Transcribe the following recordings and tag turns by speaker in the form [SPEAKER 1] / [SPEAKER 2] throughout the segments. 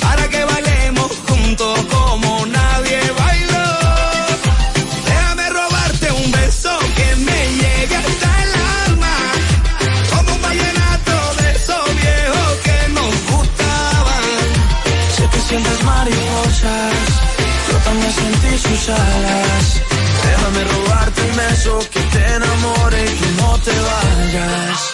[SPEAKER 1] para que bailemos juntos como nadie bailó. Déjame robarte un beso que me llegue hasta el alma, como un vallenato de esos viejos que nos gustaban.
[SPEAKER 2] Sé que sientes mariposas, yo también sentí sus alas. Déjame robarte un beso que te enamore y que no te vayas.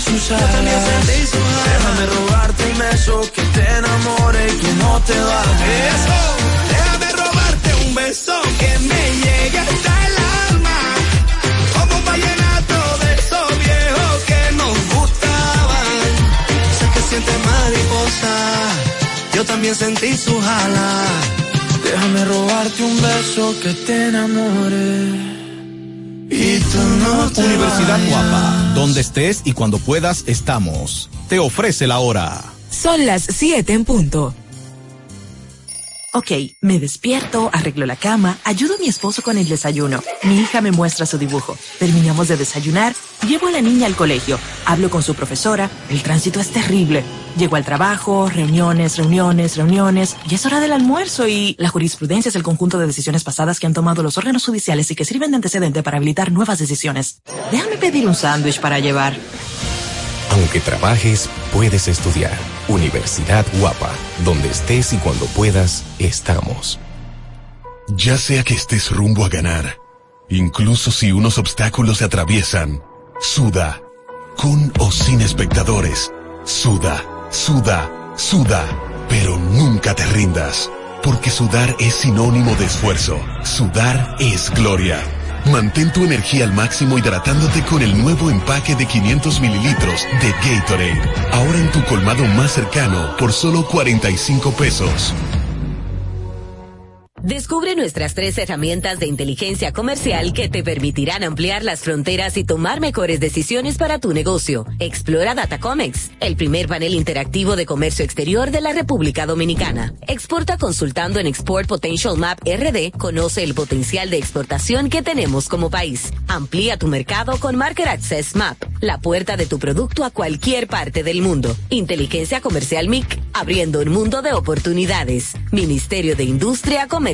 [SPEAKER 2] también sentí sus alas. Déjame robarte un beso que te enamore y que no te vayas.
[SPEAKER 1] Eso, déjame robarte un beso que me llegue hasta el alma, como un vallenato de esos viejos que nos gustaban. Sé que sientes mariposa, yo también sentí sus alas.
[SPEAKER 2] Déjame robarte un beso que te enamore. Y tú no te
[SPEAKER 3] Universidad
[SPEAKER 2] vayas.
[SPEAKER 3] Guapa, donde estés y cuando puedas estamos. Te ofrece la hora.
[SPEAKER 4] Son las 7 en punto. Ok, me despierto, arreglo la cama, ayudo a mi esposo con el desayuno. Mi hija me muestra su dibujo. Terminamos de desayunar, llevo a la niña al colegio, hablo con su profesora, el tránsito es terrible. Llego al trabajo, reuniones, reuniones, reuniones, y es hora del almuerzo y la jurisprudencia es el conjunto de decisiones pasadas que han tomado los órganos judiciales y que sirven de antecedente para habilitar nuevas decisiones. Déjame pedir un sándwich para llevar.
[SPEAKER 5] Aunque trabajes, puedes estudiar. Universidad Guapa, donde estés y cuando puedas, estamos.
[SPEAKER 6] Ya sea que estés rumbo a ganar, incluso si unos obstáculos se atraviesan, suda, con o sin espectadores, suda, suda, suda, pero nunca te rindas, porque sudar es sinónimo de esfuerzo, sudar es gloria. Mantén tu energía al máximo hidratándote con el nuevo empaque de 500 mililitros de Gatorade, ahora en tu colmado más cercano por solo 45 pesos.
[SPEAKER 7] Descubre nuestras tres herramientas de inteligencia comercial que te permitirán ampliar las fronteras y tomar mejores decisiones para tu negocio. Explora Datacomex, el primer panel interactivo de comercio exterior de la República Dominicana. Exporta consultando en Export Potential Map RD. Conoce el potencial de exportación que tenemos como país. Amplía tu mercado con Market Access Map, la puerta de tu producto a cualquier parte del mundo. Inteligencia Comercial MIC, abriendo un mundo de oportunidades. Ministerio de Industria, Comercio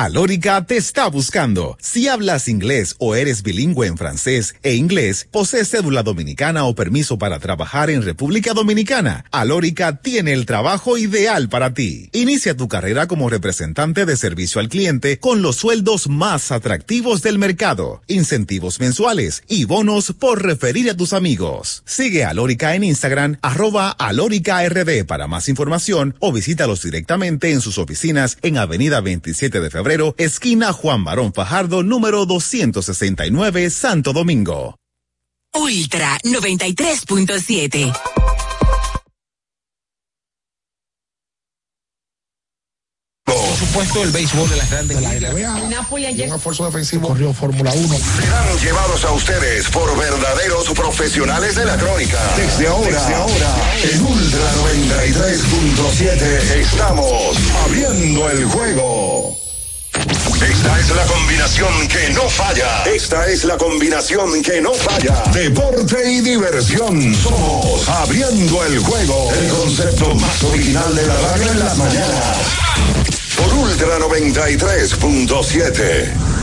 [SPEAKER 3] Alórica te está buscando. Si hablas inglés o eres bilingüe en francés e inglés, posees cédula dominicana o permiso para trabajar en República Dominicana, Alórica tiene el trabajo ideal para ti. Inicia tu carrera como representante de servicio al cliente con los sueldos más atractivos del mercado, incentivos mensuales y bonos por referir a tus amigos. Sigue Alórica en Instagram, arroba alóricard para más información o visítalos directamente en sus oficinas en Avenida 27 de Febrero esquina Juan Barón Fajardo, número 269, Santo Domingo.
[SPEAKER 4] Ultra 93.7.
[SPEAKER 8] supuesto, el béisbol de las grandes
[SPEAKER 9] de la NBA. un esfuerzo defensivo corrió Fórmula 1.
[SPEAKER 10] Serán llevados a ustedes por verdaderos profesionales de la crónica. Desde ahora, Desde ahora en Ultra 93.7 estamos abriendo el juego. Esta es la combinación que no falla. Esta es la combinación que no falla. Deporte y diversión. Somos abriendo el juego. El concepto más original de la radio en las mañanas. Por Ultra 93.7.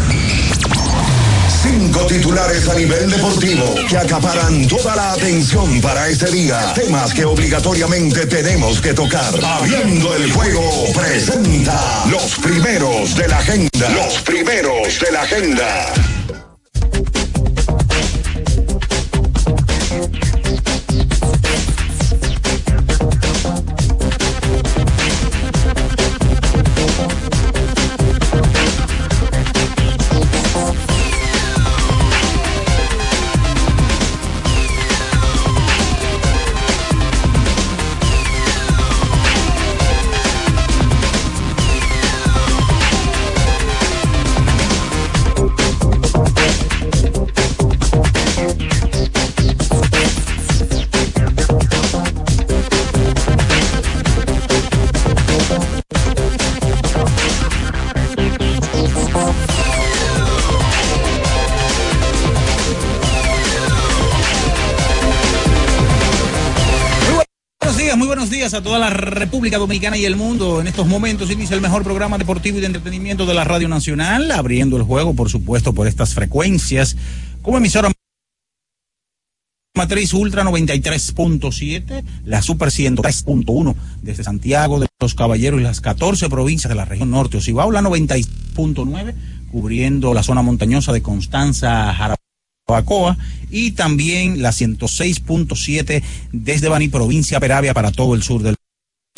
[SPEAKER 10] Cinco titulares a nivel deportivo que acaparan toda la atención para este día. Temas que obligatoriamente tenemos que tocar. Abriendo el juego, presenta los primeros de la agenda. Los primeros de la agenda.
[SPEAKER 8] A toda la República Dominicana y el mundo. En estos momentos inicia el mejor programa deportivo y de entretenimiento de la Radio Nacional, abriendo el juego, por supuesto, por estas frecuencias, como emisora Matriz Ultra 93.7, la Super 103.1 desde Santiago de los Caballeros y las 14 provincias de la región norte, Ocibao, la 90.9, cubriendo la zona montañosa de Constanza, Jarabacoa Bacoa y también la 106.7 desde Bani, provincia Peravia, para todo el sur del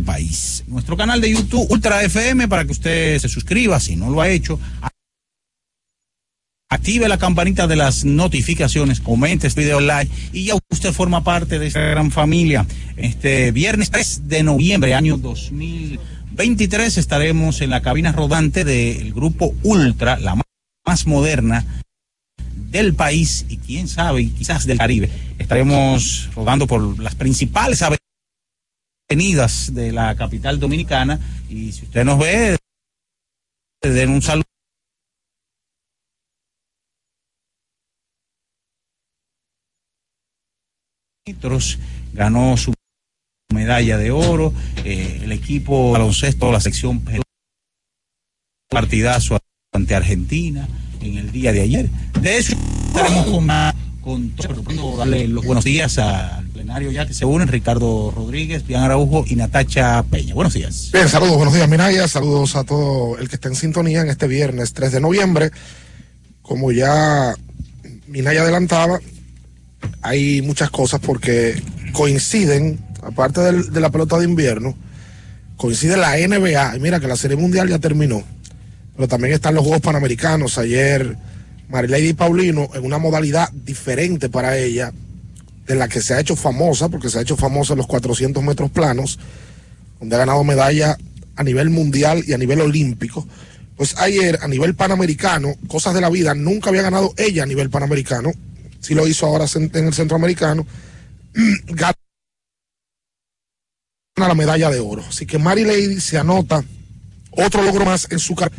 [SPEAKER 8] país. Nuestro canal de YouTube Ultra FM para que usted se suscriba si no lo ha hecho. Active la campanita de las notificaciones, comente este video like y ya usted forma parte de esta gran familia. Este viernes 3 de noviembre, año 2023, estaremos en la cabina rodante del grupo Ultra, la más moderna del país y quién sabe, quizás del Caribe. Estaremos rodando por las principales avenidas de la capital dominicana y si usted nos ve, den un saludo. ganó su medalla de oro, eh, el equipo baloncesto, la sección partidazo ante Argentina en el día de ayer. De eso estaremos con, con darle los buenos días al plenario ya que se unen Ricardo Rodríguez, Pian Araujo y Natacha Peña. Buenos días.
[SPEAKER 9] Bien, saludos, buenos días Minaya, saludos a todo el que está en sintonía en este viernes 3 de noviembre. Como ya Minaya adelantaba, hay muchas cosas porque coinciden, aparte de la pelota de invierno, coincide la NBA. Mira que la Serie Mundial ya terminó pero también están los Juegos Panamericanos. Ayer Marilady Paulino, en una modalidad diferente para ella, de la que se ha hecho famosa, porque se ha hecho famosa en los 400 metros planos, donde ha ganado medalla a nivel mundial y a nivel olímpico. Pues ayer, a nivel panamericano, cosas de la vida, nunca había ganado ella a nivel panamericano. Si lo hizo ahora en el centroamericano. Gana la medalla de oro. Así que Mary Lady se anota otro logro más en su carrera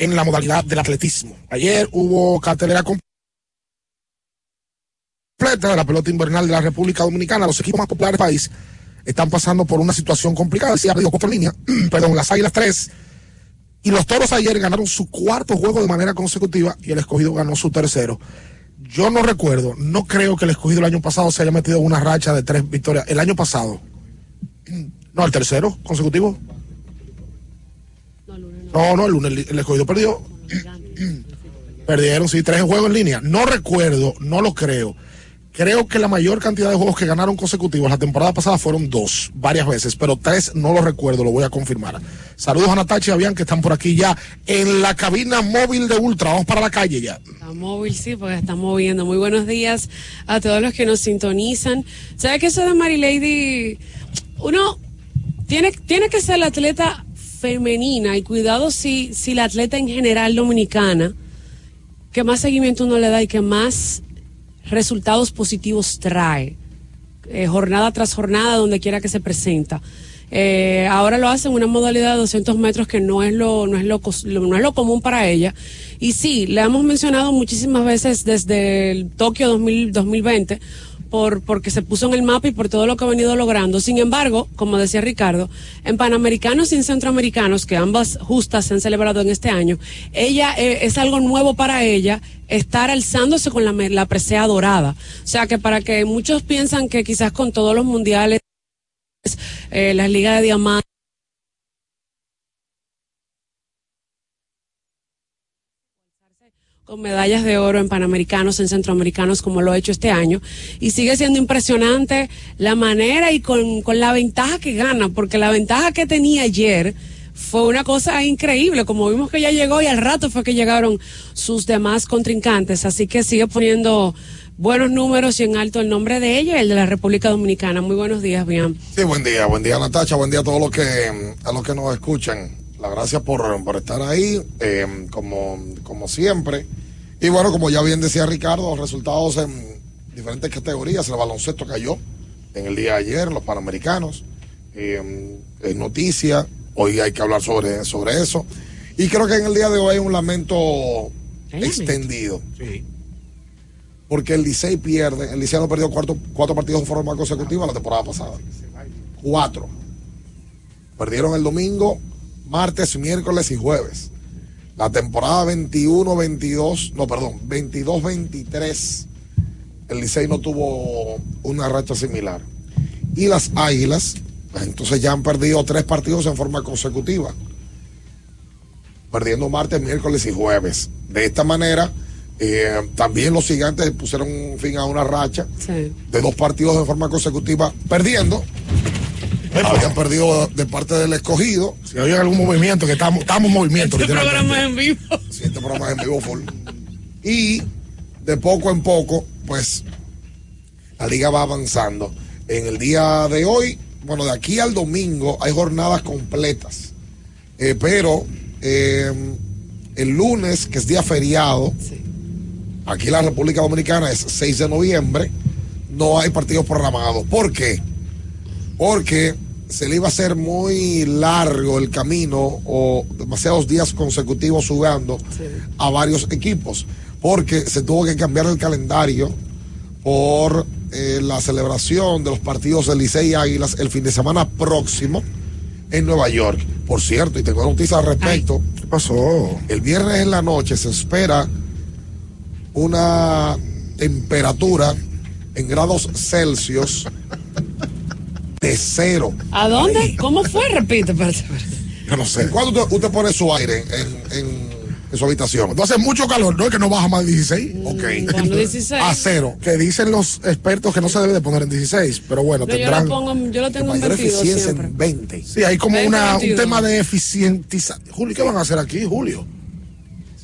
[SPEAKER 9] en la modalidad del atletismo. Ayer hubo cartelera completa de la pelota invernal de la República Dominicana. Los equipos más populares del país están pasando por una situación complicada. Sí, digo, cuatro líneas, perdón, las Águilas tres. Y los Toros ayer ganaron su cuarto juego de manera consecutiva y el escogido ganó su tercero. Yo no recuerdo, no creo que el escogido el año pasado se haya metido en una racha de tres victorias. El año pasado. No, el tercero consecutivo. No, no, el lunes el escogido perdió. Perdieron, sí, tres juegos en línea. No recuerdo, no lo creo. Creo que la mayor cantidad de juegos que ganaron consecutivos la temporada pasada fueron dos, varias veces, pero tres no lo recuerdo, lo voy a confirmar. Saludos a Natacha y Avian que están por aquí ya en la cabina móvil de Ultra. Vamos para la calle ya.
[SPEAKER 11] Está móvil, sí, porque está moviendo. Muy buenos días a todos los que nos sintonizan. ¿Sabe que eso de Mary Lady? Uno tiene, tiene que ser el atleta femenina y cuidado si, si la atleta en general dominicana, que más seguimiento uno le da y que más resultados positivos trae, eh, jornada tras jornada, donde quiera que se presenta. Eh, ahora lo hace en una modalidad de 200 metros que no es lo no es lo, no es lo común para ella y sí le hemos mencionado muchísimas veces desde el Tokio 2000 2020 por porque se puso en el mapa y por todo lo que ha venido logrando. Sin embargo como decía Ricardo en panamericanos y en centroamericanos que ambas justas se han celebrado en este año ella eh, es algo nuevo para ella estar alzándose con la, la presea dorada. O sea que para que muchos piensan que quizás con todos los mundiales eh, las ligas de diamantes con medallas de oro en panamericanos, en centroamericanos, como lo ha hecho este año. Y sigue siendo impresionante la manera y con, con la ventaja que gana, porque la ventaja que tenía ayer fue una cosa increíble, como vimos que ya llegó y al rato fue que llegaron sus demás contrincantes. Así que sigue poniendo buenos números y en alto el nombre de ella y el de la República Dominicana. Muy buenos días, bien.
[SPEAKER 12] Sí, buen día, buen día Natacha, buen día a todos los que a los que nos escuchan. La gracias por, por estar ahí, eh, como, como siempre. Y bueno, como ya bien decía Ricardo, los resultados en diferentes categorías. El baloncesto cayó en el día de ayer, los panamericanos. Eh, es noticia, hoy hay que hablar sobre, sobre eso. Y creo que en el día de hoy hay un lamento extendido. Porque el Licey pierde, el Licey no perdió cuatro, cuatro partidos de forma consecutiva la temporada pasada. Cuatro. Perdieron el domingo, martes, miércoles y jueves. La temporada 21-22, no, perdón, 22-23, el Licey no tuvo una racha similar. Y las Águilas, pues, entonces ya han perdido tres partidos en forma consecutiva. Perdiendo martes, miércoles y jueves. De esta manera, eh, también los gigantes pusieron fin a una racha
[SPEAKER 11] Sí.
[SPEAKER 12] de dos partidos de forma consecutiva perdiendo. Habían perdido de parte del escogido.
[SPEAKER 9] Si hay algún movimiento, que estamos, estamos en movimiento.
[SPEAKER 11] Este programa es en vivo.
[SPEAKER 12] Sí, este programa es en vivo full. Y de poco en poco, pues, la liga va avanzando. En el día de hoy, bueno, de aquí al domingo hay jornadas completas. Eh, pero eh, el lunes, que es día feriado, aquí en la República Dominicana es 6 de noviembre, no hay partidos programados. ¿Por qué? Porque se le iba a hacer muy largo el camino o demasiados días consecutivos jugando a varios equipos, porque se tuvo que cambiar el calendario por eh, la celebración de los partidos del Licey y Águilas el fin de semana próximo en Nueva York. Por cierto, y tengo noticias al respecto.
[SPEAKER 9] ¿Qué pasó?
[SPEAKER 12] El viernes en la noche se espera una temperatura en grados Celsius de cero.
[SPEAKER 11] ¿A dónde? ¿Cómo fue? Repite, espérate.
[SPEAKER 12] Yo no sé. ¿Cuándo usted, usted pone su aire en, en- en su habitación?
[SPEAKER 9] Cuando hace mucho calor, no es que no baja más de 16.
[SPEAKER 12] Ok.
[SPEAKER 11] Cuando 16.
[SPEAKER 12] A cero.
[SPEAKER 9] Que dicen los expertos que no se debe de poner en 16, pero bueno,
[SPEAKER 11] No, yo
[SPEAKER 9] tendrán.
[SPEAKER 11] lo pongo, en- yo lo tengo en
[SPEAKER 12] Mayor
[SPEAKER 11] 22
[SPEAKER 12] eficiencia
[SPEAKER 11] siempre.
[SPEAKER 12] en 20.
[SPEAKER 9] Sí, hay como
[SPEAKER 11] 20,
[SPEAKER 9] una, un
[SPEAKER 11] 22.
[SPEAKER 9] tema de eficientiza. Julio, ¿qué van a hacer aquí, Julio?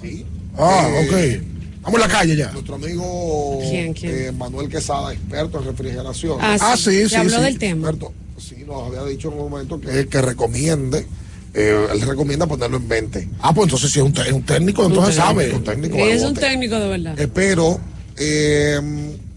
[SPEAKER 12] Sí.
[SPEAKER 9] Ah,
[SPEAKER 12] Eh,
[SPEAKER 9] ok. Vamos en la calle ya.
[SPEAKER 12] Nuestro amigo
[SPEAKER 11] ¿Quién, quién?
[SPEAKER 12] eh, Manuel Quesada, experto en refrigeración.
[SPEAKER 11] Ah,
[SPEAKER 9] Ah,
[SPEAKER 11] sí,
[SPEAKER 9] sí, sí,
[SPEAKER 11] habló
[SPEAKER 9] sí.
[SPEAKER 11] del tema.
[SPEAKER 12] Experto, sí, nos había dicho en un momento que, que recomiende, eh, él recomienda ponerlo en 20.
[SPEAKER 9] Ah, pues entonces si es un, es un técnico, entonces sabe.
[SPEAKER 12] Un técnico
[SPEAKER 11] Y es un técnico de verdad.
[SPEAKER 12] Eh, pero eh,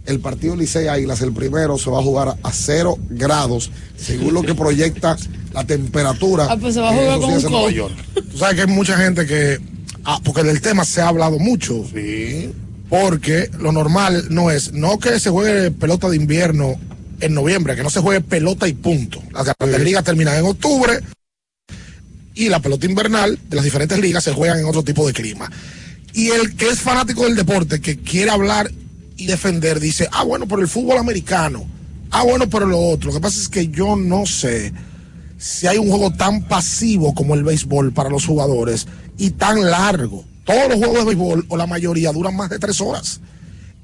[SPEAKER 12] el partido Licey Águilas, el primero, se va a jugar a cero grados, según lo que proyecta la temperatura.
[SPEAKER 11] Ah, pues se va a jugar con un
[SPEAKER 12] en Nueva. York.
[SPEAKER 9] Tú sabes que hay mucha gente que. Ah, porque del tema se ha hablado mucho.
[SPEAKER 12] Sí.
[SPEAKER 9] Porque lo normal no es, no que se juegue pelota de invierno en noviembre, que no se juegue pelota y punto. Las grandes ligas terminan en octubre y la pelota invernal de las diferentes ligas se juegan en otro tipo de clima. Y el que es fanático del deporte, que quiere hablar y defender, dice, ah, bueno, por el fútbol americano, ah, bueno, por lo otro. Lo que pasa es que yo no sé si hay un juego tan pasivo como el béisbol para los jugadores y tan largo. Todos los juegos de béisbol, o la mayoría, duran más de tres horas.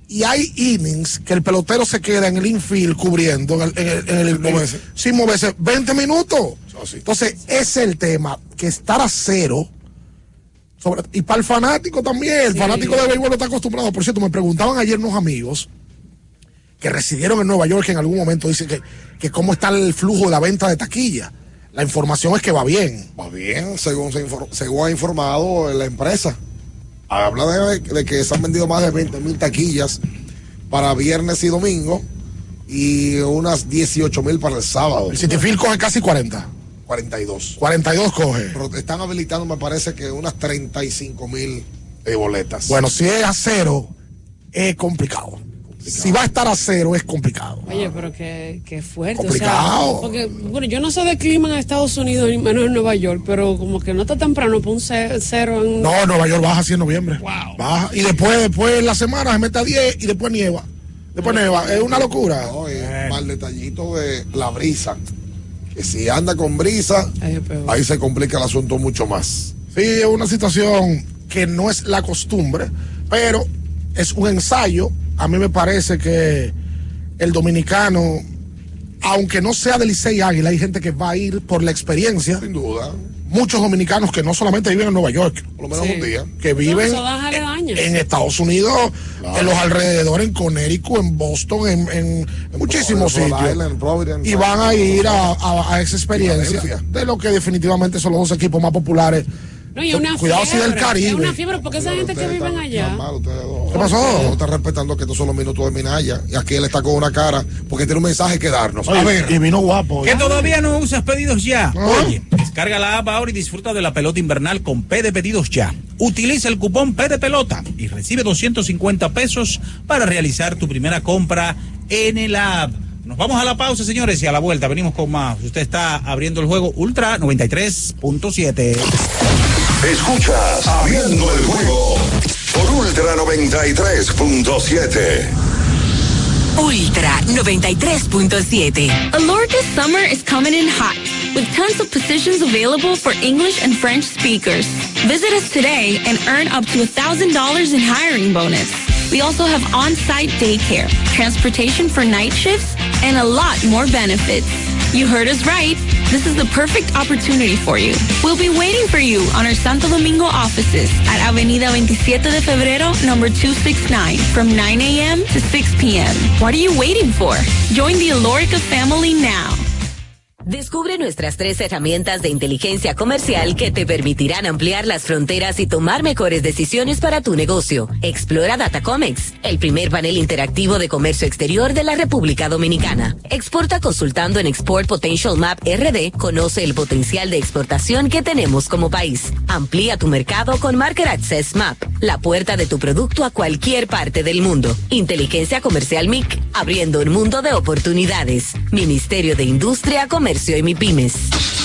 [SPEAKER 9] Y hay innings que el pelotero se queda en el infield cubriendo, en el, en el- en el-
[SPEAKER 12] Sin moverse.
[SPEAKER 9] sin moverse, 20 minutos.
[SPEAKER 12] Ah, sí.
[SPEAKER 9] Entonces, ese es el tema, que estar a cero. sobre- y para el fanático también, el
[SPEAKER 11] Sí.
[SPEAKER 9] fanático de béisbol no está acostumbrado. Por cierto, me preguntaban ayer unos amigos que residieron en Nueva York que en algún momento dicen que, que cómo está el flujo de la venta de taquilla. La información es que va bien.
[SPEAKER 13] Va bien, según, se según ha informado la empresa. Habla de, de, que se han vendido más de 20 mil taquillas para viernes y domingo y unas 18 mil para el sábado.
[SPEAKER 9] El Citifil coge casi 40.
[SPEAKER 13] 42.
[SPEAKER 9] 42 coge.
[SPEAKER 13] Pero están habilitando, me parece que unas 35 mil eh, boletas.
[SPEAKER 9] Bueno, si es a cero, es complicado. Si va a estar a cero, es complicado.
[SPEAKER 11] Oye, pero qué, qué fuerte.
[SPEAKER 9] Complicado.
[SPEAKER 11] porque, bueno, yo no sé de clima en Estados Unidos, ni menos en Nueva York, pero como que no está temprano para un cero en.
[SPEAKER 9] No, Nueva York baja así en noviembre. Wow. Baja. Y después, después en la semana se mete a 10 y después nieva. Después nieva. Es una locura.
[SPEAKER 13] No, es mal detallito de la brisa. Que si anda con brisa, ahí se complica el asunto mucho más.
[SPEAKER 9] Sí, es una situación que no es la costumbre, pero es un ensayo. A mí me parece que el dominicano, aunque no sea del Licey Águila, hay gente que va a ir por la experiencia.
[SPEAKER 13] Sin duda.
[SPEAKER 9] Muchos dominicanos que no solamente viven en Nueva York,
[SPEAKER 13] por lo menos un día,
[SPEAKER 9] que viven en, Estados Unidos, en los alrededores, en Connecticut, en Boston, en, muchísimos sitios. y van a ir a esa experiencia de lo que definitivamente son los dos equipos más populares
[SPEAKER 11] no, y una
[SPEAKER 9] Cuidado si del Caribe. Es
[SPEAKER 11] una fiebre, porque esa gente que vive allá.
[SPEAKER 9] ¿Qué pasó?
[SPEAKER 13] No está respetando que estos son los minutos de Minaya. Y aquí él está con una cara porque tiene un mensaje que darnos. a ver.
[SPEAKER 9] Y vino guapo.
[SPEAKER 8] Que todavía no usas pedidos ya. Oye, descarga la app ahora y disfruta de la pelota invernal con P de pedidos ya. Utiliza el cupón P de pelota y recibe 250 pesos para realizar tu primera compra en el app. Nos vamos a la pausa, señores, y a la vuelta venimos con más. Usted está abriendo el juego Ultra 93.7.
[SPEAKER 10] Escuchas Abriendo el juego por Ultra 93.7.
[SPEAKER 7] Ultra 93.7.
[SPEAKER 14] Alorca's summer is coming in hot with tons of positions available for English and French speakers. Visit us today and earn up to $1,000 in hiring bonus. We also have on-site daycare, transportation for night shifts, and a lot more benefits. You heard us right. This is the perfect opportunity for you. We'll be waiting for you on our Santo Domingo offices at Avenida 27 de Febrero, number 269, from 9 a.m. to 6 p.m. What are you waiting for? Join the Alorica family now.
[SPEAKER 7] Descubre nuestras tres herramientas de inteligencia comercial que te permitirán ampliar las fronteras y tomar mejores decisiones para tu negocio. Explora Datacomex, el primer panel interactivo de comercio exterior de la República Dominicana. Exporta consultando en Export Potential Map RD. Conoce el potencial de exportación que tenemos como país. Amplía tu mercado con Market Access Map, la puerta de tu producto a cualquier parte del mundo. Inteligencia Comercial MIC, abriendo un mundo de oportunidades. Ministerio de Industria, Comercio y mi pymes.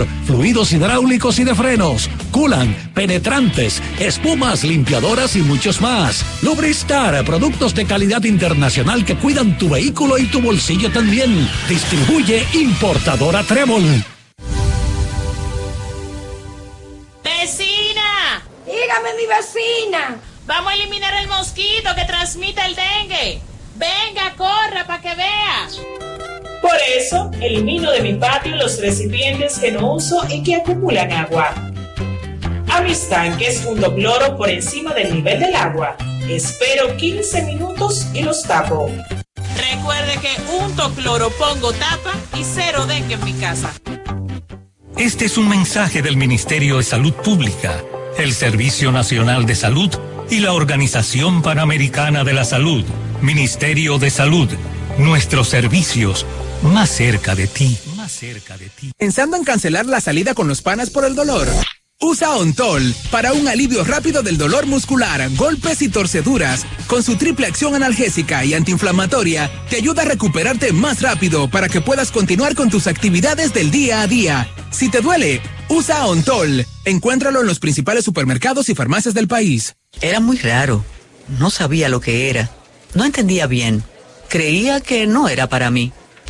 [SPEAKER 15] fluidos hidráulicos y de frenos, culan, penetrantes, espumas, limpiadoras y muchos más. Lubristar, productos de calidad internacional que cuidan tu vehículo y tu bolsillo también. Distribuye importadora Trébol.
[SPEAKER 16] ¡Vecina!
[SPEAKER 17] Dígame, mi vecina.
[SPEAKER 16] Vamos a eliminar el mosquito que transmite el dengue. Venga, corra para que vea. Por eso, elimino de mi patio los recipientes que no uso y que acumulan agua. A mis tanques junto cloro por encima del nivel del agua. Espero 15 minutos y los tapo. Recuerde que unto cloro, pongo tapa y cero dengue en mi casa.
[SPEAKER 15] Este es un mensaje del Ministerio de Salud Pública, el Servicio Nacional de Salud y la Organización Panamericana de la Salud. Ministerio de Salud. Nuestros servicios más cerca de ti. Más cerca
[SPEAKER 18] de ti. Pensando en cancelar la salida con los panas por el dolor. Usa Ontol para un alivio rápido del dolor muscular, golpes y torceduras. Con su triple acción analgésica y antiinflamatoria, te ayuda a recuperarte más rápido para que puedas continuar con tus actividades del día a día. Si te duele, usa Ontol. Encuéntralo en los principales supermercados y farmacias del país.
[SPEAKER 19] Era muy raro. No sabía lo que era. No entendía bien. Creía que no era para mí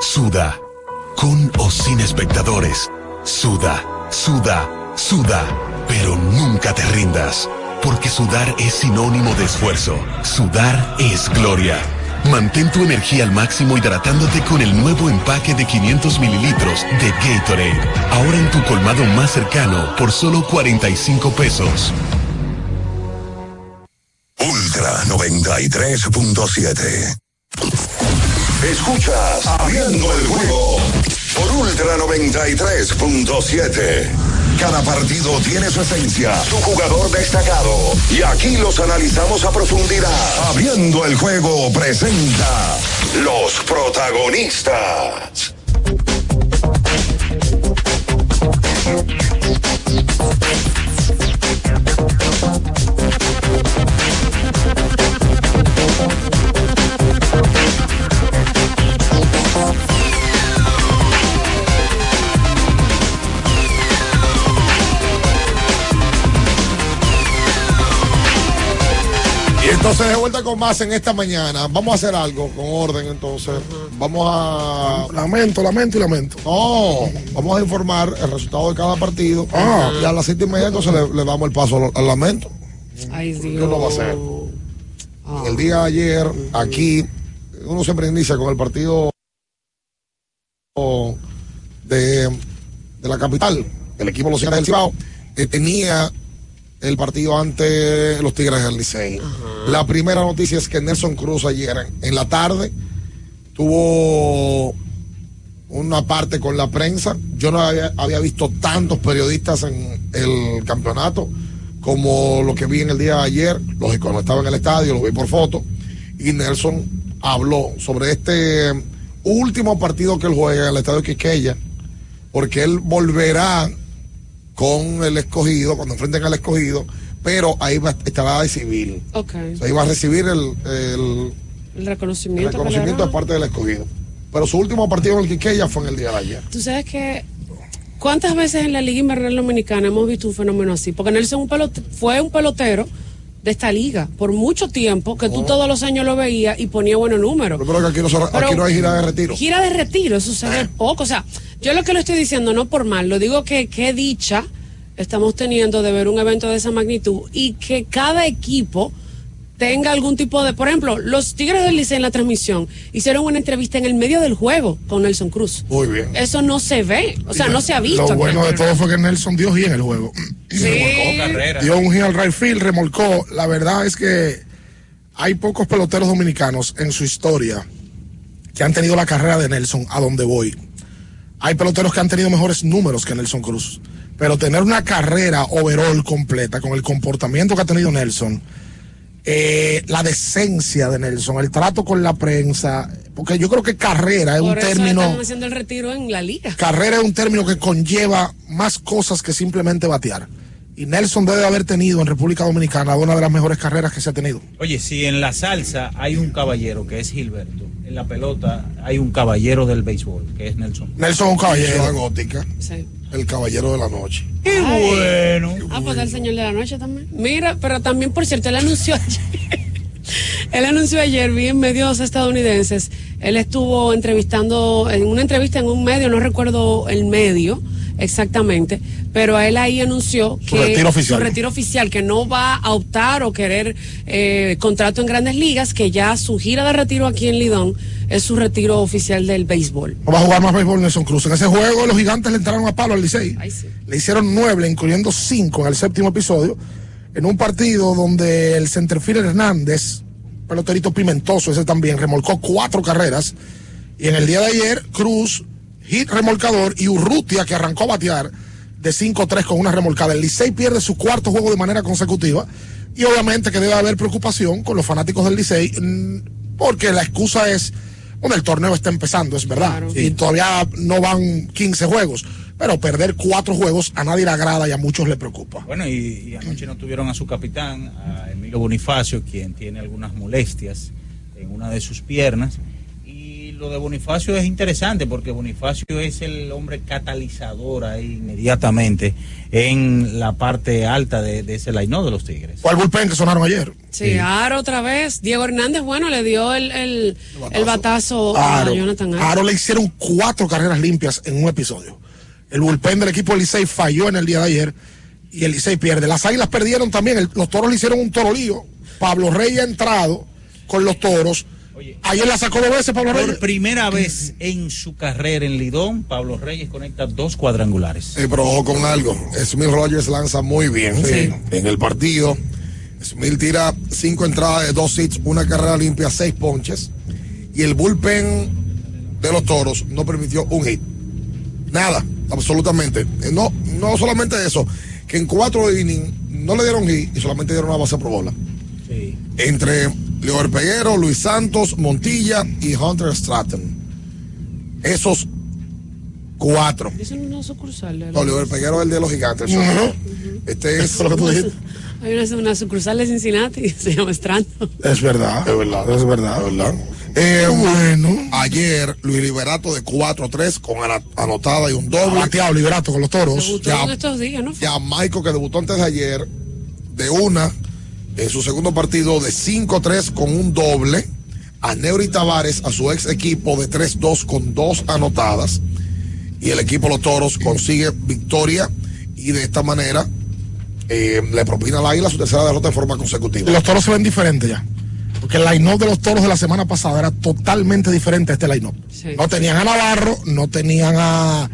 [SPEAKER 5] suda con o sin espectadores. Suda, suda, suda, pero nunca te rindas, porque sudar es sinónimo de esfuerzo. Sudar es gloria. Mantén tu energía al máximo hidratándote con el nuevo empaque de 500 mililitros de Gatorade. Ahora en tu colmado más cercano por solo 45 pesos.
[SPEAKER 10] Ultra 93.7. Escuchas Abriendo el juego por Ultra 93.7. Cada partido tiene su esencia, su jugador destacado. Y aquí los analizamos a profundidad. Abriendo el juego presenta los protagonistas.
[SPEAKER 12] Y entonces de vuelta con más en esta mañana. Vamos a hacer algo con orden entonces. Vamos a...
[SPEAKER 9] Lamento, lamento y lamento.
[SPEAKER 12] No, vamos a informar el resultado de cada partido.
[SPEAKER 9] Ah.
[SPEAKER 12] Y a las siete y media entonces le, le damos el paso al, al lamento.
[SPEAKER 11] Ay, Dios.
[SPEAKER 12] ¿Qué no va a hacer? El día de ayer, aquí, uno siempre inicia con el partido de, de la capital, el equipo de los del Cibao, que tenía el partido ante los Tigres del Licey. La primera noticia es que Nelson Cruz ayer en la tarde tuvo una parte con la prensa. Yo no había, había visto tantos periodistas en el campeonato como lo que vi en el día de ayer. Lógico, no estaba en el estadio, lo vi por foto. Y Nelson habló sobre este último partido que él juega en el estadio Quisqueya, porque él volverá con el escogido, cuando enfrenten al escogido, pero ahí va, estará de civil.
[SPEAKER 11] Ok.
[SPEAKER 12] O sea, ahí va a recibir el, el-
[SPEAKER 11] El
[SPEAKER 12] el
[SPEAKER 11] reconocimiento.
[SPEAKER 12] reconocimiento de parte del escogido. Pero su último partido en el Quisqueya fue en el día de ayer.
[SPEAKER 11] Tú sabes que. ¿Cuántas veces en la Liga Invernal Dominicana hemos visto un fenómeno así? Porque Nelson un pelote- fue un pelotero de esta liga por mucho tiempo, que tú todos los años lo veías y ponía buenos números.
[SPEAKER 12] Pero que aquí no,
[SPEAKER 11] Pero-
[SPEAKER 12] hay gira de retiro.
[SPEAKER 11] Gira de retiro, eso se ve poco. O sea, yo lo que lo estoy diciendo no por mal, lo digo que qué dicha estamos teniendo de ver un evento de esa magnitud y que cada equipo tenga algún tipo de, por ejemplo, los Tigres del Licey en la transmisión hicieron una entrevista en el medio del juego con Nelson Cruz.
[SPEAKER 12] Muy bien.
[SPEAKER 11] Eso no se ve, o sea, no se ha visto.
[SPEAKER 9] Lo bueno de todo fue que Nelson dio gira en el juego. Dio un gira al right field, remolcó. La verdad es que hay pocos peloteros dominicanos en su historia que han tenido la carrera de Nelson a donde voy. Hay peloteros que han tenido mejores números que Nelson Cruz. Pero tener una carrera overall completa con el comportamiento que ha tenido Nelson, eh, la decencia de Nelson, el trato con la prensa, porque yo creo que carrera es un
[SPEAKER 11] eso
[SPEAKER 9] término
[SPEAKER 11] están haciendo el retiro en la liga.
[SPEAKER 9] carrera es un término que conlleva más cosas que simplemente batear. Y Nelson debe haber tenido en República Dominicana una de las mejores carreras que se ha tenido.
[SPEAKER 8] Oye, si en la salsa hay un caballero que es Gilberto, en la pelota hay un caballero del béisbol que es Nelson.
[SPEAKER 9] Nelson es un caballero.
[SPEAKER 12] La gótica. El caballero de la noche.
[SPEAKER 8] Qué bueno.
[SPEAKER 11] Ah, pues el señor de la noche también. Mira, pero también, por cierto, él anunció ayer. él anunció ayer, vi en medios estadounidenses, él estuvo entrevistando, en una entrevista en un medio, no recuerdo el medio exactamente, pero él ahí anunció
[SPEAKER 9] Su
[SPEAKER 11] que
[SPEAKER 9] retiro oficial.
[SPEAKER 11] su retiro oficial, que no va a optar o querer eh, contrato en grandes ligas, que ya su gira de retiro aquí en Lidón es su retiro oficial del béisbol.
[SPEAKER 9] No va a jugar más béisbol Nelson Cruz. En ese juego los gigantes le entraron a palo al Licey. Le hicieron nueve, incluyendo cinco en el séptimo episodio. En un partido donde el centerfield Hernández, peloterito pimentoso, ese también, remolcó cuatro carreras. Y en el día de ayer, Cruz, hit remolcador y Urrutia, que arrancó a batear de 5-3 con una remolcada. El Licey pierde su cuarto juego de manera consecutiva. Y obviamente que debe haber preocupación con los fanáticos del Licey, mm, porque la excusa es Bueno, el torneo está empezando, es verdad. Y todavía no van 15 juegos. Pero perder cuatro juegos a nadie le agrada y a muchos le preocupa.
[SPEAKER 8] Bueno, y, y anoche no tuvieron a su capitán, a Emilio Bonifacio, quien tiene algunas molestias en una de sus piernas. Lo de Bonifacio es interesante porque Bonifacio es el hombre catalizador ahí inmediatamente en la parte alta de, de ese line de los Tigres.
[SPEAKER 9] ¿Cuál bullpen que sonaron ayer?
[SPEAKER 11] Sí, Aro otra vez. Diego Hernández, bueno, le dio el, el, el batazo a
[SPEAKER 9] Aro,
[SPEAKER 11] Jonathan Aro.
[SPEAKER 9] Aro le hicieron cuatro carreras limpias en un episodio. El bullpen del equipo del Licey falló en el día de ayer y el Licey pierde. Las águilas perdieron también. El- los toros le hicieron un toro lío. Pablo Reyes ha entrado con los toros. Ayer la sacó dos veces Pablo Reyes.
[SPEAKER 8] Por primera vez en su carrera en Lidón, Pablo Reyes conecta dos cuadrangulares.
[SPEAKER 12] Eh, pero ojo con algo. Smith Rogers lanza muy bien
[SPEAKER 8] Sí.
[SPEAKER 12] en el partido. Smith tira cinco entradas de dos hits, una carrera limpia, seis ponches. Y el bullpen de los toros no permitió un hit. Nada, absolutamente. Eh, No, no solamente eso, que en cuatro innings no le dieron hit y solamente dieron una base por bola. Entre Leo Peguero, Luis Santos, Montilla y Hunter Stratton. Esos cuatro.
[SPEAKER 11] Es una sucursal.
[SPEAKER 12] No, Peguero es el de los gigantes. Este es.
[SPEAKER 11] Hay una, una sucursal de Cincinnati, se llama Stranto.
[SPEAKER 9] Es verdad.
[SPEAKER 12] Es verdad.
[SPEAKER 9] Es verdad.
[SPEAKER 12] Es verdad. Eh, bueno. Ayer, Luis Liberato de 4-3 con anotada y un doble.
[SPEAKER 9] bateado Liberato con los toros.
[SPEAKER 11] Debutó en estos días, ¿no?
[SPEAKER 12] Ya Michael, que debutó antes de ayer, de una, en su segundo partido de 5-3 con un doble. A Neuri Tavares, a su ex equipo de 3-2 con dos anotadas. Y el equipo Los Toros consigue victoria y de esta manera eh, le propina al Águila su tercera derrota de forma consecutiva.
[SPEAKER 9] Los toros se ven diferentes ya. Porque el line-up de los toros de la semana pasada era totalmente diferente a este line-up. No tenían a Navarro, no tenían a,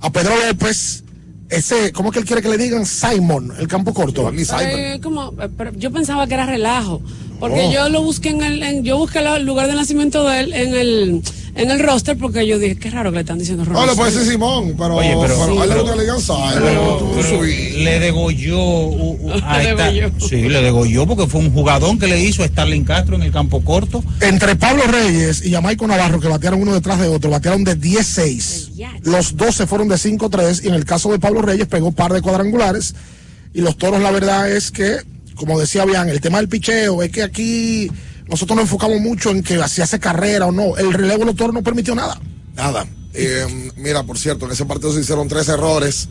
[SPEAKER 9] a Pedro López. Ese, ¿cómo es que él quiere que le digan? Simon, el campo corto.
[SPEAKER 11] Eh, como, eh, pero yo pensaba que era relajo. Porque
[SPEAKER 9] Oh.
[SPEAKER 11] yo lo busqué en el, en- yo busqué el lugar de nacimiento de él en el, en el roster porque yo dije, qué raro que le están diciendo
[SPEAKER 12] No,
[SPEAKER 11] roster.
[SPEAKER 12] le puede decir Simón, pero,
[SPEAKER 8] Oye, pero-
[SPEAKER 12] pero le
[SPEAKER 8] pero-
[SPEAKER 12] le digan
[SPEAKER 8] degolló uh, uh, a
[SPEAKER 11] Le
[SPEAKER 8] esta-
[SPEAKER 11] degolló.
[SPEAKER 8] sí, le degolló porque fue un jugadón que le hizo a Starling Castro en el campo corto.
[SPEAKER 9] Entre Pablo Reyes y Jamaico Navarro, que batearon uno detrás de otro, batearon de 10-6. Los dos se fueron de 5-3 y en el caso de Pablo Reyes pegó par de cuadrangulares. Y los toros, la verdad es que, como decía bien, el tema del picheo es que aquí nosotros nos enfocamos mucho en que si hace carrera o no. El relevo de los toros no permitió nada.
[SPEAKER 12] Nada. Eh, mira, por cierto, en ese partido se hicieron tres errores.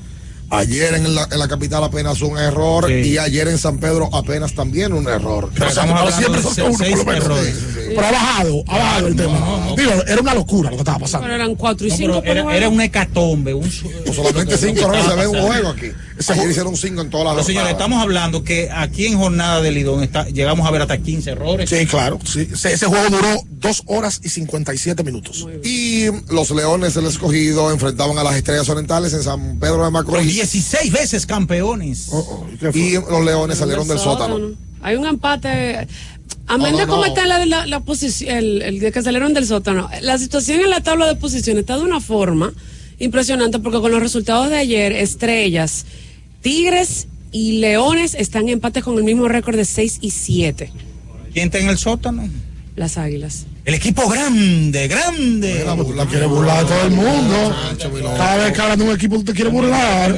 [SPEAKER 12] Ayer en la, en la capital apenas un error y ayer en San Pedro apenas también un error.
[SPEAKER 9] Pero estamos hablando de se- seis errores. Pero ha bajado, ha bajado el tema. Digo, era una locura lo que estaba pasando.
[SPEAKER 11] Pero eran 4 y
[SPEAKER 8] No,
[SPEAKER 11] 5
[SPEAKER 8] pero era, era una hecatombe. Un,
[SPEAKER 12] Pues solamente cinco errores se ve un juego aquí. Ayer hicieron cinco en todas las
[SPEAKER 8] Pero señores, estamos hablando que aquí en jornada de Lidón está, llegamos a ver hasta 15 errores.
[SPEAKER 9] Sí, claro. Sí. Ese, ese juego duró dos horas y 57 minutos.
[SPEAKER 12] Y los Leones del Escogido enfrentaban a las Estrellas Orientales en San Pedro de Macorís.
[SPEAKER 8] 16 veces campeones.
[SPEAKER 12] Y los Leones salieron del sótano.
[SPEAKER 11] Hay un empate. Amén de cómo está la, la, la posición, el, el de que salieron del sótano. La situación en la tabla de posiciones está de una forma impresionante porque con los resultados de ayer, Estrellas, Tigres y Leones están en empate con el mismo récord de 6 y 7.
[SPEAKER 8] ¿Quién está en el sótano?
[SPEAKER 11] Las Águilas.
[SPEAKER 8] El equipo grande, grande.
[SPEAKER 9] La quiere burlar a todo el mundo. Cada vez que hablan de un equipo, tú te quieres burlar.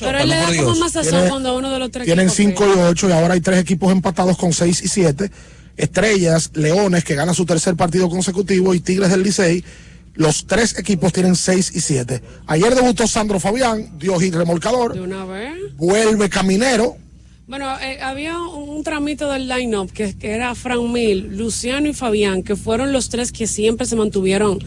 [SPEAKER 11] Pero él le da como más sazón cuando uno de los tres
[SPEAKER 9] Tienen
[SPEAKER 11] equipos
[SPEAKER 9] 5 y 8 y ahora hay tres equipos empatados con 6 y 7. Estrellas, Leones, que gana su tercer partido consecutivo, y Tigres del Licey. Los tres equipos tienen 6 y 7. Ayer debutó Sandro Fabián, dio hit remolcador.
[SPEAKER 11] De una vez.
[SPEAKER 9] Vuelve Caminero.
[SPEAKER 11] Bueno, eh, había un, un tramito del line-up que, que era Fran Mil, Luciano y Fabián, que fueron los tres que siempre se mantuvieron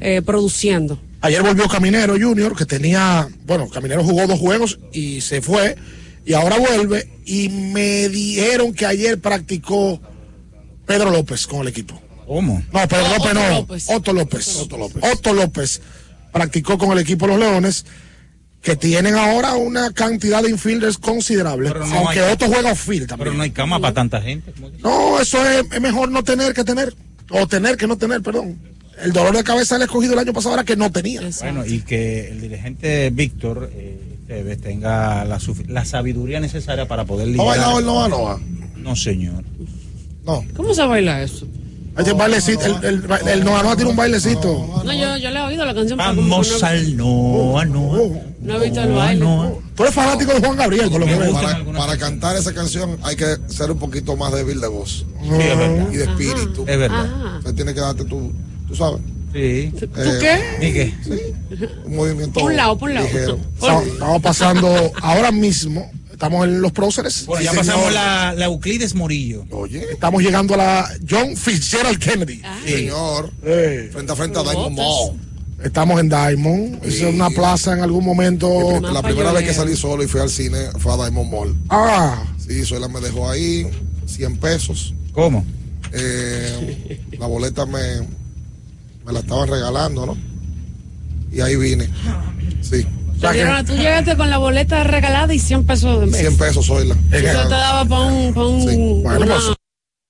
[SPEAKER 11] eh, produciendo.
[SPEAKER 9] Ayer volvió Caminero Junior, que tenía, bueno, Caminero jugó dos juegos y se fue, y ahora vuelve, y me dijeron que ayer practicó Pedro López con el equipo.
[SPEAKER 8] ¿Cómo?
[SPEAKER 9] No, Pedro López
[SPEAKER 11] Otto
[SPEAKER 9] no,
[SPEAKER 11] López.
[SPEAKER 9] Otto López. Otto López. Otto López practicó con el equipo de los Leones, que tienen ahora una cantidad de infielders considerable,
[SPEAKER 8] no
[SPEAKER 9] aunque
[SPEAKER 8] hay-
[SPEAKER 9] Otto juega también.
[SPEAKER 8] Pero no hay cama para tanta gente.
[SPEAKER 9] No, eso es, es mejor no tener que tener, o tener que no tener, perdón. El dolor de cabeza le escogido el año pasado era que no tenía.
[SPEAKER 8] Bueno, y que el dirigente Víctor eh, tenga la, la sabiduría necesaria para poder
[SPEAKER 12] ¿Ha
[SPEAKER 8] lidiar.
[SPEAKER 12] bailado el Nova Nova?
[SPEAKER 8] No, señor.
[SPEAKER 12] No.
[SPEAKER 11] ¿Cómo se baila eso?
[SPEAKER 9] Este bailecito, el, el, el, el Noa Noa tiene un bailecito.
[SPEAKER 11] No, yo, yo le he oído la canción.
[SPEAKER 8] Vamos al Noa, Noa.
[SPEAKER 11] No he visto el baile.
[SPEAKER 9] Tú eres fanático de Juan Gabriel, por lo que veo.
[SPEAKER 12] Para, para cantar esa canción hay que ser un poquito más débil de voz.
[SPEAKER 8] Sí, es verdad.
[SPEAKER 12] Y de espíritu.
[SPEAKER 8] Es verdad.
[SPEAKER 12] Usted tiene que darte tu, tú sabes.
[SPEAKER 8] Sí.
[SPEAKER 12] ¿Tú
[SPEAKER 11] qué?
[SPEAKER 8] ¿Y qué?
[SPEAKER 12] Un movimiento.
[SPEAKER 11] Por un lado, por un lado.
[SPEAKER 12] ligero.
[SPEAKER 9] Estamos pasando ahora mismo, estamos en los próceres.
[SPEAKER 8] Bueno, ya
[SPEAKER 9] Sí,
[SPEAKER 8] pasamos la, la Euclides Morillo.
[SPEAKER 12] Oye.
[SPEAKER 9] Estamos llegando a la John Fitzgerald Kennedy.
[SPEAKER 12] Señor.
[SPEAKER 9] Eh,
[SPEAKER 12] Frente a frente a Diamond Mall.
[SPEAKER 9] Estamos en Diamond. Es una plaza en algún momento.
[SPEAKER 12] La primera vez que salí solo y fui al cine fue a Diamond Mall.
[SPEAKER 9] Ah,
[SPEAKER 12] Sí, Suela me dejó ahí 100 pesos.
[SPEAKER 8] ¿Cómo?
[SPEAKER 12] Eh, la boleta me, me la estaban regalando, ¿no? Y ahí vine. Sí.
[SPEAKER 11] Dieron- tú llegaste con la boleta regalada y 100 pesos de mes.
[SPEAKER 12] 100 pesos, Zoila.
[SPEAKER 11] Eso te daba para un, pa' un
[SPEAKER 9] Bueno,
[SPEAKER 11] una
[SPEAKER 9] pues,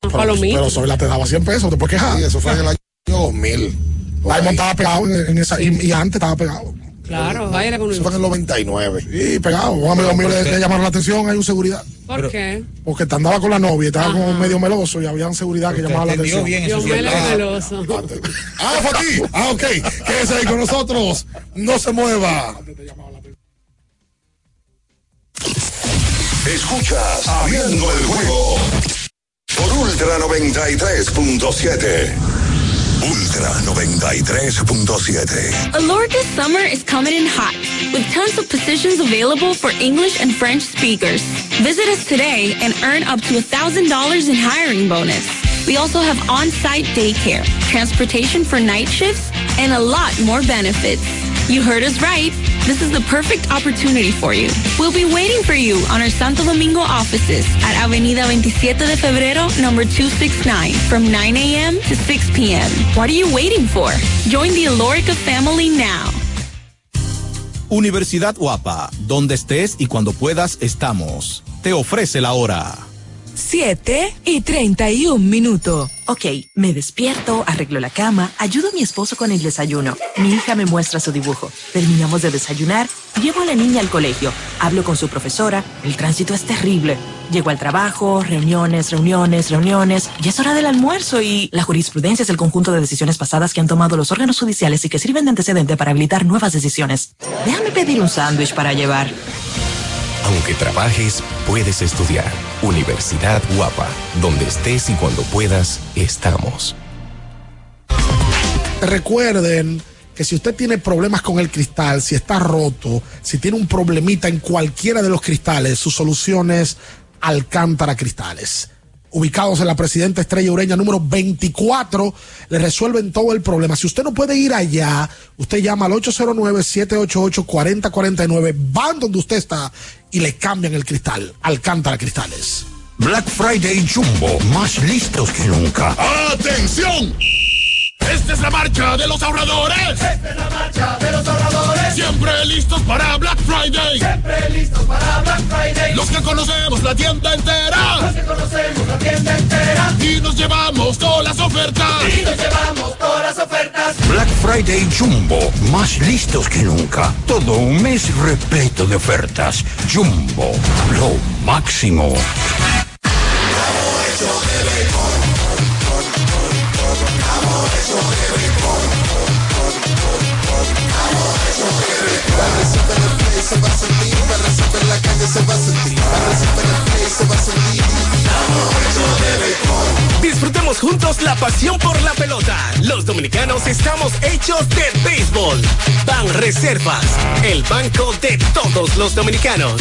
[SPEAKER 9] pero,
[SPEAKER 11] palomita.
[SPEAKER 9] pero Zoila te daba 100 pesos, te puedes quejar.
[SPEAKER 12] Sí, eso fue en el año 2000.
[SPEAKER 9] Diamond estaba pegado en, en esa, y, y antes estaba pegado.
[SPEAKER 11] Claro, aire con
[SPEAKER 12] Eso fue en el 99.
[SPEAKER 9] Sí, pegado. Un amigo mío le, le llamaron la atención, hay un seguridad.
[SPEAKER 11] ¿Por qué?
[SPEAKER 9] Porque te andaba con la novia y estaba como medio meloso y había seguridad que llamaba la atención.
[SPEAKER 8] bien
[SPEAKER 11] Dios meloso.
[SPEAKER 12] Ah, fue aquí. Ah, ok. Quédese ahí con nosotros. No se mueva.
[SPEAKER 10] Escuchas Abriendo el juego por Ultra 93.7. Ultra 93.7.
[SPEAKER 14] Alorca's summer is coming in hot, with tons of positions available for English and French speakers. Visit us today and earn up to $1,000 in hiring bonus. We also have on-site daycare, transportation for night shifts, and a lot more benefits. You heard us right. This is the perfect opportunity for you. We'll be waiting for you on our Santo Domingo offices at Avenida 27 de Febrero, number 269, from 9 a.m. to 6 p.m. What are you waiting for? Join the Alorica family now.
[SPEAKER 2] Universidad Guapa, donde estés y cuando puedas estamos. Te ofrece la hora.
[SPEAKER 4] 7 y 31 minutos. Ok, me despierto, arreglo la cama, ayudo a mi esposo con el desayuno. Mi hija me muestra su dibujo. Terminamos de desayunar, llevo a la niña al colegio, hablo con su profesora, el tránsito es terrible. Llego al trabajo, reuniones, reuniones, reuniones, y es hora del almuerzo y la jurisprudencia es el conjunto de decisiones pasadas que han tomado los órganos judiciales y que sirven de antecedente para habilitar nuevas decisiones. Déjame pedir un sándwich para llevar.
[SPEAKER 20] Aunque trabajes, puedes estudiar. Universidad Guapa, donde estés y cuando puedas, estamos.
[SPEAKER 9] Recuerden que si usted tiene problemas con el cristal, si está roto, si tiene un problemita en cualquiera de los cristales, su solución es Alcántara Cristales. Ubicados en la Presidenta Estrella Ureña número 24, le resuelven todo el problema. Si usted no puede ir allá, usted llama al 809-788-4049, van donde usted está y le cambian el cristal. Alcántara Cristales.
[SPEAKER 21] Black Friday Jumbo, más listos que nunca.
[SPEAKER 22] ¡Atención! Esta es la marcha de los ahorradores. Esta es la marcha de los ahorradores. Siempre listos para Black Friday. Listos para Black Friday. Los que conocemos la tienda entera. Los que conocemos la tienda entera. Y nos llevamos todas las ofertas. Y nos llevamos todas las ofertas.
[SPEAKER 21] Black Friday Jumbo, más listos que nunca. Todo un mes repleto de ofertas. Jumbo, lo máximo.
[SPEAKER 1] Disfrutemos juntos la pasión por la pelota. Los dominicanos estamos hechos de béisbol. Ban Reservas, el banco de todos los dominicanos.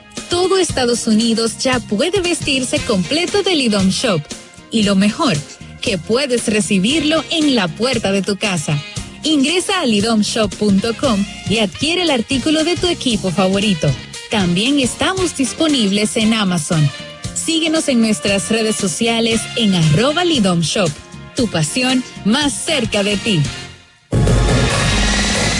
[SPEAKER 23] Todo Estados Unidos ya puede vestirse completo del IDOM Shop. Y lo mejor, que puedes recibirlo en la puerta de tu casa. Ingresa a lidomshop.com y adquiere el artículo de tu equipo favorito. También estamos disponibles en Amazon. Síguenos en nuestras redes sociales en arroba Lidom Shop. Tu pasión más cerca de ti.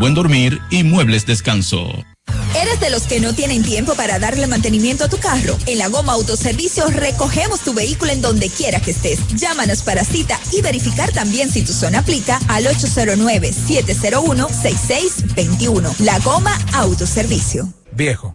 [SPEAKER 2] buen dormir y muebles descanso.
[SPEAKER 24] ¿Eres de los que no tienen tiempo para darle mantenimiento a tu carro? En la Goma Autoservicio recogemos tu vehículo en donde quiera que estés. Llámanos para cita y verificar también si tu zona aplica al 809-701-6621. La Goma Autoservicio.
[SPEAKER 18] Viejo.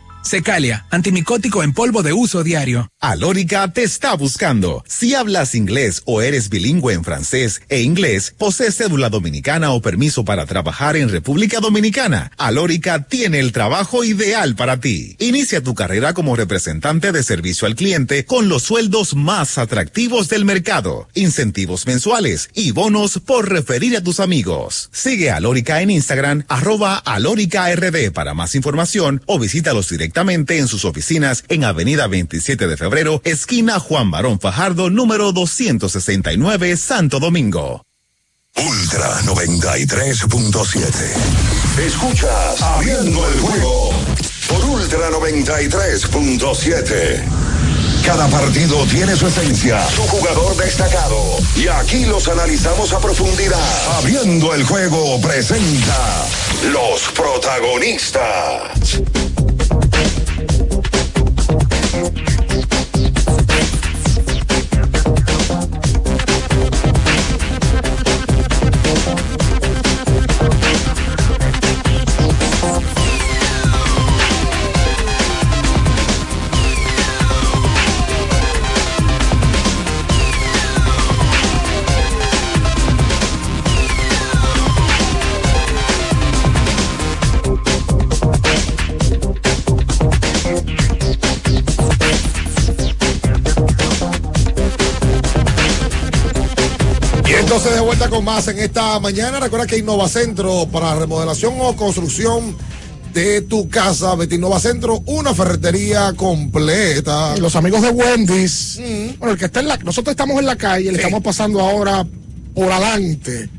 [SPEAKER 18] Secalia, antimicótico en polvo de uso diario.
[SPEAKER 3] Alórica te está buscando. Si hablas inglés o eres bilingüe en francés e inglés, posees cédula dominicana o permiso para trabajar en República Dominicana, Alórica tiene el trabajo ideal para ti. Inicia tu carrera como representante de servicio al cliente con los sueldos más atractivos del mercado, incentivos mensuales y bonos por referir a tus amigos. Sigue Alórica en Instagram, arroba Alórica RD para más información o visítalos directamente en sus oficinas en Avenida 27 de Febrero, esquina Juan Barón Fajardo, número 269, Santo Domingo.
[SPEAKER 10] Ultra 93.7. Escuchas Abriendo el juego por Ultra 93.7. Cada partido tiene su esencia, su jugador destacado. Y aquí los analizamos a profundidad. Abriendo el juego presenta los protagonistas. Bye.
[SPEAKER 12] Entonces, de vuelta con más en esta mañana. Recuerda que Centro para remodelación o construcción de tu casa. Betty Centro, una ferretería completa.
[SPEAKER 9] Y los amigos de Wendy's. Mm. Bueno, el que está en la. Nosotros estamos en la calle, le estamos pasando ahora por adelante.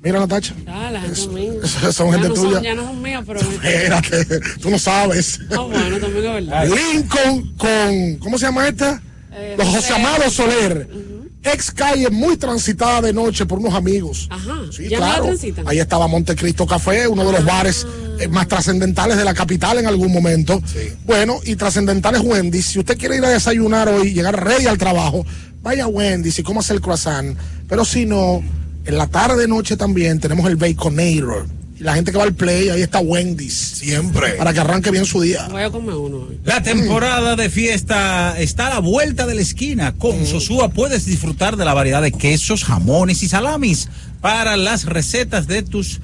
[SPEAKER 9] Mira, Natacha.
[SPEAKER 11] Ah, la gente.
[SPEAKER 9] Son gente
[SPEAKER 11] no
[SPEAKER 9] tuya.
[SPEAKER 11] Son, ya no son mías, pero.
[SPEAKER 9] Espérate, tú no sabes.
[SPEAKER 11] Ah, bueno, también es verdad.
[SPEAKER 9] Lincoln con. ¿Cómo se llama esta?
[SPEAKER 11] Eh,
[SPEAKER 9] Los José Amado Soler. Ex calle muy transitada de noche por unos amigos.
[SPEAKER 11] Ajá.
[SPEAKER 9] Sí,
[SPEAKER 11] ¿Ya
[SPEAKER 9] claro.
[SPEAKER 11] la?
[SPEAKER 9] Ahí estaba Montecristo Café, uno de los bares eh, más trascendentales de la capital en algún momento. Bueno, y trascendentales Wendy's. Si usted quiere ir a desayunar hoy, llegar ready al trabajo, vaya a Wendy's y cómo hacer el croissant. Pero si no, en la tarde noche también tenemos el Baconator. La gente que va al play, ahí está Wendy's.
[SPEAKER 12] Siempre.
[SPEAKER 9] Para que arranque bien su día.
[SPEAKER 11] Voy a comer uno.
[SPEAKER 8] La temporada de fiesta está a la vuelta de la esquina. Con Sosúa puedes disfrutar de la variedad de quesos, jamones y salamis para las recetas de tus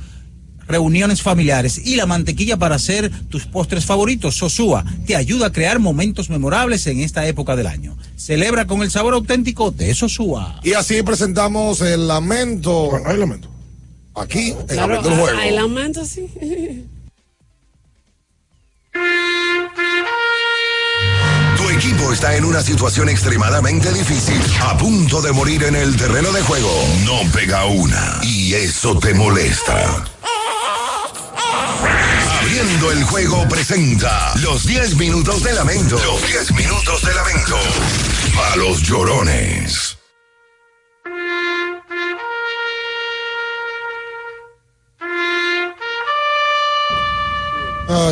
[SPEAKER 8] reuniones familiares y la mantequilla para hacer tus postres favoritos. Sosúa te ayuda a crear momentos memorables en esta época del año. Celebra con el sabor auténtico de Sosúa.
[SPEAKER 12] Y así presentamos el lamento.
[SPEAKER 9] Bueno, hay lamento.
[SPEAKER 12] Aquí, en
[SPEAKER 11] Claro,
[SPEAKER 12] Abriendo el juego.
[SPEAKER 11] hay lamento, sí.
[SPEAKER 10] Tu equipo está en una situación extremadamente difícil, a punto de morir en el terreno de juego. No pega una y eso te molesta. Abriendo el juego presenta los 10 minutos de lamento. Los 10 minutos de lamento. A los llorones.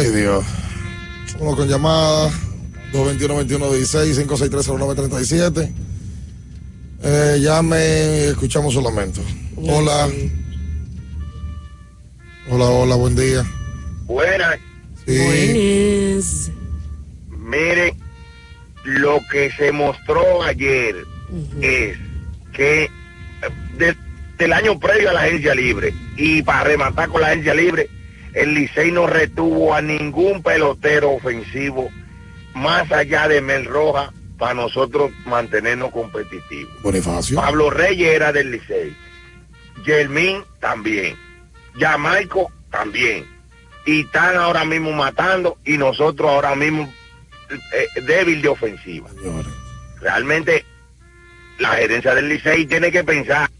[SPEAKER 12] Ay, Dios. Uno con llamada 221-21-16, 563-0937. Eh, llame, escuchamos su lamento. Hola. Hola, hola, buen día.
[SPEAKER 25] Buenas.
[SPEAKER 12] Sí.
[SPEAKER 25] Mire, lo que se mostró ayer es que eh, desde el año previo a la agencia libre y para rematar con la agencia libre, el Licey no retuvo a ningún pelotero ofensivo más allá de Mel Roja para nosotros mantenernos competitivos.
[SPEAKER 12] Bonifacio.
[SPEAKER 25] Pablo Reyes era del Licey. Germín también. Jamaico también. Y están ahora mismo matando y nosotros ahora mismo eh, débil de ofensiva. Realmente la gerencia del Licey tiene que pensar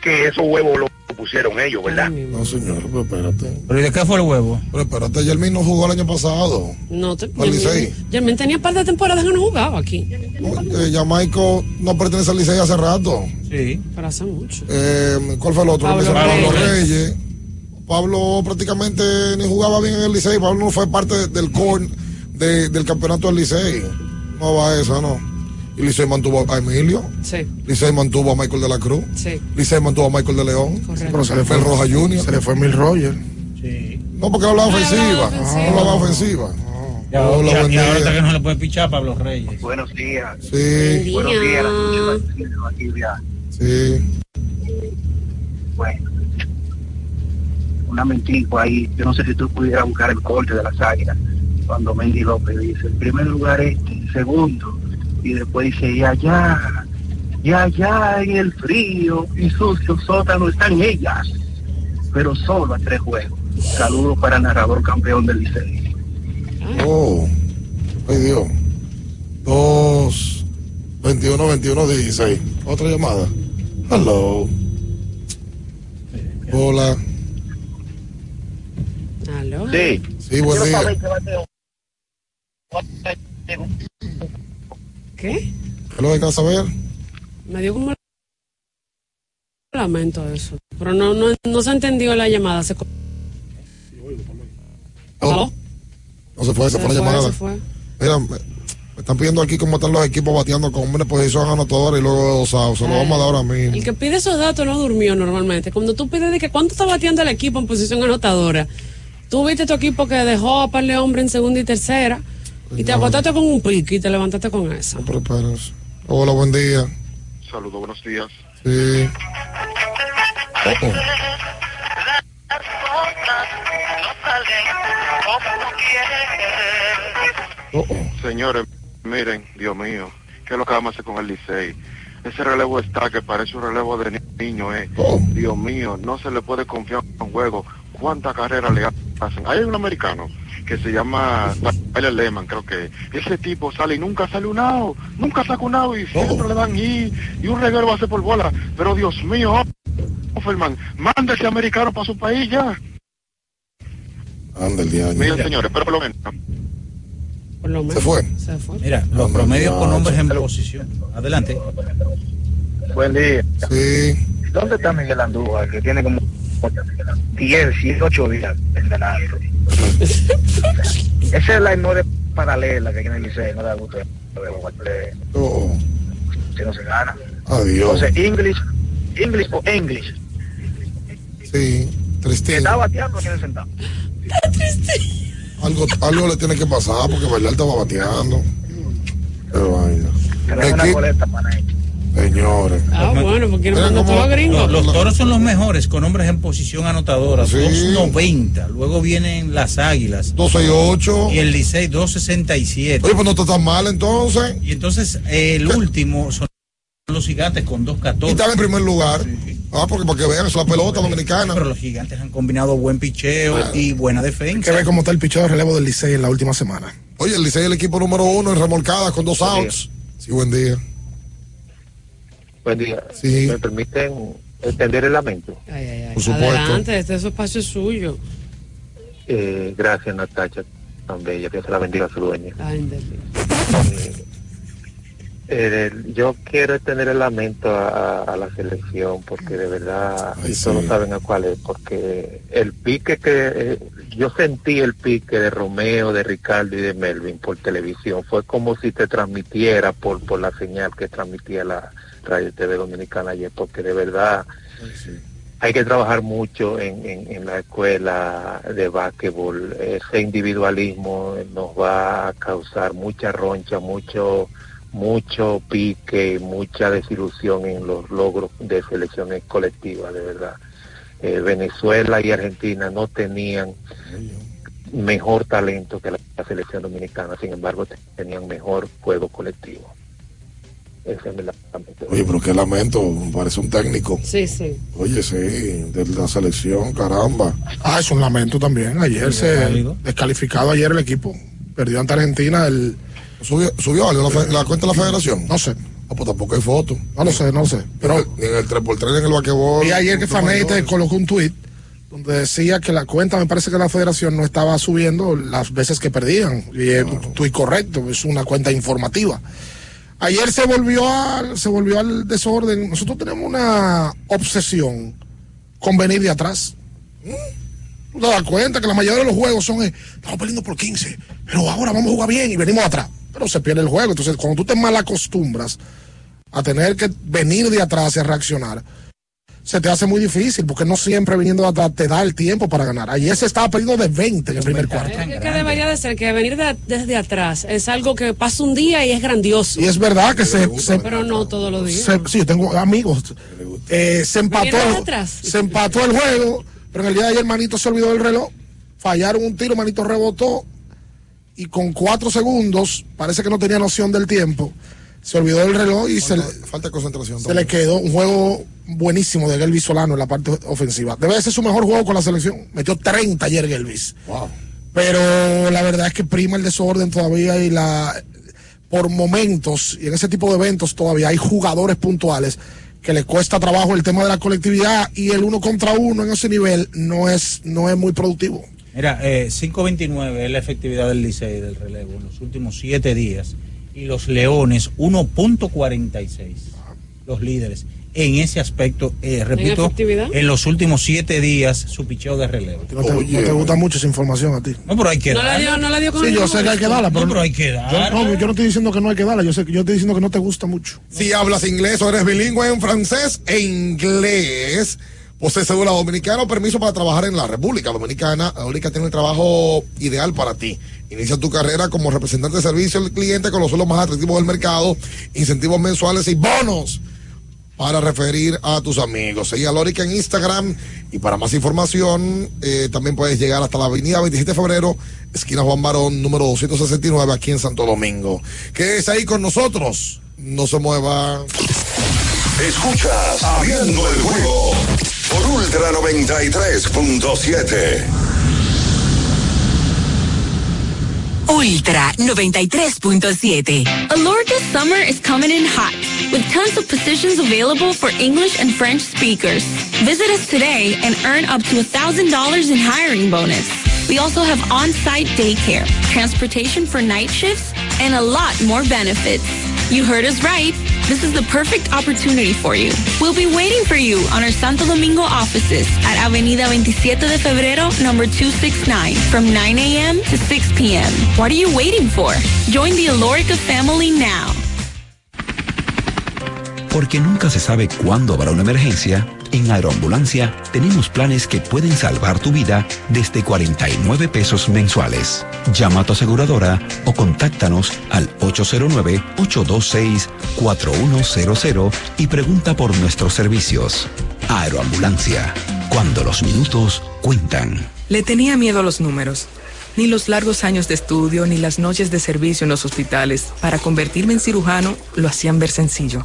[SPEAKER 25] que esos huevos los pusieron ellos, ¿verdad?
[SPEAKER 12] No, señor, pero espérate.
[SPEAKER 8] ¿Pero y de qué fue el huevo?
[SPEAKER 12] Pero espérate, Yermin no jugó el año pasado.
[SPEAKER 11] No te.
[SPEAKER 12] Licey.
[SPEAKER 11] Germán tenía un par de temporadas que no jugaba aquí.
[SPEAKER 12] Eh, Jamaico no pertenece al Licey hace rato.
[SPEAKER 8] Sí.
[SPEAKER 11] Para hace mucho.
[SPEAKER 12] Eh, ¿Cuál fue el otro?
[SPEAKER 11] Pablo
[SPEAKER 12] Pablo
[SPEAKER 11] Reyes.
[SPEAKER 12] Reyes. Pablo prácticamente ni jugaba bien en el Licey. Pablo no fue parte del core de- del campeonato del Licey. No va esa, no. Y Licey mantuvo a Emilio.
[SPEAKER 11] Sí.
[SPEAKER 12] Licey mantuvo a Michael de la Cruz.
[SPEAKER 11] Sí.
[SPEAKER 12] Licey mantuvo a Michael de León.
[SPEAKER 13] Pero se le fue
[SPEAKER 12] el Roja Junior.
[SPEAKER 13] Se le fue Mil Roger.
[SPEAKER 12] No, porque hablaba ofensiva. No hablaba ofensiva.
[SPEAKER 8] Ya,
[SPEAKER 12] Hola,
[SPEAKER 8] ya-
[SPEAKER 12] buen
[SPEAKER 8] y
[SPEAKER 12] día.
[SPEAKER 8] ahorita que no le puede pichar a Pablo Reyes.
[SPEAKER 25] Buenos días.
[SPEAKER 12] Sí.
[SPEAKER 25] Buenos días.
[SPEAKER 12] Sí.
[SPEAKER 25] Bueno, una mentira ahí. Yo no sé si tú pudieras buscar el corte de las águilas cuando Mendy López dice: el primer lugar este, segundo, y después dice: y allá, y allá en el frío y sucio sótano están ellas, pero solo a tres juegos. Saludos para el narrador campeón del Licey.
[SPEAKER 12] Oh. Ay, Dios. Dos. 21, 21, 16. Otra llamada. Hello. Hola.
[SPEAKER 11] ¿Aló?
[SPEAKER 25] Sí.
[SPEAKER 12] Sí, buen día.
[SPEAKER 25] Qué.
[SPEAKER 11] ¿Qué?
[SPEAKER 12] ¿Qué es lo quieres saber?
[SPEAKER 11] Me dio como lamento eso. Pero no, no, no se entendió la llamada. Se... ¿Aló?
[SPEAKER 12] No se fue, se,
[SPEAKER 11] Se
[SPEAKER 12] fue la llamada.
[SPEAKER 11] se fue.
[SPEAKER 12] Mira, me, me están pidiendo aquí cómo están los equipos bateando con una posición anotadora y luego dos outs. Se lo vamos a dar ahora mismo.
[SPEAKER 11] El que pide esos datos no durmió normalmente. Cuando tú pides de que cuánto está bateando el equipo en posición anotadora, tú viste tu equipo que dejó a par de hombres en segunda y tercera y te acostaste con un pique y te levantaste con eso.
[SPEAKER 12] Pero espérense. Hola, buen día.
[SPEAKER 26] Saludos, buenos días.
[SPEAKER 12] Sí. Oh, oh. Oh, oh.
[SPEAKER 26] Señores, miren, Dios mío, ¿qué es lo que vamos a hacer con el Licey? Ese relevo está que parece un relevo de ni- niño, eh. Dios mío, no se le puede confiar en un juego. ¿Cuántas carreras le hacen? Hay un americano que se llama Tyler Lehman, creo que ese tipo sale y nunca sale un out, nunca saca un out y siempre le dan y, y un reguero va a ser por bola. Pero Dios mío, Offerman, manda ese americano para su país ya.
[SPEAKER 12] Anda el día.
[SPEAKER 26] Miren, señores, pero por lo menos.
[SPEAKER 11] Por lo menos.
[SPEAKER 12] Se fue.
[SPEAKER 11] Se fue.
[SPEAKER 8] Mira, los promedios con hombres en posición. Adelante.
[SPEAKER 25] Buen día.
[SPEAKER 12] Sí.
[SPEAKER 25] ¿Dónde está Miguel Andújar, que tiene como 10, 18 días entrenando? Esa es la de paralela que tiene el Licey, no da gusto verlo jugar play.
[SPEAKER 12] Oh,
[SPEAKER 25] Si no se gana.
[SPEAKER 12] Adiós.
[SPEAKER 25] Entonces, English, English o English.
[SPEAKER 12] Sí. Tristín.
[SPEAKER 25] Está bateando o tiene sentado.
[SPEAKER 12] Algo, algo le tiene que pasar porque Bailar estaba bateando. Qué vaina.
[SPEAKER 25] Tenemos una
[SPEAKER 12] Equi-
[SPEAKER 25] boleta para ellos.
[SPEAKER 12] Señores.
[SPEAKER 11] Ah, bueno, porque no
[SPEAKER 12] cómo-
[SPEAKER 11] todos los gringos.
[SPEAKER 8] Los, los toros son los mejores con hombres en posición anotadora,
[SPEAKER 12] Sí.
[SPEAKER 8] 2.90. Luego vienen las águilas.
[SPEAKER 12] 268.
[SPEAKER 8] Y el Licey, 2.67.
[SPEAKER 12] Oye, pues no está tan mal entonces.
[SPEAKER 8] Y entonces eh, el último son los gigantes con
[SPEAKER 12] Y
[SPEAKER 8] 2.14.
[SPEAKER 12] están en primer lugar. Ah, porque para que vean, es la pelota dominicana.
[SPEAKER 8] Pero los gigantes han combinado buen picheo y buena
[SPEAKER 13] Hay
[SPEAKER 8] defensa.
[SPEAKER 13] que ver cómo está el picheo de relevo del Licey en la última semana.
[SPEAKER 12] Oye, el Licey es el equipo número uno en remolcadas con dos outs. Sí, buen día.
[SPEAKER 25] Buen día.
[SPEAKER 12] Sí.
[SPEAKER 25] ¿Me permiten extender el lamento?
[SPEAKER 11] Ay, ay, ay.
[SPEAKER 12] Por supuesto.
[SPEAKER 11] Adelante, este espacio es suyo.
[SPEAKER 27] Eh, gracias, Natacha, tan bella. Dios se la bendiga a su dueño. Eh, yo quiero tener el lamento a, a la selección porque de verdad y todos saben a cuál es porque el pique que eh, yo sentí el pique de Romeo de Ricardo y de Melvin por televisión fue como si te transmitiera por por la señal que transmitía la radio TV dominicana ayer porque de verdad hay que trabajar mucho en, la escuela de básquetbol ese individualismo nos va a causar mucha roncha mucho mucho pique, mucha desilusión en los logros de selecciones colectivas, de verdad. Eh, Venezuela y Argentina no tenían mejor talento que la selección dominicana, sin embargo tenían mejor juego colectivo. Lamento.
[SPEAKER 12] Oye, pero qué lamento, me parece un técnico.
[SPEAKER 11] Sí, sí.
[SPEAKER 12] Oye, sí, de la selección, caramba.
[SPEAKER 9] Ah, es un lamento también. Ayer
[SPEAKER 12] Sí,
[SPEAKER 9] se
[SPEAKER 12] válido.
[SPEAKER 9] descalificado ayer el equipo. Perdió ante Argentina el.
[SPEAKER 12] ¿Subió, subió algo la, fe- la cuenta de la federación?
[SPEAKER 9] No sé.
[SPEAKER 12] Ah, pues tampoco hay foto.
[SPEAKER 9] No lo sé, no lo sé. Pero
[SPEAKER 12] Ni en el 3x3 ni en el vaquebol.
[SPEAKER 9] Y ayer que Fanete colocó un tuit donde decía que la cuenta, me parece que la federación no estaba subiendo las veces que perdían. Y es un tuit correcto, es una cuenta informativa. Ayer se volvió al, se volvió al desorden. Nosotros tenemos una obsesión con venir de atrás. ¿Mm? ¿Tú te das cuenta que la mayoría de los juegos son, eh, estamos perdiendo por 15, pero ahora vamos a jugar bien y venimos atrás? Pero se pierde el juego. Entonces, cuando tú te mal acostumbras a tener que venir de atrás y a reaccionar, se te hace muy difícil porque no siempre viniendo de atrás te da el tiempo para ganar. Ayer se estaba perdiendo de 20 en el primer cuarto.
[SPEAKER 11] Es que debería de ser que venir de- desde atrás es algo que pasa un día y es grandioso.
[SPEAKER 9] Y es verdad que se, se-
[SPEAKER 11] Pero no todos los días.
[SPEAKER 9] se- sí, yo tengo amigos. Eh, se empató, se empató el juego, pero en el día de ayer Manito se olvidó del reloj, fallaron un tiro, Manito rebotó y con cuatro segundos, parece que no tenía noción del tiempo, se olvidó del reloj y se, le-
[SPEAKER 12] Falta de concentración.
[SPEAKER 9] se le quedó un juego buenísimo de Gelvis Solano en la parte ofensiva. Debe de ser su mejor juego con la selección. Metió 30 ayer Gelvis. Pero la verdad es que prima el desorden todavía y la por momentos y en ese tipo de eventos todavía hay jugadores puntuales que le cuesta trabajo el tema de la colectividad y el uno contra uno en ese nivel no es no es muy productivo.
[SPEAKER 8] Mira, eh, 5.29 es la efectividad del Licey del relevo en los últimos siete días. Y los Leones, 1.46. Los líderes. En ese aspecto, eh, repito, en los últimos siete días, su picheo de relevo.
[SPEAKER 9] No te, no te gusta mucho esa información a ti.
[SPEAKER 8] No, pero hay que
[SPEAKER 11] No la dio, no la dio con
[SPEAKER 9] Sí,
[SPEAKER 11] el
[SPEAKER 9] yo sé que hay que darla, pero,
[SPEAKER 8] No, pero hay que
[SPEAKER 9] Yo,
[SPEAKER 8] darla.
[SPEAKER 9] no, yo no estoy diciendo que no hay que darla, yo sé que yo estoy diciendo que no te gusta mucho.
[SPEAKER 12] Si hablas inglés o eres bilingüe en francés e inglés, posee cédula dominicana o permiso para trabajar en la República Dominicana, Ahorita tiene el trabajo ideal para ti. Inicia tu carrera como representante de servicio al cliente con los suelos más atractivos del mercado, incentivos mensuales y bonos para referir a tus amigos. Seguí a Lórica en Instagram y para más información eh, también puedes llegar hasta la avenida 27 de febrero, esquina Juan Barón, número 269 aquí en Santo Domingo. Quédese ahí con nosotros, no se mueva.
[SPEAKER 10] Escuchas Abriendo el juego por Ultra 93.7.
[SPEAKER 28] Ultra 93.7.
[SPEAKER 14] Alorca's summer is coming in hot, with tons of positions available for English and French speakers. Visit us today and earn up to $1,000 in hiring bonus. We also have on-site daycare, transportation for night shifts, and a lot more benefits. You heard us right. This is the perfect opportunity for you. We'll be waiting for you on our Santo Domingo offices at Avenida 27 de Febrero, number 269, from 9 a.m. to 6 p.m. What are you waiting for? Join the Alorica family now.
[SPEAKER 20] Porque nunca se sabe cuándo habrá una emergencia, en Aeroambulancia tenemos planes que pueden salvar tu vida desde 49 pesos mensuales. Llama a tu aseguradora o contáctanos al 809-826-4100 y pregunta por nuestros servicios. Aeroambulancia, cuando los minutos cuentan.
[SPEAKER 4] Le tenía miedo a los números. Ni los largos años de estudio ni las noches de servicio en los hospitales para convertirme en cirujano lo hacían ver sencillo.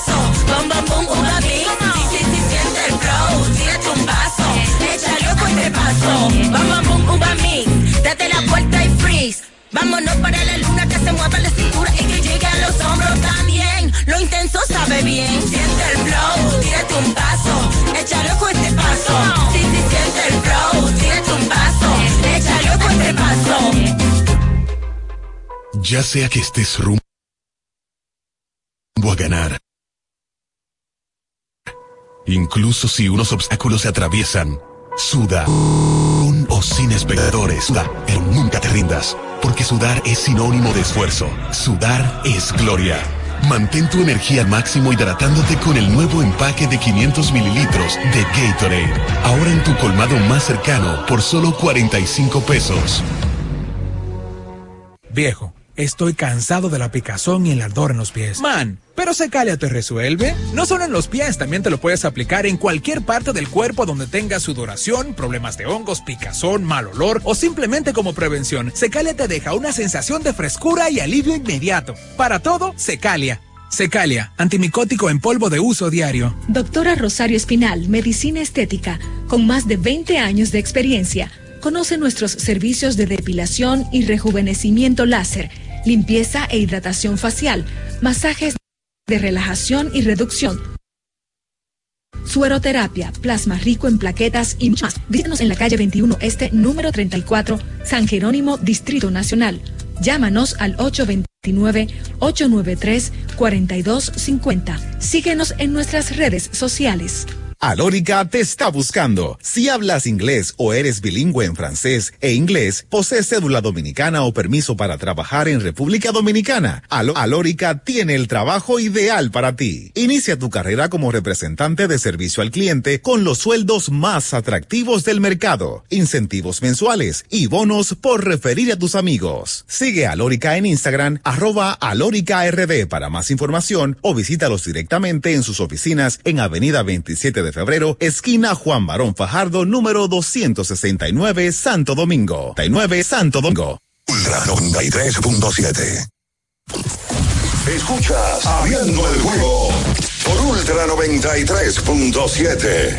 [SPEAKER 29] bom, bom, bom, uva. Sí, sí, sí, siente el flow, tírate un paso, échale ojo este paso, bom, bom, bom, uva mix. Date la vuelta y freeze. Vámonos para la luna que se mueva la cintura y que llegue a los hombros también. Lo intenso sabe bien. Siente el flow, tírate un paso, échale ojo este paso. Sí, sí, siente el flow, tírate un paso, échale ojo este paso.
[SPEAKER 5] Ya sea que estés rumbo a ganar, incluso si unos obstáculos se atraviesan, suda con o sin espectadores, suda, pero nunca te rindas, porque sudar es sinónimo de esfuerzo. Sudar es gloria. Mantén tu energía al máximo hidratándote con el nuevo empaque de 500 mililitros de Gatorade. Ahora en tu colmado más cercano por solo 45 pesos.
[SPEAKER 18] Viejo, estoy cansado de la picazón y el ardor en los pies. Man, pero Secalia te resuelve. No solo en los pies, también te lo puedes aplicar en cualquier parte del cuerpo donde tengas sudoración, problemas de hongos, picazón, mal olor o simplemente como prevención. Secalia te deja una sensación de frescura y alivio inmediato. Para todo, Secalia. Secalia, antimicótico en polvo de uso diario.
[SPEAKER 30] Doctora Rosario Espinal, Medicina Estética, con más de 20 años de experiencia. Conoce nuestros servicios de depilación y rejuvenecimiento láser, limpieza e hidratación facial, masajes de relajación y reducción, sueroterapia, plasma rico en plaquetas y más. Visítanos en la calle 21 Este, número 34, San Jerónimo, Distrito Nacional. Llámanos al 829-893-4250. Síguenos en nuestras redes sociales.
[SPEAKER 3] Alórica te está buscando. Si hablas inglés o eres bilingüe en francés e inglés, posees cédula dominicana o permiso para trabajar en República Dominicana. Alo- Alórica tiene el trabajo ideal para ti. Inicia tu carrera como representante de servicio al cliente con los sueldos más atractivos del mercado, incentivos mensuales y bonos por referir a tus amigos. Sigue Alórica en Instagram, arroba alóricard para más información o visítalos directamente en sus oficinas en Avenida 27 de Febrero, esquina Juan Barón Fajardo, número 269, Santo Domingo. 39 Santo Domingo.
[SPEAKER 10] Ultra 93.7. Escuchas Abriendo el juego por Ultra 93.7.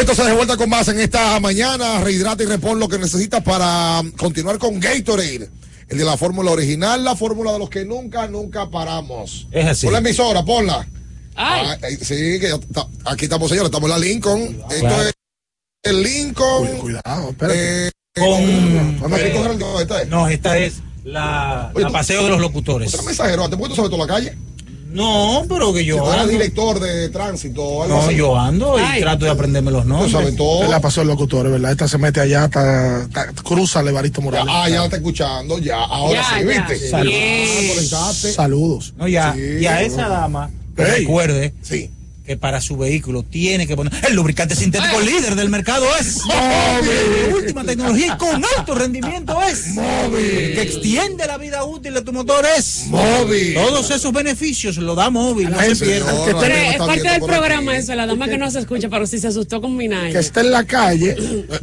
[SPEAKER 12] entonces de vuelta con más en esta mañana. Rehidrata y repon lo que necesitas para continuar con Gatorade. El de la fórmula original, la fórmula de los que nunca, nunca paramos.
[SPEAKER 8] Es así.
[SPEAKER 12] Pon la emisora, ponla.
[SPEAKER 11] Ay.
[SPEAKER 12] Ah, eh, sí, que ya está- aquí estamos, señores, estamos en la Lincoln. Esto
[SPEAKER 8] Claro.
[SPEAKER 12] es el Lincoln.
[SPEAKER 9] Cuidado,
[SPEAKER 12] Eh,
[SPEAKER 8] Con.
[SPEAKER 12] ¿Dónde hay que coger el- no, esta es?
[SPEAKER 8] No, esta es la, la paseo de los locutores.
[SPEAKER 12] Otra mensajero, ¿te puedes saber toda la calle?
[SPEAKER 8] No, pero que yo
[SPEAKER 12] Si tú eres
[SPEAKER 8] ando.
[SPEAKER 12] director de tránsito o algo
[SPEAKER 8] No,
[SPEAKER 12] así.
[SPEAKER 8] yo ando y
[SPEAKER 12] Ay.
[SPEAKER 8] trato de aprenderme los nombres.
[SPEAKER 12] saben todo.
[SPEAKER 9] La pasó el locutor, ¿verdad? Esta se mete allá, hasta, hasta- cruza Levaristo Morales.
[SPEAKER 12] Ah, ya la está escuchando, ya. Ahora
[SPEAKER 9] Ya,
[SPEAKER 12] sí,
[SPEAKER 9] ya.
[SPEAKER 12] ¿viste?
[SPEAKER 9] Salud.
[SPEAKER 12] Ah.
[SPEAKER 9] Saludos.
[SPEAKER 8] No, ya,
[SPEAKER 12] Sí,
[SPEAKER 8] y a esa dama, que recuerde
[SPEAKER 12] Sí.
[SPEAKER 8] Que para su vehículo tiene que poner el lubricante sintético líder del mercado es
[SPEAKER 12] Móvil.
[SPEAKER 8] última tecnología y con alto rendimiento es
[SPEAKER 12] Móvil.
[SPEAKER 8] que extiende la vida útil de tu motor es
[SPEAKER 12] Móvil.
[SPEAKER 8] todos esos beneficios lo da móvil no se
[SPEAKER 11] es parte del programa eso, la dama que no se escucha, pero sí se asustó con Minaya.
[SPEAKER 9] que esté en la calle.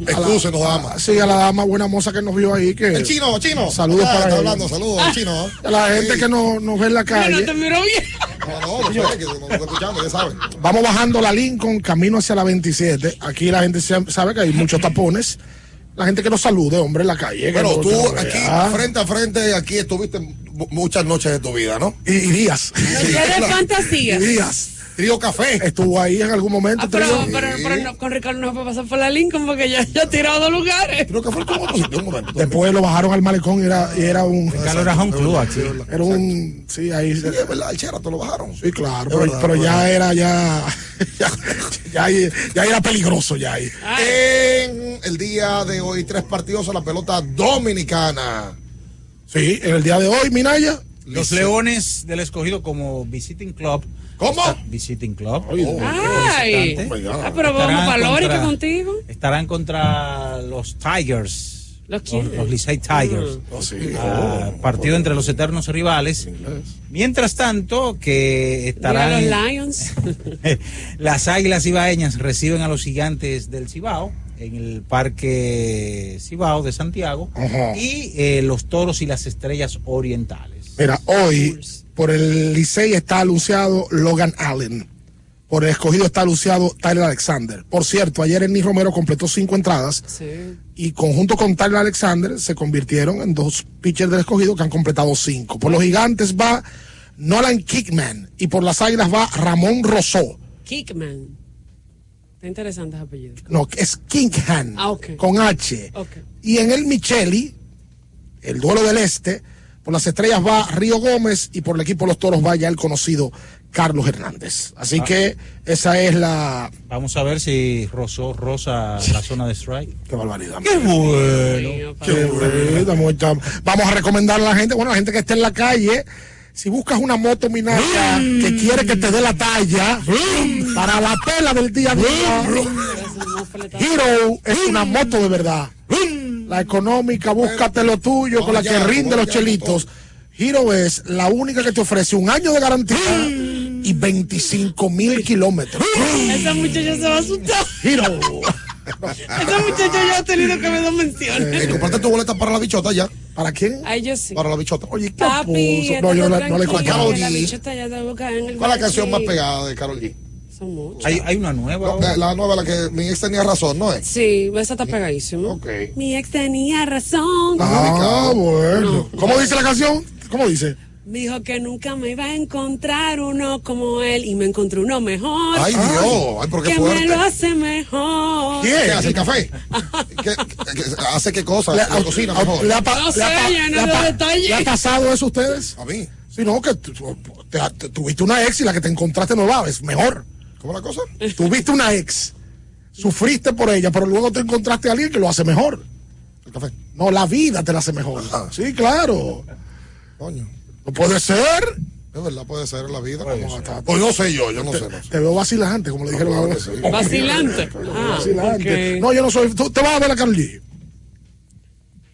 [SPEAKER 12] Excúsenos, dama.
[SPEAKER 9] Sí, a la dama buena moza que nos vio ahí. Que,
[SPEAKER 12] El chino, chino.
[SPEAKER 9] Saludos
[SPEAKER 12] Ah,
[SPEAKER 9] para
[SPEAKER 12] está hablando, saludos, el chino. ¿eh?
[SPEAKER 9] A la gente
[SPEAKER 12] Sí.
[SPEAKER 9] que no- nos ve en la calle.
[SPEAKER 11] te miró bien.
[SPEAKER 12] No, no, no sé, que no está escuchando, ya saben.
[SPEAKER 9] Vamos bajando la Lincoln, camino hacia la 27. Aquí la gente se- sabe que hay muchos tapones. La gente que nos salude, hombre, en la calle.
[SPEAKER 12] Pero
[SPEAKER 9] no-
[SPEAKER 12] tú aquí,
[SPEAKER 9] vea.
[SPEAKER 12] frente a frente, aquí estuviste mu- muchas noches de tu vida, ¿no?
[SPEAKER 9] Y, y días.
[SPEAKER 11] Noche de fantasía.
[SPEAKER 9] Y días.
[SPEAKER 12] Trío Café.
[SPEAKER 9] Estuvo ahí en algún momento.
[SPEAKER 11] Ah, pero, pero, pero no, con Ricardo no se puede pasar por la Lincoln porque ya, ya tirado dos lugares.
[SPEAKER 12] Trío Café estuvo en otro sitio, un momento.
[SPEAKER 9] Después lo bajaron al malecón y era, y era un.
[SPEAKER 8] Ricardo era home club.
[SPEAKER 9] Era un. Sí, ahí.
[SPEAKER 12] Sí, es verdad, el Cherato lo bajaron.
[SPEAKER 9] Sí, claro, pero,
[SPEAKER 12] verdad,
[SPEAKER 9] pero
[SPEAKER 12] es
[SPEAKER 9] ya era ya, ya, ya, ahí- ya era peligroso ya ahí.
[SPEAKER 12] En el día de hoy, tres partidos a la pelota dominicana.
[SPEAKER 9] Sí, en el día de hoy, Minaya.
[SPEAKER 8] Los Leones del Escogido como visiting club.
[SPEAKER 12] ¿Cómo?
[SPEAKER 8] Visiting club.
[SPEAKER 11] Ay.
[SPEAKER 8] Visitante.
[SPEAKER 11] Ah, pero vamos para contigo.
[SPEAKER 8] Estarán contra los Tigers.
[SPEAKER 11] ¿Los quiénes?
[SPEAKER 8] Los Licey Tigers.
[SPEAKER 12] Oh, sí.
[SPEAKER 8] Ah, partido entre los eternos rivales. Mientras tanto, que estarán
[SPEAKER 11] los Lions.
[SPEAKER 8] las Águilas Ibaeñas reciben a los gigantes del Cibao en el Parque Cibao de Santiago
[SPEAKER 9] Ajá.
[SPEAKER 8] y eh, los Toros y las Estrellas Orientales.
[SPEAKER 9] Mira, hoy por el Licey está anunciado Logan Allen. Por el escogido está anunciado Tyler Alexander. Por cierto, ayer Ernie Romero completó cinco entradas y conjunto con Tyler Alexander se convirtieron en dos pitchers del escogido que han completado cinco. Por los gigantes va Nolan Kickman y por las águilas va Ramón Rosó.
[SPEAKER 11] Kickman. Está interesante ese apellido.
[SPEAKER 9] No, es Kinkhan
[SPEAKER 11] Ah, ok.
[SPEAKER 9] con H.
[SPEAKER 11] Ok.
[SPEAKER 9] Y en el Micheli, el duelo del este, por las estrellas va Río Gómez y por el equipo de los toros va ya el conocido Carlos Hernández. Así
[SPEAKER 8] Ah.
[SPEAKER 9] que esa es la.
[SPEAKER 8] Vamos a ver si Rosó rosa la zona de strike.
[SPEAKER 9] Qué barbaridad.
[SPEAKER 8] Qué bueno.
[SPEAKER 9] Qué bueno. Vamos a- recomendar a la gente, bueno, la gente que esté en la calle. Si buscas una moto minaya que quiere que te dé la talla para la pela del día a día, Hero es una moto de verdad. La económica, búscate lo tuyo con la que rinde los chelitos. Hero es la única que te ofrece un año de garantía y 25 mil kilómetros.
[SPEAKER 11] Esa muchacha se va a asustar.
[SPEAKER 9] Hero.
[SPEAKER 11] Esa muchacha ya ha tenido que ver dos menciones.
[SPEAKER 12] Eh, compraste tu boleta para la bichota ya.
[SPEAKER 9] ¿Para quién?
[SPEAKER 11] Ay, yo sí.
[SPEAKER 12] Para la bichota. Oye, ¿qué
[SPEAKER 11] Papi,
[SPEAKER 12] puso? No, yo no, no le comprado.
[SPEAKER 11] que La bichota ya te busca en el
[SPEAKER 12] ¿Cuál es la canción más pegada de Carol G?
[SPEAKER 11] Son.
[SPEAKER 8] Hay, hay una nueva.
[SPEAKER 12] No, la nueva, la que mi ex tenía razón, ¿no es?
[SPEAKER 11] Sí, esa está pegadísima.
[SPEAKER 12] Ok.
[SPEAKER 11] Mi ex tenía razón.
[SPEAKER 9] Ah, bueno. ¿Cómo dice la canción? ¿Cómo dice?
[SPEAKER 11] Dijo que nunca me iba a encontrar uno como él y me encontré uno mejor.
[SPEAKER 12] Ay, Dios. Ay, pero qué
[SPEAKER 11] que me lo hace mejor.
[SPEAKER 12] ¿Qué hace el café? ¿Qué, qué- qué- hace qué cosa? La cocina
[SPEAKER 9] a-
[SPEAKER 12] mejor.
[SPEAKER 9] le ha pa-
[SPEAKER 11] No sé,
[SPEAKER 9] pa-
[SPEAKER 11] lleno
[SPEAKER 9] le ha
[SPEAKER 11] de
[SPEAKER 9] pa-
[SPEAKER 11] detalles.
[SPEAKER 9] ¿Le ha pasado eso a ustedes?
[SPEAKER 12] A mí.
[SPEAKER 9] Sí, no, que tu- te- te- tuviste una ex y la que te encontraste nueva es mejor.
[SPEAKER 12] ¿Cómo la cosa?
[SPEAKER 9] Tuviste una ex, sufriste por ella, pero luego te encontraste a alguien que lo hace mejor.
[SPEAKER 12] El café.
[SPEAKER 9] No, la vida te la hace mejor. Sí, claro.
[SPEAKER 12] Coño.
[SPEAKER 9] No puede ser.
[SPEAKER 12] Es verdad, puede ser la vida. como hasta- Pues no sé yo, yo no sé. No sé.
[SPEAKER 9] Te veo vacilante, como le ahora.
[SPEAKER 12] que sí.
[SPEAKER 11] Vacilante. Ah,
[SPEAKER 9] Vacilante. No, yo no soy. Tú te vas a ver a Carol G.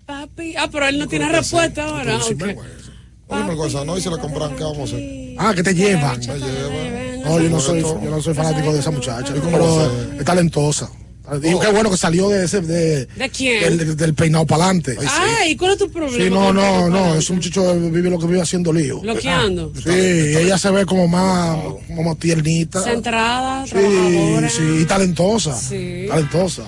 [SPEAKER 11] Papi. Ah, pero él no tiene respuesta ahora.
[SPEAKER 12] Sí,
[SPEAKER 11] ok.
[SPEAKER 12] me güey. No no, y si la compran, ¿qué vamos a hacer?
[SPEAKER 9] Ah, que te llevan.
[SPEAKER 12] Me llevan.
[SPEAKER 9] No, yo no soy, yo no soy fanático de esa muchacha. Es talentosa. Digo, qué bueno que salió de ese, de,
[SPEAKER 11] ¿De quién?
[SPEAKER 9] del, del peinado para adelante.
[SPEAKER 11] Ay, ¿cuál es tu problema?
[SPEAKER 9] Sí, no, no, no, es un muchacho que vive lo que vive haciendo lío.
[SPEAKER 11] Bloqueando.
[SPEAKER 9] Sí, ella se ve como más, como tiernita.
[SPEAKER 11] Centrada,
[SPEAKER 9] Sí,
[SPEAKER 11] trabajadora.
[SPEAKER 9] sí, y talentosa.
[SPEAKER 11] Sí.
[SPEAKER 9] Talentosa.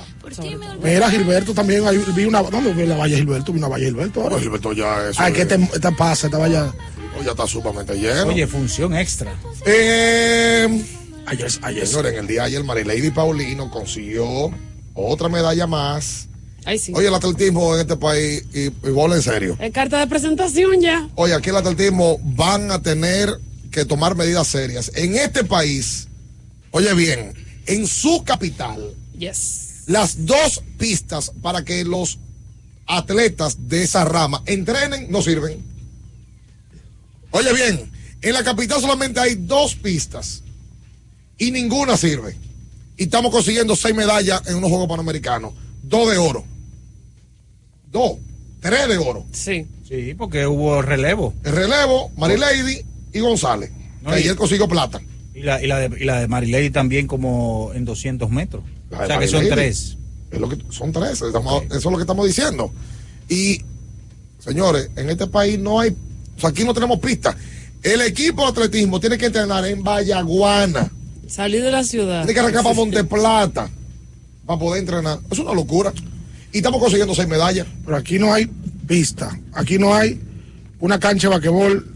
[SPEAKER 9] Mira, Gilberto también, ahí vi una, ¿dónde vi la valla Gilberto? Vi una valla Gilberto. ahora.
[SPEAKER 12] Gilberto ya eso.
[SPEAKER 9] Ay, ¿qué
[SPEAKER 12] es-
[SPEAKER 9] te, te pasa? Esta valla.
[SPEAKER 12] Oh, ya está sumamente lleno.
[SPEAKER 8] Oye, función extra.
[SPEAKER 12] Eh,
[SPEAKER 9] ayer, ayer.
[SPEAKER 12] Señores, en el día de ayer, Marilady Paulino consiguió otra medalla más.
[SPEAKER 11] Ay, sí.
[SPEAKER 12] Oye, el atletismo en este país, y, y bola en serio.
[SPEAKER 11] Es carta de presentación ya.
[SPEAKER 12] Oye, aquí el atletismo van a tener que tomar medidas serias. En este país, oye bien, en su capital,
[SPEAKER 11] Yes.
[SPEAKER 12] las dos pistas para que los atletas de esa rama entrenen no sirven. Oye bien, en la capital solamente hay dos pistas y ninguna sirve. Y estamos consiguiendo seis medallas en unos Juegos Panamericanos. Dos de oro. Dos. Tres de oro.
[SPEAKER 11] Sí.
[SPEAKER 8] Sí, porque hubo relevo.
[SPEAKER 12] El relevo, Marilady y González.
[SPEAKER 8] No,
[SPEAKER 12] que
[SPEAKER 8] y-
[SPEAKER 12] ayer consiguió plata.
[SPEAKER 8] Y la, y la de, y la de Marilady también como en 200 metros.
[SPEAKER 12] La
[SPEAKER 8] O sea que son tres.
[SPEAKER 12] Es lo que, son tres, estamos- eso es lo que estamos diciendo. Y, señores, en este país no hay, o sea, aquí no tenemos pistas. El equipo de atletismo tiene que entrenar en Vallaguana,
[SPEAKER 11] Salir de la ciudad.
[SPEAKER 12] tiene que arrancar para Monteplata para poder entrenar. Es una locura. Y estamos consiguiendo seis medallas.
[SPEAKER 9] Pero aquí no hay pista. Aquí no hay una cancha de basquetbol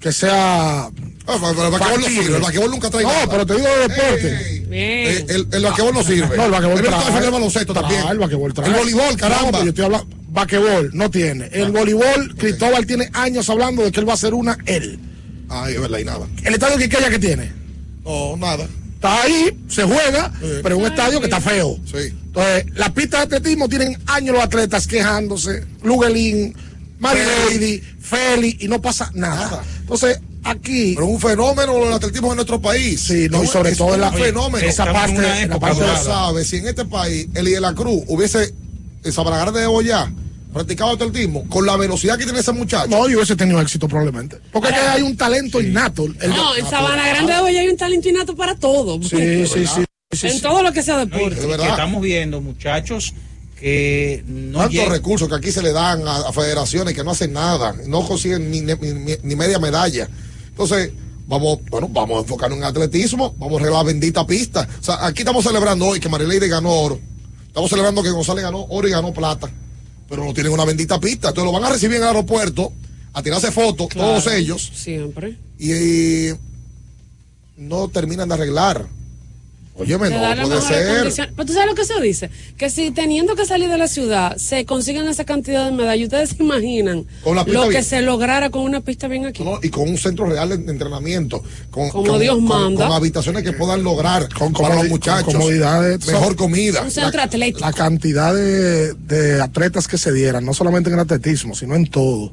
[SPEAKER 9] que sea
[SPEAKER 12] Ah, pero el basquetbol no sirve, el basquetbol nunca trae
[SPEAKER 9] No,
[SPEAKER 12] nada.
[SPEAKER 9] pero te digo de deporte.
[SPEAKER 12] Eh, el, el basquetbol no sirve.
[SPEAKER 9] No, el basquetbol
[SPEAKER 12] El
[SPEAKER 9] trae.
[SPEAKER 12] defender el baloncesto también.
[SPEAKER 9] Trae, el trae.
[SPEAKER 12] El voleibol, caramba.
[SPEAKER 9] No, yo estoy hablando. Basquetbol no tiene. El voleibol, Cristóbal tiene años hablando de que él va a hacer una él.
[SPEAKER 12] Ay, es verdad, y nada.
[SPEAKER 9] El estadio Quiqueya que tiene.
[SPEAKER 12] No, nada.
[SPEAKER 9] Está ahí, se juega, pero es un estadio que está feo.
[SPEAKER 12] Sí.
[SPEAKER 9] Entonces, las pistas de atletismo tienen años los atletas quejándose. Lugelín, Mary Lady, Feli, y no pasa nada. Entonces, aquí.
[SPEAKER 12] Pero es un fenómeno el atletismo en nuestro país.
[SPEAKER 9] Sí, no, y
[SPEAKER 12] Es-
[SPEAKER 9] sobre
[SPEAKER 12] es
[SPEAKER 9] todo en la-
[SPEAKER 12] un fenómeno.
[SPEAKER 9] esa parte- la parte
[SPEAKER 12] sabes, si en este país Eli de la Cruz hubiese en Sabanagar de Boyá practicado atletismo con la velocidad que tiene ese muchacho.
[SPEAKER 9] No, yo hubiese tenido éxito probablemente. Porque es que hay un talento innato. El-
[SPEAKER 11] No, en Sabana Grande de hoy hay un talento innato para todo.
[SPEAKER 9] Sí, sí, sí.
[SPEAKER 11] En todo lo que sea deporte.
[SPEAKER 12] de
[SPEAKER 8] que
[SPEAKER 12] verdad.
[SPEAKER 8] estamos viendo muchachos que no
[SPEAKER 12] Tantos recursos que aquí se le dan a, a federaciones que no hacen nada, no consiguen ni, ni- ni- ni media medalla. Entonces, vamos, bueno, vamos a enfocarnos en atletismo, vamos a arreglar la bendita pista. O sea, aquí estamos celebrando hoy que Marileide ganó oro. Estamos celebrando que González ganó oro y ganó plata. Pero no tienen una bendita pista. Entonces lo van a recibir en el aeropuerto, a tirarse fotos,
[SPEAKER 11] Claro,
[SPEAKER 12] todos ellos,
[SPEAKER 11] Siempre.
[SPEAKER 12] y, y no terminan de arreglar. Óyeme, no
[SPEAKER 11] la
[SPEAKER 12] puede ser.
[SPEAKER 11] Pero tú sabes lo que se dice, que si teniendo que salir de la ciudad se consiguen esa cantidad de medallas, ustedes se imaginan
[SPEAKER 12] la
[SPEAKER 11] lo que se lograra con una pista bien aquí.
[SPEAKER 12] ¿no? y con un centro real de entrenamiento, con,
[SPEAKER 11] Como
[SPEAKER 12] con-
[SPEAKER 11] Dios
[SPEAKER 12] con-
[SPEAKER 11] manda.
[SPEAKER 12] con habitaciones que puedan lograr
[SPEAKER 9] con
[SPEAKER 12] para los muchachos,
[SPEAKER 9] con comodidades.
[SPEAKER 12] mejor comida.
[SPEAKER 11] Un centro atlético.
[SPEAKER 9] La cantidad de, de atletas que se dieran, no solamente en el atletismo, sino en todo.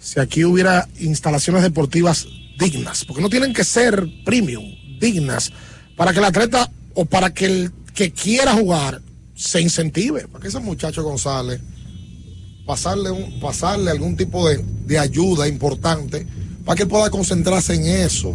[SPEAKER 9] Si aquí hubiera instalaciones deportivas dignas, porque no tienen que ser premium, dignas, para que el atleta o para que el que quiera jugar se incentive.
[SPEAKER 12] Para que ese muchacho González pasarle un, pasarle algún tipo de, de ayuda importante para que él pueda concentrarse en eso.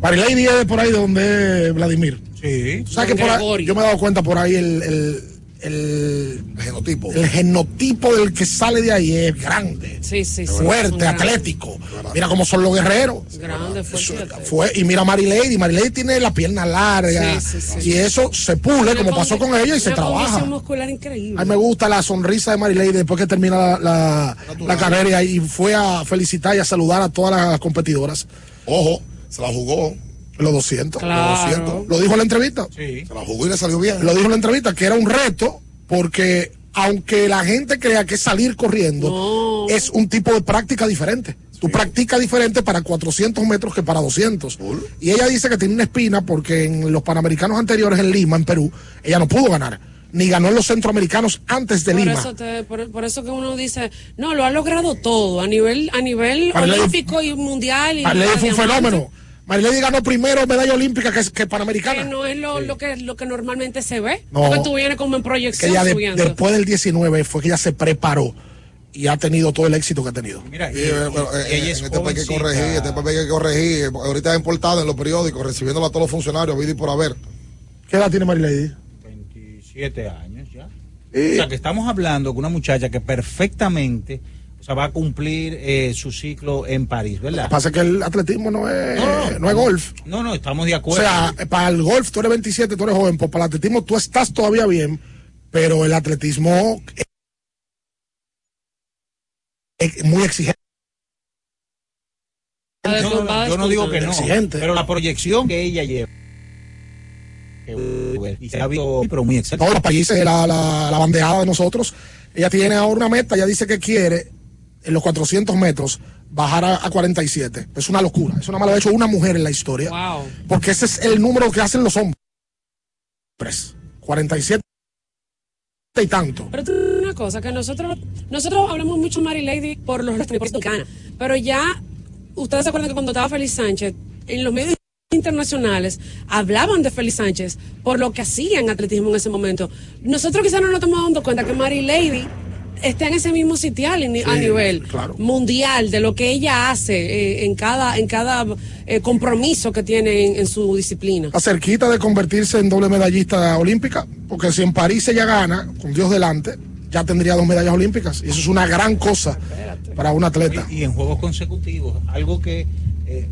[SPEAKER 9] Marilady es de por ahí donde es Vladimir.
[SPEAKER 8] Sí.
[SPEAKER 9] ¿Sabes que por ahí, yo me he dado cuenta por ahí el, el, el,
[SPEAKER 12] El genotipo.
[SPEAKER 9] el genotipo del que sale de ahí es grande,
[SPEAKER 11] Sí, sí, sí.
[SPEAKER 9] fuerte, atlético. Mira cómo son los guerreros.
[SPEAKER 11] Grande, fuerte.
[SPEAKER 9] Fue, y mira a Marilady, Marilady tiene la pierna larga
[SPEAKER 11] Sí, sí, sí.
[SPEAKER 9] y eso se pule como pasó con ella y se trabaja.
[SPEAKER 11] muscular increíble.
[SPEAKER 9] A mí me gusta la sonrisa de Marilady después que termina la, la- la carrera y fue a felicitar y a saludar a todas las competidoras.
[SPEAKER 12] Ojo, se la jugó.
[SPEAKER 9] Los 200.
[SPEAKER 11] Claro.
[SPEAKER 12] Los 200.
[SPEAKER 9] Lo dijo en la entrevista.
[SPEAKER 8] Sí.
[SPEAKER 12] Se la jugó y le salió bien.
[SPEAKER 9] Lo dijo en la entrevista que era un reto porque aunque la gente crea que salir corriendo
[SPEAKER 11] No.
[SPEAKER 9] es un tipo de práctica diferente. Tú practicas diferente para 400 metros que para 200. Y ella dice que tiene una espina porque en los panamericanos anteriores en Lima, en Perú, ella no pudo ganar. Ni ganó en los centroamericanos antes de
[SPEAKER 11] por
[SPEAKER 9] Lima.
[SPEAKER 11] eso, te- por, por eso que uno dice, no, lo ha logrado todo a nivel a nivel olímpico y mundial. Y
[SPEAKER 9] fue un fenómeno. Marilady ganó primero medalla olímpica que, que
[SPEAKER 11] Que
[SPEAKER 9] panamericana.
[SPEAKER 11] no es lo, lo que lo que normalmente se ve.
[SPEAKER 9] No.
[SPEAKER 11] Porque tú vienes como en
[SPEAKER 9] que
[SPEAKER 11] proyección
[SPEAKER 9] ella de-
[SPEAKER 11] subiendo.
[SPEAKER 9] después del 19 fue que ella se preparó y ha tenido todo el éxito que ha tenido.
[SPEAKER 8] Mira, y-
[SPEAKER 12] eh,
[SPEAKER 8] ella
[SPEAKER 12] en
[SPEAKER 8] es
[SPEAKER 12] este país hay que corregir, este país hay que corregir. Ahorita es en portada en los periódicos, recibiéndolo a todos los funcionarios, vida y por haber.
[SPEAKER 9] ¿Qué edad tiene Marilady?
[SPEAKER 8] 27 años ya.
[SPEAKER 9] Eh,
[SPEAKER 8] O sea, que estamos hablando con una muchacha que perfectamente o sea, va a cumplir eh, su ciclo en París,
[SPEAKER 9] Lo que
[SPEAKER 8] ¿verdad?
[SPEAKER 9] pasa es que el atletismo no es,
[SPEAKER 8] No, no.
[SPEAKER 9] no es golf.
[SPEAKER 8] No, no, estamos de
[SPEAKER 9] O
[SPEAKER 8] acuerdo.
[SPEAKER 9] sea, para el golf tú eres 27, tú eres joven, pues para el atletismo tú estás todavía bien, pero el atletismo es muy exigente.
[SPEAKER 8] No, yo no digo que no,
[SPEAKER 9] Exigente.
[SPEAKER 8] pero la proyección que ella lleva. y se ha visto, pero muy excelente.
[SPEAKER 9] Todos los países, la, la, la bandeada de nosotros. Ella tiene ahora una meta, ella dice que quiere en los 400 metros bajar a, a 47. Es una locura. Es una mala hecho una mujer en la historia.
[SPEAKER 11] Wow.
[SPEAKER 9] Porque ese es el número que hacen los hombres. 47 y tanto.
[SPEAKER 11] Pero tú una cosa, que nosotros nosotros hablamos mucho Mary Lady por los dominicanos, pero ya ustedes se acuerdan que cuando estaba Félix Sánchez en los medios internacionales hablaban de Félix Sánchez por lo que hacía en atletismo en ese momento. Nosotros quizás no nos estamos dando cuenta que Mary Lady está en ese mismo sitial en- a nivel
[SPEAKER 9] claro.
[SPEAKER 11] mundial de lo que ella hace eh, en cada en cada eh, compromiso que tiene en, en su disciplina.
[SPEAKER 9] Está cerquita de convertirse en doble medallista olímpica, porque si en París ella gana, con Dios delante, ya tendría dos medallas olímpicas. Y eso es una gran cosa para un atleta.
[SPEAKER 8] Y en juegos consecutivos, algo que eh,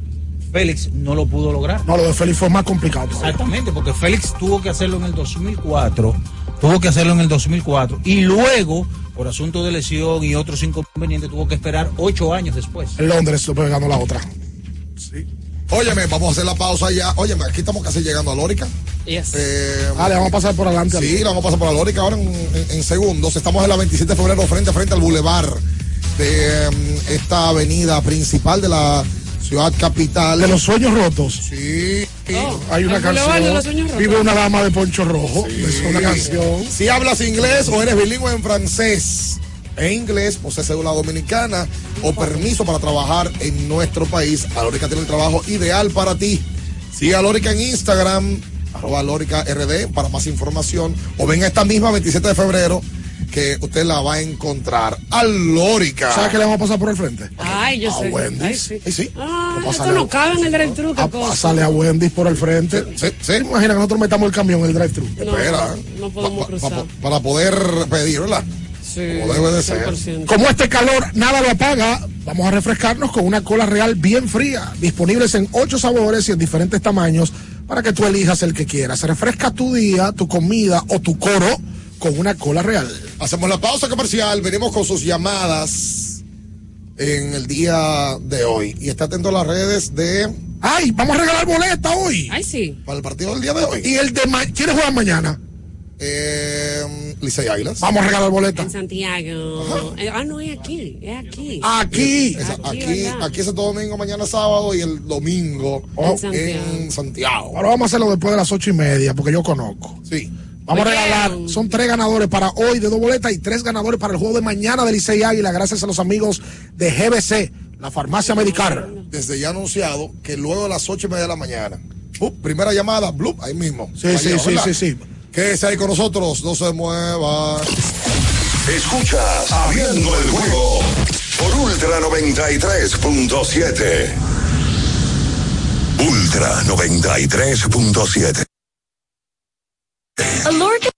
[SPEAKER 8] Félix no lo pudo lograr.
[SPEAKER 9] No, lo de Félix fue más complicado. todavía.
[SPEAKER 8] Exactamente, porque Félix tuvo que hacerlo en el 2004, tuvo que hacerlo en el 2004 y luego, por asunto de lesión y otros inconvenientes, tuvo que esperar ocho años después.
[SPEAKER 9] En Londres después ganó la otra. Sí.
[SPEAKER 12] Óyeme, vamos a hacer la pausa ya. Óyeme, aquí estamos casi llegando a Lórica.
[SPEAKER 11] Yes.
[SPEAKER 12] Eh,
[SPEAKER 9] Ah, le vamos a pasar por adelante.
[SPEAKER 12] Sí, le vamos a pasar por la Lórica ahora en, en- en segundos. Estamos en la 27 de febrero frente a frente al bulevar de mm, esta avenida principal de la ciudad capital.
[SPEAKER 9] De los sueños rotos.
[SPEAKER 12] Sí.
[SPEAKER 9] Hay una canción. Vive una dama de poncho rojo. Es una canción.
[SPEAKER 12] Si hablas inglés o eres bilingüe en francés e inglés, posee cédula dominicana o permiso para trabajar en nuestro país, Alórica tiene el trabajo ideal para ti. Sigue a Alórica en Instagram, arroba Alórica RD para más información o ven esta misma 27 de febrero que usted la va a encontrar. Alórica.
[SPEAKER 9] ¿Sabes qué le vamos a pasar por el frente?
[SPEAKER 11] Ay, yo
[SPEAKER 12] A
[SPEAKER 11] sé.
[SPEAKER 12] Wendy's.
[SPEAKER 11] Ay, sí.
[SPEAKER 12] Ay, sí.
[SPEAKER 11] Ah, esto no cabe en el drive-thru,
[SPEAKER 9] A
[SPEAKER 11] cosa.
[SPEAKER 9] pasarle a Wendy's por el frente.
[SPEAKER 12] Sí, sí.
[SPEAKER 9] Imagina que nosotros metamos el camión en el drive-thru.
[SPEAKER 12] Espera.
[SPEAKER 11] No podemos cruzar.
[SPEAKER 12] Para poder pedir, ¿verdad?
[SPEAKER 11] Sí,
[SPEAKER 12] Como debe de ser.
[SPEAKER 11] 100%.
[SPEAKER 9] Como este calor nada lo apaga, vamos a refrescarnos con una cola real bien fría, disponibles en ocho sabores y en diferentes tamaños para que tú elijas el que quieras. Refresca tu día, tu comida o tu coro con una cola real.
[SPEAKER 12] Hacemos la pausa comercial, venimos con sus llamadas en el día de hoy. Y está atento a las redes de.
[SPEAKER 9] ¡Ay! Vamos a regalar boleta hoy.
[SPEAKER 11] Ay, sí.
[SPEAKER 12] Para el partido del día de hoy.
[SPEAKER 9] Y el de ma ¿Quiénes juegan mañana?
[SPEAKER 12] Eh, Licey Águilas.
[SPEAKER 9] Vamos a regalar boleta.
[SPEAKER 11] En Santiago. Eh, ah, no, es aquí. Es aquí.
[SPEAKER 9] Aquí.
[SPEAKER 11] Aquí,
[SPEAKER 12] aquí, es Santo Domingo, mañana sábado y el domingo
[SPEAKER 9] En
[SPEAKER 11] Santiago.
[SPEAKER 12] en Santiago.
[SPEAKER 9] Ahora vamos a hacerlo después de las ocho y media, porque yo conozco.
[SPEAKER 12] Sí.
[SPEAKER 9] Vamos a regalar, son tres ganadores para hoy de dos boletas y tres ganadores para el juego de mañana de Licey Águila, gracias a los amigos de GBC, la farmacia medical.
[SPEAKER 12] Desde ya anunciado que luego de las ocho y media de la mañana. Up, primera llamada, blup, ahí mismo.
[SPEAKER 9] Sí,
[SPEAKER 12] Allá,
[SPEAKER 9] sí, sí, sí, sí.
[SPEAKER 12] Quédese ahí con nosotros, no se mueva.
[SPEAKER 10] Escuchas Abriendo el juego por Ultra 93.7. Ultra 93.7.
[SPEAKER 14] Alorca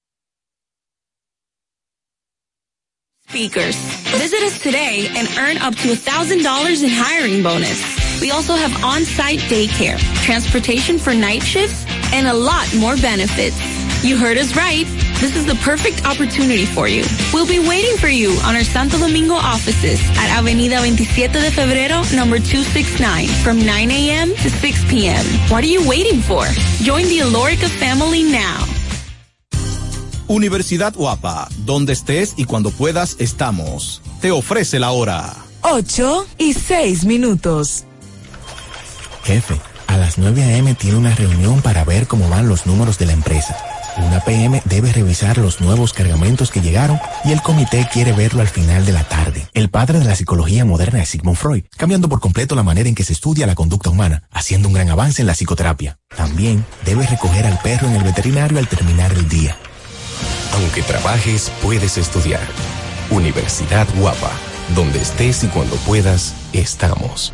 [SPEAKER 14] speakers. Visit us today and earn up to $1,000 in hiring bonus. We also have on-site daycare, transportation for night shifts, and a lot more benefits. You heard us right. This is the perfect opportunity for you. We'll be waiting for you on our Santo Domingo offices at Avenida 27 de Febrero, number 269, from 9 a.m. to 6 p.m. What are you waiting for? Join the Alorica family now.
[SPEAKER 2] Universidad Guapa, donde estés y cuando puedas estamos. Te ofrece la hora.
[SPEAKER 28] 8 y 6 minutos.
[SPEAKER 20] Jefe, a las 9 a.m. tiene una reunión para ver cómo van los números de la empresa. Una PM debe revisar los nuevos cargamentos que llegaron y el comité quiere verlo al final de la tarde. El padre de la psicología moderna es Sigmund Freud, cambiando por completo la manera en que se estudia la conducta humana, haciendo un gran avance en la psicoterapia. También debe recoger al perro en el veterinario al terminar el día.
[SPEAKER 31] Aunque trabajes, puedes estudiar. Universidad Guapa, donde estés y cuando puedas, estamos.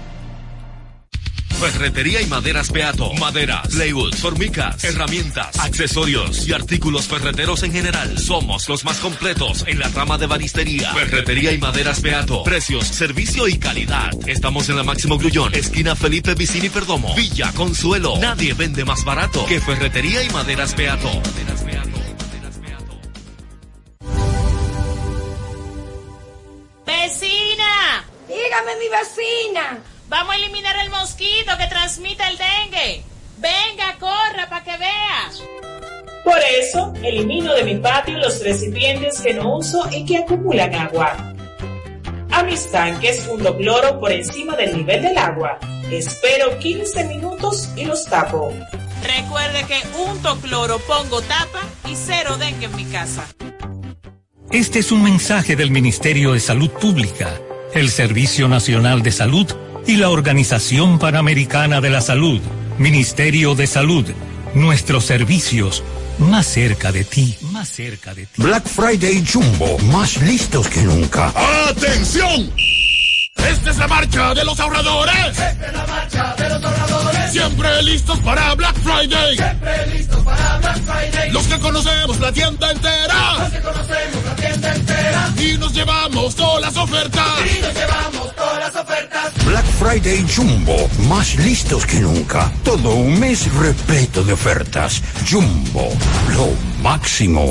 [SPEAKER 32] Ferretería y maderas Beato. Maderas, plywood, formicas, herramientas, accesorios y artículos ferreteros en general. Somos los más completos en la rama de banistería. Ferretería y maderas Beato. Precios, servicio y calidad. Estamos en la Máximo Grullón, esquina Felipe Vicini Perdomo. Villa Consuelo. Nadie vende más barato que Ferretería y maderas Beato.
[SPEAKER 33] ¡Vecina!
[SPEAKER 34] Dígame, mi vecina.
[SPEAKER 33] Vamos a eliminar el mosquito que transmite el dengue. Venga, corra para que vea.
[SPEAKER 16] Por eso, elimino de mi patio los recipientes que no uso y que acumulan agua. A mis tanques fundo cloro por encima del nivel del agua. Espero 15 minutos y los tapo.
[SPEAKER 33] Recuerde que unto cloro, pongo tapa y cero dengue en mi casa.
[SPEAKER 15] Este es un mensaje del Ministerio de Salud Pública, el Servicio Nacional de Salud y la Organización Panamericana de la Salud. Ministerio de Salud, nuestros servicios más cerca de ti, más cerca de ti.
[SPEAKER 21] Black Friday Jumbo, más listos que nunca.
[SPEAKER 35] ¡Atención! Esta es la marcha de los ahorradores. Esta es la marcha de los ahorradores. Siempre listos para Black Friday. Siempre listos para Black Friday. Los que conocemos la tienda entera. Los que conocemos la tienda entera. Y nos llevamos todas las ofertas. Y nos llevamos todas las ofertas.
[SPEAKER 21] Black Friday Jumbo, más listos que nunca. Todo un mes repleto de ofertas. Jumbo, lo máximo.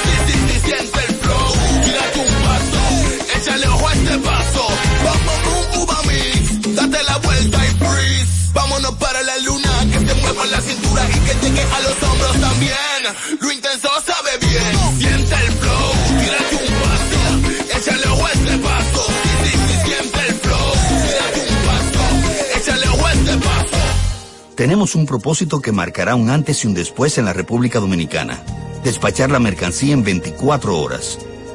[SPEAKER 1] Este paso. Boom, uva mix. Date la vuelta y freeze. Vámonos para la luna. Que se mueva la cintura y que llegue a los hombros también. Lo intenso sabe bien. Siente el flow. Tírate un paso. Échale ojo a este paso. Sí, sí, siente el flow. Tírate un paso. Échale ojo a este paso.
[SPEAKER 36] Tenemos un propósito que marcará un antes y un después en la República Dominicana. Despachar la mercancía en 24 horas.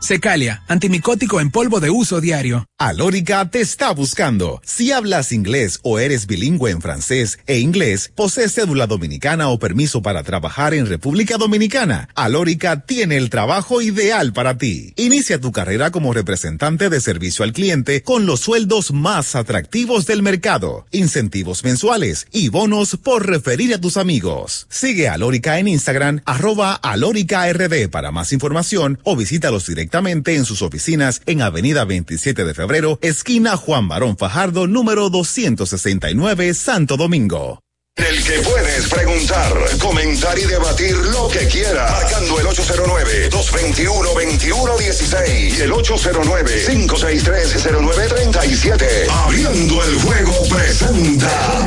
[SPEAKER 18] Secalia, antimicótico en polvo de uso diario.
[SPEAKER 3] Alórica te está buscando. Si hablas inglés o eres bilingüe en francés e inglés, posees cédula dominicana o permiso para trabajar en República Dominicana, Alórica tiene el trabajo ideal para ti. Inicia tu carrera como representante de servicio al cliente con los sueldos más atractivos del mercado, incentivos mensuales y bonos por referir a tus amigos. Sigue Alórica en Instagram, arroba Alórica RD para más información o visítalos directamente en sus oficinas en Avenida 27 de Febrero, esquina Juan Barón Fajardo, número 269, Santo Domingo.
[SPEAKER 10] El que puedes preguntar, comentar y debatir lo que quieras. Marcando el 809-221-2116 y el 809-563-0937. Abriendo el juego presenta.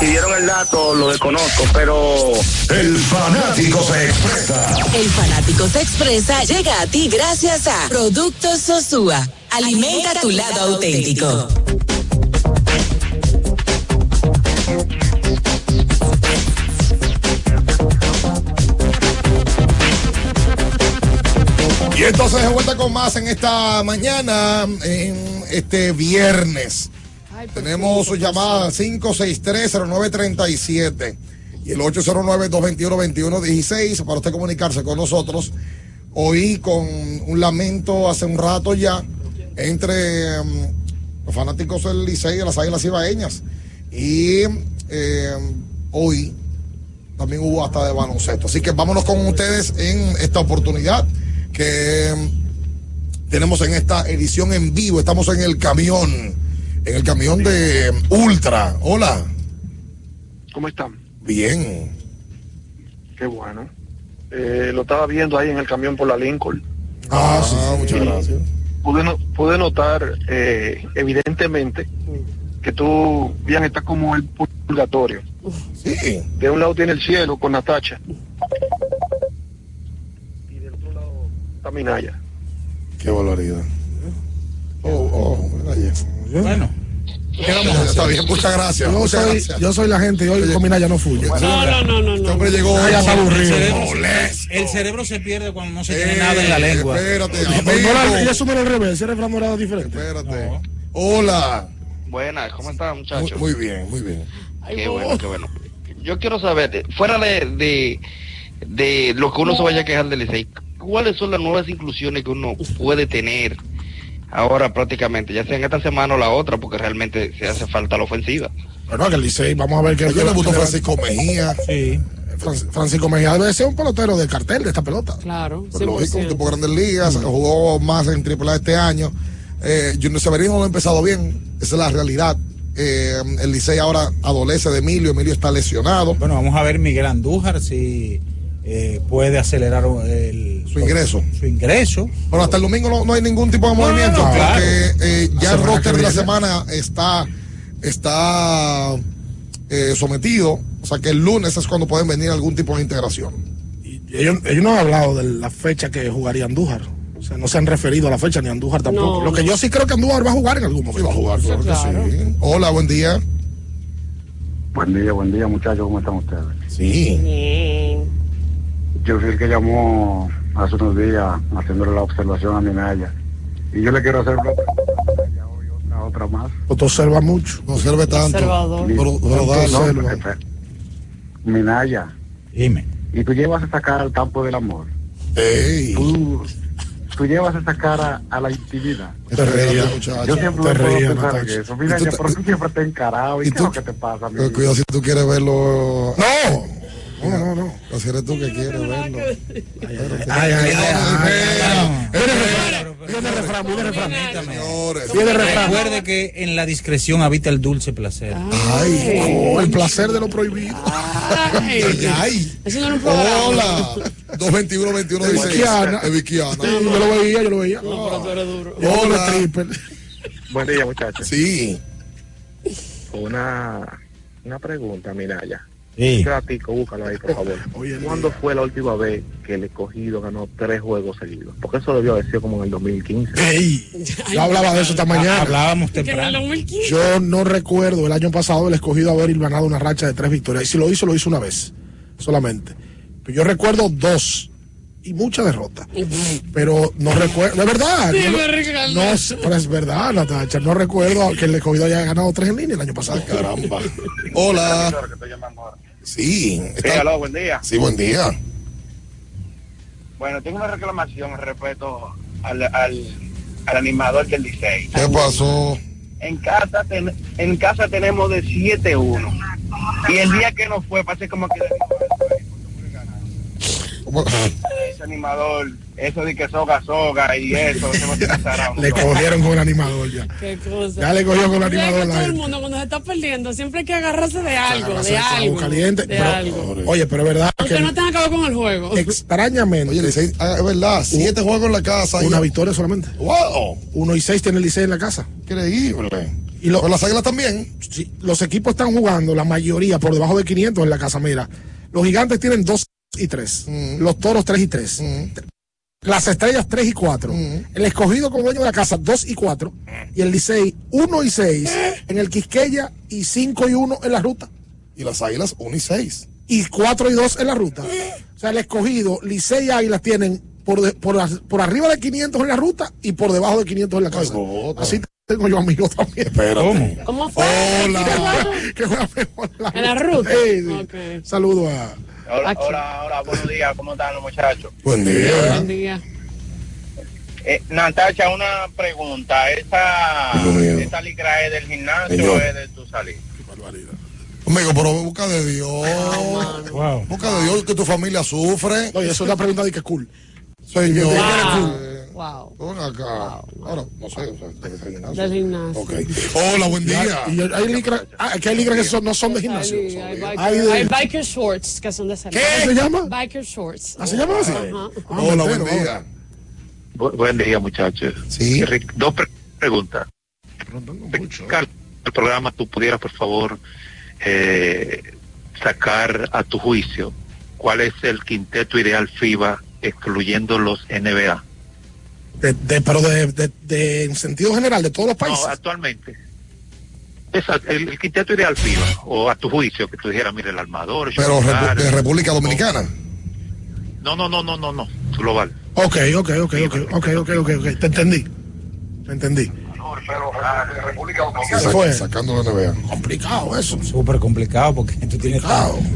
[SPEAKER 37] Si dieron el dato, lo desconozco, pero.
[SPEAKER 10] El fanático se expresa.
[SPEAKER 29] El fanático se expresa llega a ti gracias a Productos Sosúa. Alimenta tu lado auténtico.
[SPEAKER 12] Entonces de vuelta con más en esta mañana, en este viernes. Tenemos su llamada 563-0937 y el 809-221-2116 para usted comunicarse con nosotros. Oí con un lamento hace un rato ya entre um, los fanáticos del Licey de las Águilas Ibaeñas. Y eh, hoy también hubo hasta de baloncesto. Así que vámonos con ustedes en esta oportunidad que tenemos en esta edición en vivo. Estamos en el camión, en el camión de Ultra. Hola.
[SPEAKER 38] ¿Cómo están?
[SPEAKER 12] Bien.
[SPEAKER 38] Qué bueno. Eh, lo estaba viendo ahí en el camión por la Lincoln.
[SPEAKER 12] Ah, sí, muchas
[SPEAKER 38] Y
[SPEAKER 12] gracias.
[SPEAKER 38] Pude, no- pude notar, eh, evidentemente, que tú bien estás como el purgatorio.
[SPEAKER 12] Sí.
[SPEAKER 38] De un lado tiene el cielo con Natacha. Está Minaya.
[SPEAKER 12] Qué valoridad. Oh, oh.
[SPEAKER 8] Bueno.
[SPEAKER 12] Está bien, muchas gracias.
[SPEAKER 9] Yo
[SPEAKER 12] muchas
[SPEAKER 9] soy,
[SPEAKER 12] gracias.
[SPEAKER 9] yo soy la gente y hoy con Minaya no fui.
[SPEAKER 11] No, no, no, no.
[SPEAKER 12] Este
[SPEAKER 11] no.
[SPEAKER 12] hombre llegó
[SPEAKER 9] ya está aburrido.
[SPEAKER 8] El cerebro,
[SPEAKER 12] molesto.
[SPEAKER 8] el cerebro se pierde cuando no se tiene nada en la lengua.
[SPEAKER 12] Espérate,
[SPEAKER 9] no
[SPEAKER 12] amigo.
[SPEAKER 9] ella asume al revés, ese refrán no era diferente.
[SPEAKER 12] Espérate. Hola.
[SPEAKER 39] Buenas, ¿cómo están,
[SPEAKER 12] Muy,
[SPEAKER 39] muchachos?
[SPEAKER 12] muy bien, muy bien.
[SPEAKER 39] Qué bueno, qué bueno. Yo quiero saber, eh, fuera de, de, de lo que uno se vaya a quejar del Licey, ¿cuáles son las nuevas inclusiones que uno puede tener ahora prácticamente, ya sea en esta semana o la otra, porque realmente se hace falta la ofensiva?
[SPEAKER 9] Bueno, que el Licey, vamos a ver qué
[SPEAKER 12] Ayer debutó Francisco Mejía.
[SPEAKER 9] Sí. Fran- Francisco Mejía debe ser un pelotero de cartel de esta pelota.
[SPEAKER 11] Claro,
[SPEAKER 12] Pues lógico, un
[SPEAKER 11] 100%.
[SPEAKER 12] tipo de grandes ligas, jugó más en AAA este año. Eh, Junior Severino no ha empezado bien, esa es la realidad. Eh, el Licey ahora adolece de Emilio, Emilio está lesionado.
[SPEAKER 8] Bueno, vamos a ver Miguel Andújar si eh, puede acelerar el,
[SPEAKER 12] Su ingreso.
[SPEAKER 8] Su ingreso.
[SPEAKER 12] Pero hasta el domingo no, no hay ningún tipo de movimiento,
[SPEAKER 8] no, claro.
[SPEAKER 12] porque eh, ya el roster de la semana está, está eh, sometido. O sea que el lunes es cuando pueden venir algún tipo de integración.
[SPEAKER 9] Ellos, ellos no han hablado de la fecha que jugaría Andújar. O sea, no se han referido a la fecha ni a Andújar tampoco.
[SPEAKER 11] No,
[SPEAKER 9] Lo que yo sí creo que Andújar va a jugar en algún momento.
[SPEAKER 12] Sí, va a jugar, claro,
[SPEAKER 11] claro.
[SPEAKER 12] que sí. Hola, buen día.
[SPEAKER 40] Buen día, buen día muchachos, ¿cómo están ustedes?
[SPEAKER 12] Sí.
[SPEAKER 11] Bien.
[SPEAKER 40] Yo fui el que llamó hace unos días haciéndole la observación a Minaya. Y yo le quiero hacer una pregunta a Minaya hoy, otra, otra más.
[SPEAKER 9] Tú observas mucho.
[SPEAKER 12] No tanto.
[SPEAKER 11] Observador.
[SPEAKER 12] Pero, pero
[SPEAKER 40] No, no. Minaya,
[SPEAKER 8] Dime.
[SPEAKER 40] y tú llevas esa cara al campo del amor.
[SPEAKER 12] Ey,
[SPEAKER 40] Tú, tú llevas esa cara a la intimidad.
[SPEAKER 12] te reía,
[SPEAKER 40] Yo
[SPEAKER 12] muchacho.
[SPEAKER 40] siempre
[SPEAKER 9] te
[SPEAKER 40] me puedo
[SPEAKER 9] reía,
[SPEAKER 40] pensar en eso.
[SPEAKER 12] Y
[SPEAKER 40] Minaya, pero tú siempre te encarado. ¿Y,
[SPEAKER 12] y
[SPEAKER 40] qué
[SPEAKER 12] tú-
[SPEAKER 40] es lo que te pasa, mi
[SPEAKER 12] Cuidado si tú quieres verlo.
[SPEAKER 9] No. No, no, no.
[SPEAKER 12] No, si eres tú que quieres verlo.
[SPEAKER 9] Ay, ay, ay. Viene refrán, viene refrán.
[SPEAKER 12] señores.
[SPEAKER 9] Viene refrán.
[SPEAKER 8] Recuerde que en la discreción habita el dulce placer.
[SPEAKER 12] Ay,
[SPEAKER 9] Oh, el placer de lo prohibido.
[SPEAKER 11] Ay.
[SPEAKER 12] ay, ay.
[SPEAKER 11] Eso no.
[SPEAKER 12] Hola. 221 21
[SPEAKER 9] De
[SPEAKER 12] 16.
[SPEAKER 9] Viquiana.
[SPEAKER 12] De Viquiana.
[SPEAKER 9] Sí, yo lo veía, yo lo veía.
[SPEAKER 11] No, pero tú eres duro.
[SPEAKER 9] Yo con
[SPEAKER 12] Hola.
[SPEAKER 9] triple.
[SPEAKER 40] Buen día, muchachos.
[SPEAKER 12] Sí.
[SPEAKER 40] Una, una pregunta, Minaya.
[SPEAKER 8] Sí.
[SPEAKER 40] Búscalo ahí, por favor. ¿Cuándo fue la última vez que el escogido ganó tres juegos seguidos? Porque eso debió haber sido como en el 2015.
[SPEAKER 9] Ey, yo hablaba de eso esta mañana.
[SPEAKER 8] Hablábamos temprano.
[SPEAKER 11] 2015.
[SPEAKER 9] Yo no recuerdo el año pasado el escogido haber ganado una racha de tres victorias. Y si lo hizo, lo hizo una vez solamente. Pero yo recuerdo dos y mucha derrota. Pero no recuerdo, verdad.
[SPEAKER 11] Sí,
[SPEAKER 9] no,
[SPEAKER 11] me regalé.
[SPEAKER 9] no sé, pero es verdad, Natacha. No recuerdo que el escogido haya ganado tres en línea el año pasado.
[SPEAKER 12] Caramba. Hola. Sí.
[SPEAKER 39] Sí,
[SPEAKER 12] está-
[SPEAKER 39] aló, buen día.
[SPEAKER 12] Sí, buen día.
[SPEAKER 39] Bueno, tengo una reclamación respecto al, al, al animador del Licey.
[SPEAKER 12] ¿Qué pasó?
[SPEAKER 39] En casa, ten- en casa tenemos de 7-1. Y el día que no fue, parece como que. Ese animador, eso de que soga, soga y eso.
[SPEAKER 9] Le cogieron con el animador ya.
[SPEAKER 11] Qué cosa.
[SPEAKER 9] Ya le cogió con el animador
[SPEAKER 11] todo el mundo cuando se está perdiendo siempre hay que agarrarse de algo,
[SPEAKER 9] Agarrarse
[SPEAKER 11] de algo.
[SPEAKER 9] caliente.
[SPEAKER 11] de
[SPEAKER 9] Pero-
[SPEAKER 11] algo.
[SPEAKER 9] Oye, pero es verdad
[SPEAKER 11] Aunque
[SPEAKER 9] que
[SPEAKER 11] no con el juego.
[SPEAKER 9] extrañamente
[SPEAKER 12] Oye, Licey, ah, es verdad, siete juegos en la casa.
[SPEAKER 9] una
[SPEAKER 12] y-
[SPEAKER 9] victoria solamente.
[SPEAKER 12] ¡Wow!
[SPEAKER 9] Uno y seis tiene el Licey en la casa.
[SPEAKER 12] Increíble.
[SPEAKER 9] Y lo-
[SPEAKER 12] las águilas también.
[SPEAKER 9] Sí, los equipos están jugando, la mayoría por debajo de 500 en la casa. Mira, los gigantes tienen 2 y 3,
[SPEAKER 12] Mm.
[SPEAKER 9] los toros 3 y 3, las estrellas 3 y 4,
[SPEAKER 12] Mm.
[SPEAKER 9] el escogido como dueño de la casa 2 y 4, y el Licey 1 y 6 en el Quisqueya y 5 y 1 en la ruta,
[SPEAKER 12] Y las águilas 1 y 6.
[SPEAKER 9] y 4 y 2 en la ruta. O sea, el escogido, Licey y Águilas tienen por, de- por, as- por arriba de 500 en la ruta y por debajo de 500 en la casa. Así tengo yo amigos también.
[SPEAKER 12] Espérate.
[SPEAKER 11] ¿Cómo fue?
[SPEAKER 9] Hola. que juega mejor la
[SPEAKER 11] ¿En la ruta?
[SPEAKER 9] Sí, sí.
[SPEAKER 11] Ok.
[SPEAKER 9] Saludo a.
[SPEAKER 39] Hola, hola, hola, buenos días, ¿cómo están los muchachos?
[SPEAKER 12] Buen día.
[SPEAKER 11] Buen día.
[SPEAKER 39] Eh, Natacha, una pregunta. ¿Esta,
[SPEAKER 12] Dios mío.
[SPEAKER 39] esta ligra es del gimnasio
[SPEAKER 12] Señor.
[SPEAKER 39] o es de tu salida?
[SPEAKER 12] Amigo, pero busca de Dios.
[SPEAKER 8] Wow.
[SPEAKER 12] Busca de Dios que tu familia sufre.
[SPEAKER 9] Oye, eso es una pregunta de que cool.
[SPEAKER 12] Señor.
[SPEAKER 11] Wow. Wow.
[SPEAKER 12] Ven acá. Ahora, no sé. o sea, ser gimnasio.
[SPEAKER 11] Del gimnasio.
[SPEAKER 12] Ok. Hola, buen día.
[SPEAKER 9] Y hay ligras, ah, que hay ligras que son- no son de gimnasio.
[SPEAKER 11] Hay, hay, biker,
[SPEAKER 9] Hay de-
[SPEAKER 11] hay biker shorts que son de salida.
[SPEAKER 9] ¿Qué se llama?
[SPEAKER 11] Biker shorts.
[SPEAKER 9] ¿Ah, se llama así?
[SPEAKER 11] Ajá.
[SPEAKER 9] Ah,
[SPEAKER 12] Hola, buen día.
[SPEAKER 40] Bu- buen día, muchachos.
[SPEAKER 12] Sí.
[SPEAKER 40] Rick, dos pre- preguntas. Carlos, el programa tú pudieras, por favor, eh, sacar a tu juicio cuál es el quinteto ideal FIBA excluyendo los NBA.
[SPEAKER 9] De, de- pero de, de- de- en sentido general, de todos los
[SPEAKER 40] No,
[SPEAKER 9] países.
[SPEAKER 40] actualmente.
[SPEAKER 27] Esa- el, el quinteto ideal FIBA, o a tu juicio, que tú dijeras, mire, el armador,
[SPEAKER 12] Pero Repu- de República Dominicana.
[SPEAKER 27] No, no, no, no, no, no, global.
[SPEAKER 9] Ok, ok, ok, ok, ok, ok, ok, ok. Te entendí. Te entendí.
[SPEAKER 12] Se fue. Sacando la NBA.
[SPEAKER 9] Complicado eso.
[SPEAKER 8] Súper complicado porque tú tienes,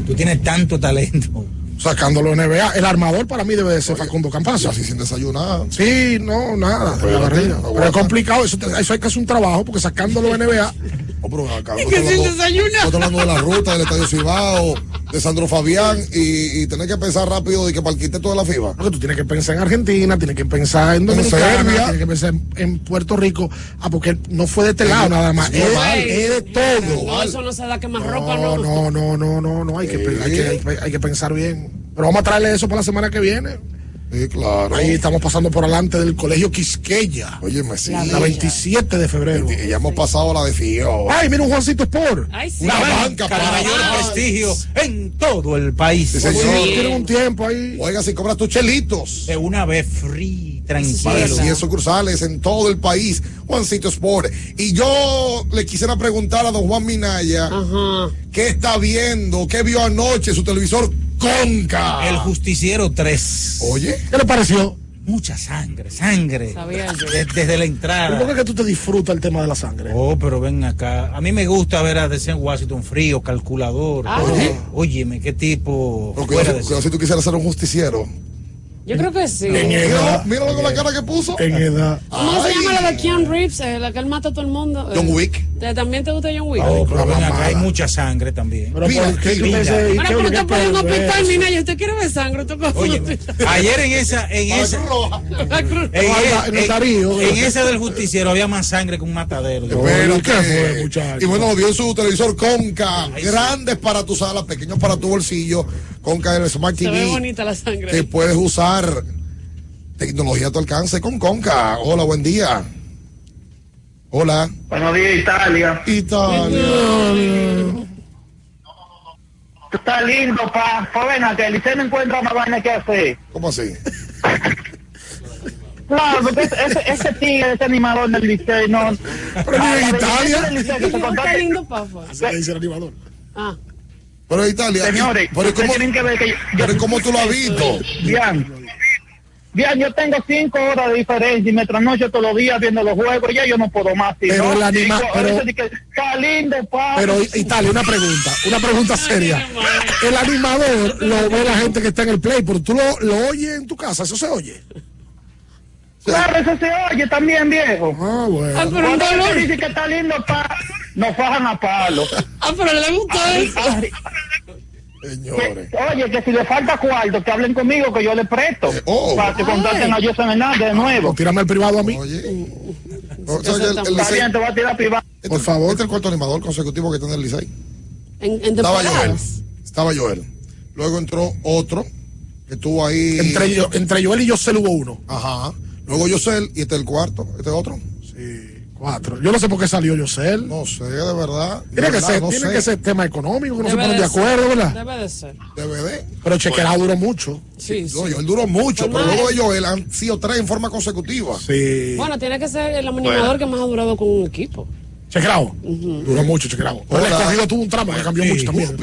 [SPEAKER 8] tú tienes tanto talento.
[SPEAKER 9] Sacándolo NBA. El armador para mí debe de ser Facundo Campazo.
[SPEAKER 12] Así sin desayunar.
[SPEAKER 9] Sí, no, nada. de la barriga. Pero es complicado. Eso, te- eso hay que hacer un trabajo porque sacándolo NBA.
[SPEAKER 12] Oh, pero acá,
[SPEAKER 9] Es
[SPEAKER 12] no
[SPEAKER 9] que
[SPEAKER 12] estoy
[SPEAKER 9] sin
[SPEAKER 12] hablando-
[SPEAKER 9] desayunar.
[SPEAKER 12] no estoy hablando de la ruta del Estadio Cibao, de Sandro Fabián y, y tener que pensar rápido de que para el de la FIBA.
[SPEAKER 9] Porque tú tienes que pensar en Argentina, tienes que pensar en
[SPEAKER 12] En
[SPEAKER 9] Dominicana,
[SPEAKER 12] Serbia.
[SPEAKER 9] tienes que pensar en, en Puerto Rico. Ah, porque no fue de este lado nada más.
[SPEAKER 12] es
[SPEAKER 9] Es, de todo.
[SPEAKER 11] No, eso no se da que más ropa,
[SPEAKER 9] No,
[SPEAKER 11] no.
[SPEAKER 9] no, no, no, no, que, hay, que, hay que- hay que pensar bien. Pero vamos a traerle eso para la semana que viene.
[SPEAKER 12] Sí, claro.
[SPEAKER 9] Ahí estamos pasando por adelante del colegio Quisqueya.
[SPEAKER 12] Oye, sí.
[SPEAKER 9] La 27 de febrero.
[SPEAKER 12] Y ya hemos pasado a la de FIO.
[SPEAKER 9] Ay, mira un Juancito Sport.
[SPEAKER 11] Ay, sí.
[SPEAKER 12] Una
[SPEAKER 8] Banca
[SPEAKER 12] para
[SPEAKER 8] mayor prestigio en todo el país.
[SPEAKER 12] Sí, señor.
[SPEAKER 9] Tienen un tiempo ahí.
[SPEAKER 12] Oiga, si cobras tus chelitos.
[SPEAKER 8] De una vez free, tranquilo.
[SPEAKER 12] 100 sucursales en todo el país, Juancito Sport. Y yo le quisiera preguntar a don Juan Minaya, ¿qué está viendo? ¿Qué vio anoche su televisor Conca?
[SPEAKER 8] El Justiciero 3.
[SPEAKER 12] Oye,
[SPEAKER 9] ¿Qué le pareció?
[SPEAKER 8] Mucha sangre, sangre.
[SPEAKER 11] Sabía yo.
[SPEAKER 8] De- Desde la
[SPEAKER 9] ¿Y por qué
[SPEAKER 8] entrada.
[SPEAKER 9] es que tú te disfrutas el tema de la sangre?
[SPEAKER 8] Oh, pero ven acá. A mí me gusta ver a Decen Washington frío, calculador.
[SPEAKER 11] Ah.
[SPEAKER 8] Oye, Óyeme, qué tipo.
[SPEAKER 12] pero
[SPEAKER 8] fuera de
[SPEAKER 12] cuidado si tú quisieras ser un justiciero.
[SPEAKER 11] Yo creo que sí.
[SPEAKER 9] En
[SPEAKER 12] Míralo,
[SPEAKER 9] edad.
[SPEAKER 12] míralo con la cara que puso.
[SPEAKER 9] En edad.
[SPEAKER 11] ¿Cómo se llama la de Keanu Reeves? eh, la que él mata a todo el mundo. eh.
[SPEAKER 12] John Wick.
[SPEAKER 11] ¿Te- ¿También te gusta John Wick?
[SPEAKER 8] Oh, pero ven acá, hay mucha sangre también.
[SPEAKER 9] Pero
[SPEAKER 12] Mira,
[SPEAKER 9] ¿por qué. ¿y
[SPEAKER 11] Ahora,
[SPEAKER 9] qué-
[SPEAKER 11] pero
[SPEAKER 9] qué
[SPEAKER 11] te ponen un hospital, mi niña. ¿Usted quiere ver sangre? ¿Tú cómo?
[SPEAKER 8] Oye, ayer en esa, en esa,
[SPEAKER 11] La cruz.
[SPEAKER 8] en, esa del justiciero había más sangre que un matadero.
[SPEAKER 12] Pero
[SPEAKER 9] ¿qué fue, muchacho?
[SPEAKER 12] Y bueno, en su televisor Conca. Grandes para tu sala, pequeños para tu bolsillo. Conca el Smart
[SPEAKER 11] Se ve
[SPEAKER 12] TV.
[SPEAKER 11] bonita la sangre.
[SPEAKER 12] que puedes usar tecnología a tu alcance con Conca. Hola, buen día. Hola.
[SPEAKER 38] Buenos días, Italia.
[SPEAKER 12] Italia.
[SPEAKER 38] Está lindo, pa. Pues ven que el no encuentra más vaina que hacer.
[SPEAKER 12] ¿Cómo así?
[SPEAKER 38] Claro, porque ese, ese, ese tigre, ese animador del Liceo, no.
[SPEAKER 12] Pero en
[SPEAKER 38] Ah,
[SPEAKER 12] Italia.
[SPEAKER 38] contrata-
[SPEAKER 11] lindo,
[SPEAKER 9] dice el animador.
[SPEAKER 11] Ah.
[SPEAKER 12] Pero Italia.
[SPEAKER 38] Señores,
[SPEAKER 12] pero ¿cómo,
[SPEAKER 38] tienen que ver que yo,
[SPEAKER 12] pero ¿cómo tú lo has visto?
[SPEAKER 38] Bien. Bien, yo tengo cinco horas de diferencia y me trasnocho todos los días viendo los juegos. Ya yo no puedo más. si
[SPEAKER 9] Pero
[SPEAKER 38] no,
[SPEAKER 9] el anima-
[SPEAKER 38] digo, Está lindo.
[SPEAKER 9] Pero Italia, una pregunta, una pregunta seria. El animador lo ve la gente que está en el play, pero tú lo, lo oyes en tu casa, eso se oye.
[SPEAKER 38] Claro, eso se oye también, viejo.
[SPEAKER 9] Ah, bueno.
[SPEAKER 11] Ah, pero
[SPEAKER 38] Cuando ellos dicen que está lindo, pa, nos fajan a palo.
[SPEAKER 11] Ah, pero le gustó eso.
[SPEAKER 38] Ay,
[SPEAKER 12] Señores.
[SPEAKER 38] que- oye, que si le falta cuarto, que hablen conmigo, que yo le presto.
[SPEAKER 12] oh.
[SPEAKER 38] Para que contraten a José Hernández de
[SPEAKER 9] O
[SPEAKER 38] nuevo.
[SPEAKER 9] tírame el privado a mí.
[SPEAKER 12] Oye. O
[SPEAKER 11] Eso
[SPEAKER 12] sea, el-
[SPEAKER 11] está-
[SPEAKER 12] el
[SPEAKER 38] Está
[SPEAKER 12] Licey-
[SPEAKER 38] bien, te voy a tirar privado.
[SPEAKER 12] este-
[SPEAKER 9] Por favor.
[SPEAKER 12] Este es el cuarto animador consecutivo que tiene el Licey.
[SPEAKER 11] En, en
[SPEAKER 12] Estaba Joel. Estaba Joel. Luego entró otro que estuvo ahí.
[SPEAKER 9] Entre, yo, entre Joel y Yosel hubo uno.
[SPEAKER 12] Ajá. Luego Yosel y este es el cuarto. Este es otro.
[SPEAKER 9] Sí, cuatro. Yo no sé por qué salió Yosel.
[SPEAKER 12] No sé, de verdad. De
[SPEAKER 9] Tiene, que
[SPEAKER 12] verdad,
[SPEAKER 9] ser,
[SPEAKER 12] no
[SPEAKER 9] tiene
[SPEAKER 12] sé.
[SPEAKER 9] que ser tema económico, que no se
[SPEAKER 11] Debe
[SPEAKER 9] ponen de acuerdo, ¿verdad?
[SPEAKER 11] Debe de ser.
[SPEAKER 12] DVD.
[SPEAKER 9] Pero Chequerado duró mucho.
[SPEAKER 11] Sí, sí.
[SPEAKER 12] No, Joel duró mucho,
[SPEAKER 11] Pues
[SPEAKER 12] pero luego de Joel han sido tres en forma consecutiva.
[SPEAKER 9] Sí.
[SPEAKER 11] Bueno, tiene que ser el animador que más ha durado con un equipo.
[SPEAKER 9] Chequerado. Duró mucho, Chequerado. Pero el escogido tuvo un tramo que cambió
[SPEAKER 8] Sí.
[SPEAKER 9] mucho también.